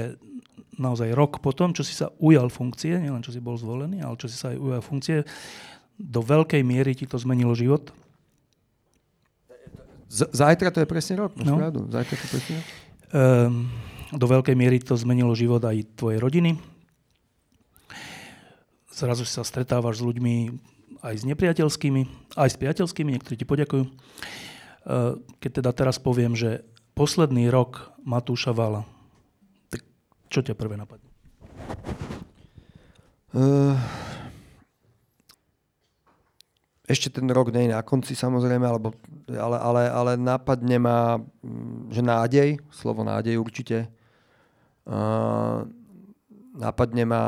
naozaj rok potom, čo si sa ujal funkcie, nielen čo si bol zvolený, ale čo si sa aj ujal funkcie, do veľkej miery ti to zmenilo život? Z- zajtra to je presne rok, no. pravdu. Zajtra to presne rok. Um, do veľkej miery to zmenilo život aj tvojej rodiny. Zrazu sa stretávaš s ľuďmi aj s nepriateľskými, aj s priateľskými, niektorí ti poďakujú. Uh, keď teda teraz poviem, že posledný rok Matúša Vala, tak čo ťa prvé napadne? Uh, ešte ten rok nie je na konci samozrejme, alebo, ale, ale, ale napadne ma, mm, že nádej, slovo nádej určite. Uh, napadne ma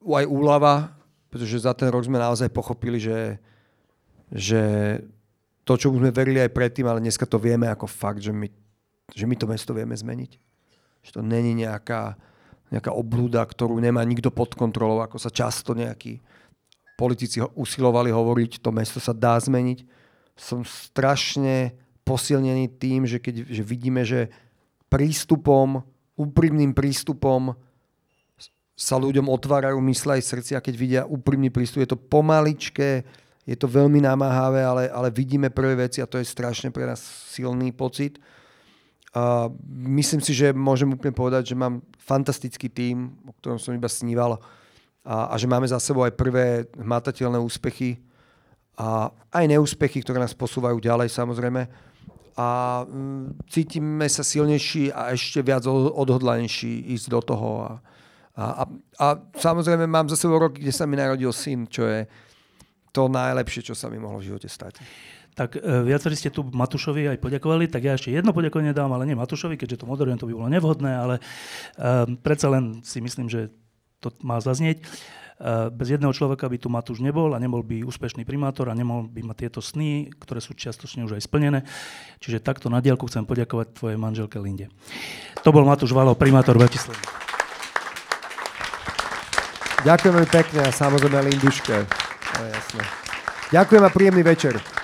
aj úlava, pretože za ten rok sme naozaj pochopili, že, že to, čo sme verili aj predtým, ale dneska to vieme ako fakt, že my, že my to mesto vieme zmeniť. Že to není nejaká, nejaká oblúda, ktorú nemá nikto pod kontrolou, ako sa často nejaký politici usilovali hovoriť, to mesto sa dá zmeniť. Som strašne posilnený tým, že keď že vidíme, že prístupom, úprimným prístupom sa ľuďom otvárajú mysle aj srdcia, keď vidia úprimný prístup. Je to pomaličké, je to veľmi namáhavé, ale, ale vidíme prvé veci a to je strašne pre nás silný pocit. A myslím si, že môžem úplne povedať, že mám fantastický tím, o ktorom som iba sníval a, a že máme za sebou aj prvé hmatateľné úspechy a aj neúspechy, ktoré nás posúvajú ďalej samozrejme. A mm, cítime sa silnejší a ešte viac odhodlanejší ísť do toho. A, a, a, a samozrejme mám za sebou rok, kde sa mi narodil syn, čo je to najlepšie, čo sa mi mohlo v živote stať. Tak e, viacerí ste tu Matušovi aj poďakovali, tak ja ešte jedno poďakovanie dám, ale nie Matušovi, keďže to moderujem, to by bolo nevhodné, ale uh, predsa len si myslím, že to má zaznieť. Uh, bez jedného človeka by tu Matúš nebol a nebol by úspešný primátor a nemohol by mať tieto sny, ktoré sú čiastočne už aj splnené. Čiže takto na diálku chcem poďakovať tvojej manželke Linde. To bol Matúš Valo, primátor Bratislavy. Ďakujem veľmi pekne a samozrejme Linduške. Ďakujem a príjemný večer.